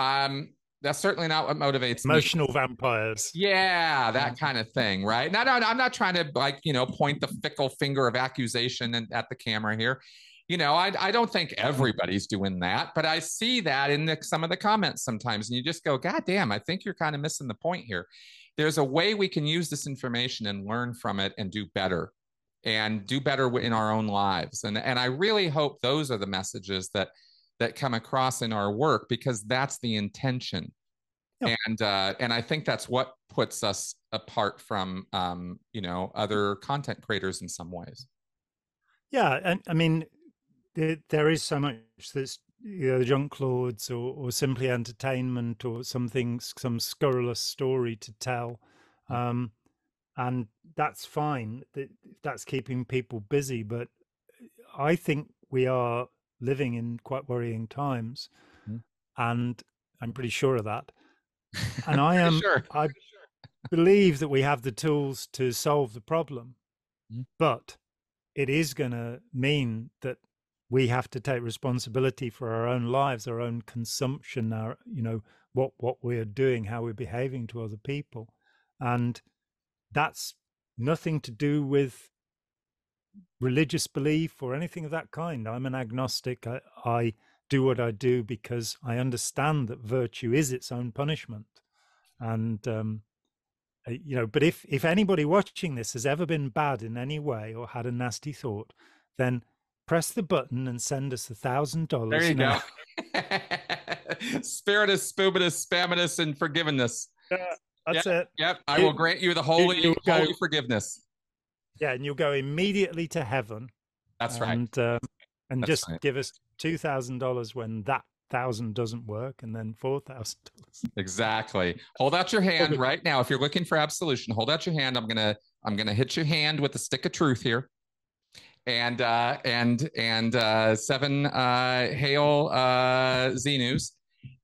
Mm-hmm. Um, that's certainly not what motivates
emotional me. vampires.
Yeah, that kind of thing, right? No, no, I'm not trying to like you know point the fickle finger of accusation and, at the camera here. You know, I I don't think everybody's doing that, but I see that in the, some of the comments sometimes, and you just go, God damn, I think you're kind of missing the point here. There's a way we can use this information and learn from it and do better and do better in our own lives. And, and I really hope those are the messages that that come across in our work because that's the intention. And uh, and I think that's what puts us apart from um, you know other content creators in some ways.
Yeah, and I mean there, there is so much that's you know, the junk lords or, or simply entertainment or something, some scurrilous story to tell.
Mm.
Um, and that's fine. That that's keeping people busy. But I think we are living in quite worrying times,
Mhm.
and I'm pretty sure of that. And I am.
Sure.
I believe that we have the tools to solve the problem,
Mhm.
but it is going to mean that we have to take responsibility for our own lives, our own consumption, our you know what what we're doing, how we're behaving to other people, and that's nothing to do with religious belief or anything of that kind. I'm an agnostic. I, I do what I do because I understand that virtue is its own punishment, and um, uh, you know. But if if anybody watching this has ever been bad in any way or had a nasty thought, then press the button and send us a thousand dollars.
There you go. Spiritus, spubitus, spaminus, and forgiveness.
That's it.
Yep. I
You-
will grant you the holy,
you'll go-
holy forgiveness.
Yeah, and you'll go immediately to heaven.
That's right.
and, um, and
That's
just
right.
give us two thousand dollars when that thousand doesn't work, and then four thousand dollars.
Exactly. Hold out your hand right now. If you're looking for absolution, hold out your hand. I'm gonna I'm gonna hit your hand with a stick of truth here. And uh and and uh seven uh hail uh Zenus.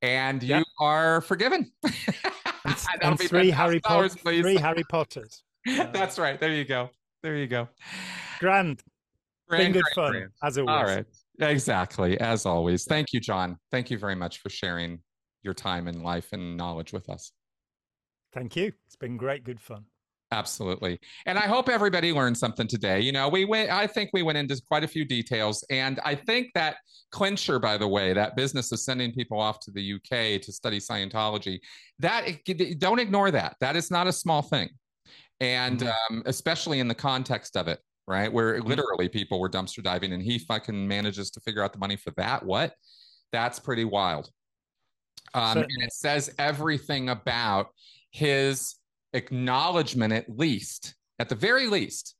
And you
Yeah.
are forgiven. That'll
and
be
three Harry Potter, three Harry Potters.
That's right. There you go. There you go.
Grand, been
Grand,
good
grand,
fun
grand.
as always.
All right. Exactly. As always. Thank you, Jon. Thank you very much for sharing your time and life and knowledge with us.
Thank you. It's been great, good fun.
Absolutely. And I hope everybody learned something today. You know, we went, I think we went into quite a few details. And I think that Clincher, by the way, that business of sending people off to the UK to study Scientology, that don't ignore that. That is not a small thing. And
Mhm.
um, especially in the context of it, right? Where
Mhm.
literally people were dumpster diving and he fucking manages to figure out the money for that. What? That's pretty wild. Um, and it says everything about his acknowledgement, at least, at the very least,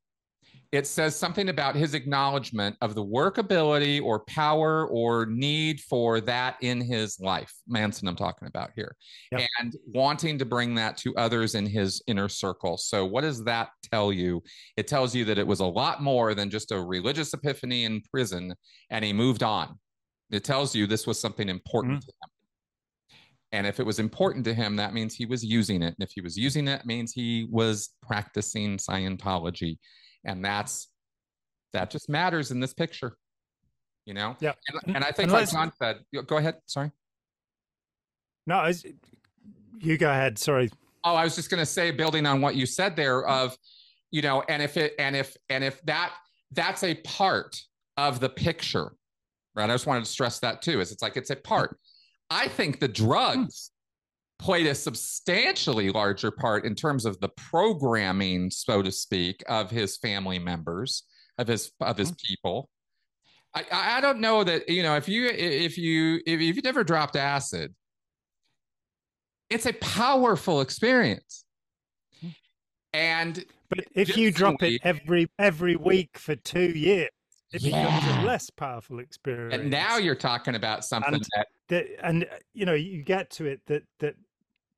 it says something about his acknowledgement of the workability or power or need for that in his life. Manson, I'm talking about here,
Yep.
and wanting to bring that to others in his inner circle. So, what does that tell you? It tells you that it was a lot more than just a religious epiphany in prison and he moved on. It tells you this was something important mm-hmm. to him. And if it was important to him, that means he was using it. And if he was using it, it means he was practicing Scientology. And that's that just matters in this picture. You know?
Yeah.
And, mm-hmm. and I think
And
like Jon said, go ahead. Sorry.
No, was- you go ahead. Sorry.
Oh, I was just gonna say, building on what you said there of, you know, and if it and if and if that that's a part of the picture, right? I just wanted to stress that too, is it's like it's a part. I think the drugs played a substantially larger part in terms of the programming, so to speak, of his family members, of his of his mm-hmm. people. I, I I don't know that you know if you if you if you've never dropped acid, it's a powerful experience. Mm-hmm. And
But if you drop
Instantly-
it every every week for two years, it becomes a less powerful experience.
and now you're talking about something
And-
that
that, and uh, you know you get to it that that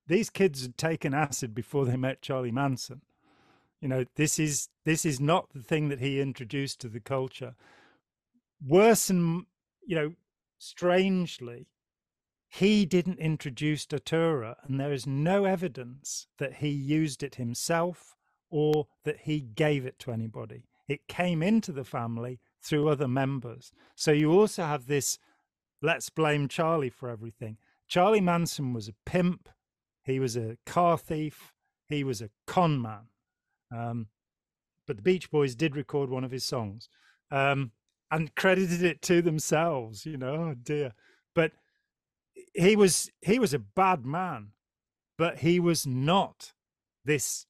these kids had taken acid before they met Charlie Manson. You know this is this is not the thing that he introduced to the culture. Worse and you know, strangely, he didn't introduce Datura, and there is no evidence that he used it himself or that he gave it to anybody. It came into the family through other members. So you also have this let's blame Charlie for everything. Charlie Manson was a pimp, he was a car thief, he was a con man. Um, but the Beach Boys did record one of his songs um, and credited it to themselves, you know, oh dear. But he was he was a bad man, but he was not this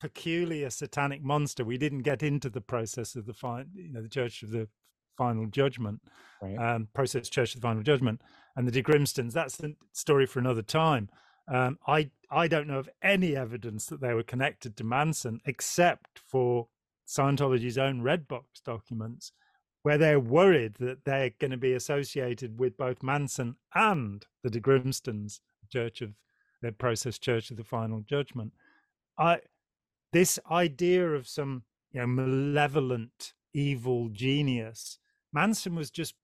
peculiar satanic monster. We didn't get into the process of the fine, you know, the Church of the Final Judgment
right?
um, process church of the final judgment and the de grimstons that's the story for another time um, i i don't know of any evidence that they were connected to manson except for scientology's own red box documents where they're worried that they're going to be associated with both Manson and the De Grimstons Church of the Process Church of the Final Judgment. I this idea of some you know malevolent evil genius. Manson was just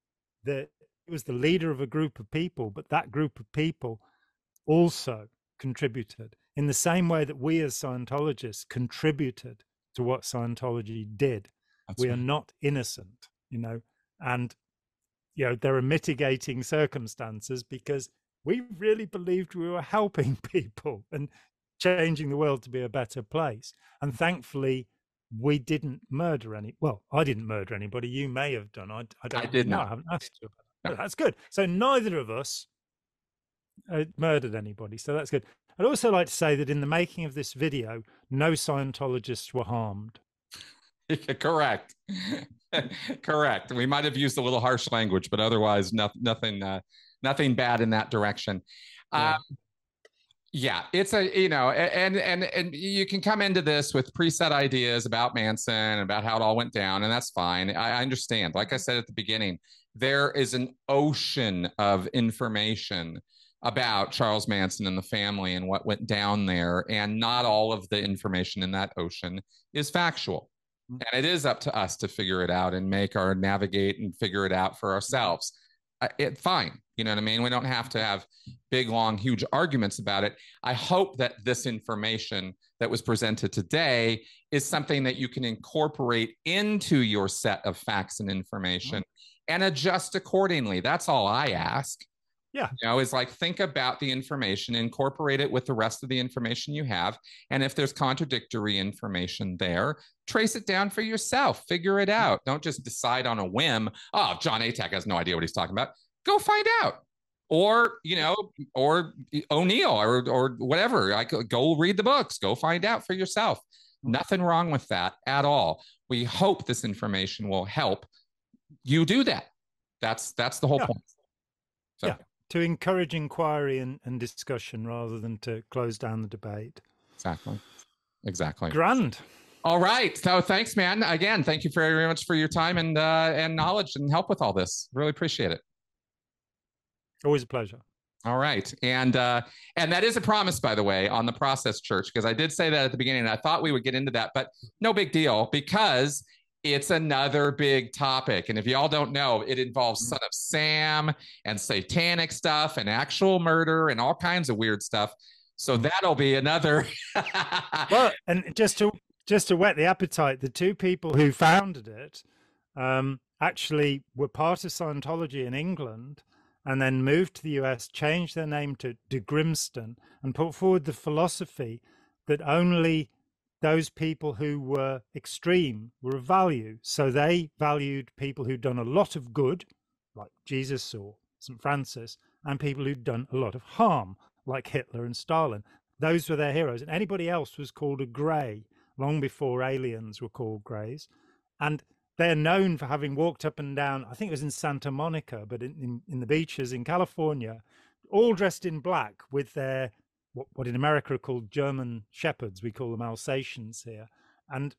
the he was the leader of a group of people, but that group of people also contributed in the same way that we as Scientologists contributed to what Scientology did. That's we right. are not innocent, you know, and you know there are mitigating circumstances because we really believed we were helping people and changing the world to be a better place. And thankfully, we didn't murder any. Well, I didn't murder anybody. You may have done. I, I don't.
I did
know.
not.
I haven't asked you. About that. That's good. So neither of us uh, murdered anybody. So that's good. I'd also like to say that in the making of this video, no Scientologists were harmed.
Correct. Correct. We might have used a little harsh language, but otherwise, no, nothing, uh, nothing bad in that direction. Yeah. Um, yeah, it's a you know, and and and you can come into this with preset ideas about Manson and about how it all went down, and that's fine. I understand. Like I said at the beginning, there is an ocean of information about Charles Manson and the family and what went down there, and not all of the information in that ocean is factual. Mm. And it is up to us to figure it out and make our navigate and figure it out for ourselves it fine. You know what i mean? We don't have to have big long huge arguments about it. I hope that this information that was presented today is something that you can incorporate into your set of facts and information mm-hmm. and adjust accordingly. That's all i ask
yeah.
You know is like think about the information incorporate it with the rest of the information you have and if there's contradictory information there trace it down for yourself figure it mm-hmm. out. Don't just decide on a whim oh Jon Atack has no idea what he's talking about. Go find out. Or you know or o'neill or or whatever. Like go read the books. Go find out for yourself. Mm-hmm. Nothing wrong with that at all. We hope this information will help you do that. That's that's the whole
yeah.
point.
So. yeah to encourage inquiry and, and discussion rather than to close down the debate.
Exactly. Exactly.
Grand.
All right. So thanks, man. Again, thank you very very much for your time and uh, and knowledge and help with all this. Really appreciate it.
Always a pleasure.
All right, and uh, and that is a promise, by the way, on the Process Church, because I did say that at the beginning. I thought we would get into that, but no big deal because it's another big topic. And if y'all don't know, it involves mm. Son of Sam and satanic stuff and actual murder and all kinds of weird stuff. So that'll be another.
well, and just to just to whet the appetite, the two people who founded it um, actually were part of Scientology in England and then moved to the US, changed their name to De Grimston, and put forward the philosophy that only those people who were extreme were of value. So they valued people who'd done a lot of good, like Jesus or St. Francis, and people who'd done a lot of harm, like Hitler and Stalin. Those were their heroes. And anybody else was called a grey long before aliens were called greys. And they're known for having walked up and down, I think it was in Santa Monica, but in, in, in the beaches in California, all dressed in black with their what, in America are called German shepherds. We call them Alsatians here. And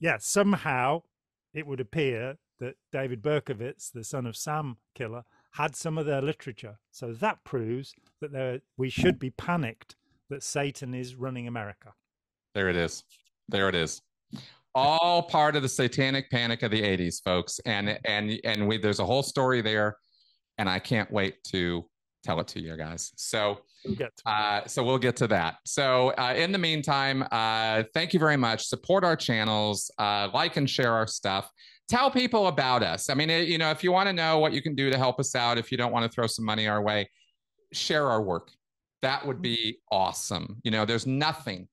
yeah, somehow it would appear that David Berkowitz, the son of Sam killer, had some of their literature. So that proves that there, we should be panicked that Satan is running America.
There it is. There it is. All part of the satanic panic of the 80s, folks. And and and we there's a whole story there. And I can't wait to tell it to you guys. So
we'll
uh, so we'll get to that. So uh, in the meantime, uh, thank you very much. Support our channels, uh, like and share our stuff. Tell people about us. I mean, it, you know, if you want to know what you can do to help us out, if you don't want to throw some money our way, share our work. That would be awesome. You know, there's nothing,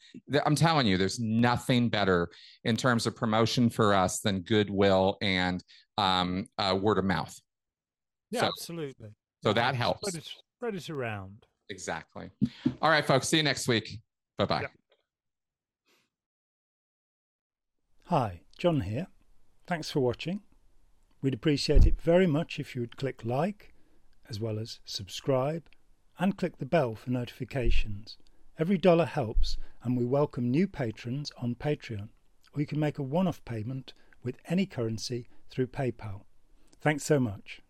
I'm telling you, there's nothing better in terms of promotion for us than goodwill and um, uh, word of mouth.
Yeah, so, absolutely.
So that helps.
Spread it, spread it around.
Exactly. All right, folks. See you next week. Bye bye.
Hi, Jon here. Thanks for watching. We'd appreciate it very much if you would click like, as well as subscribe, and click the bell for notifications. Every dollar helps, and we welcome new patrons on Patreon, or you can make a one off payment with any currency through PayPal. Thanks so much.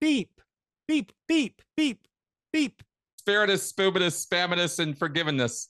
Beep, beep, beep, beep, beep.
Spiritus, Spoobitus, Spaminus, and Forgiveness.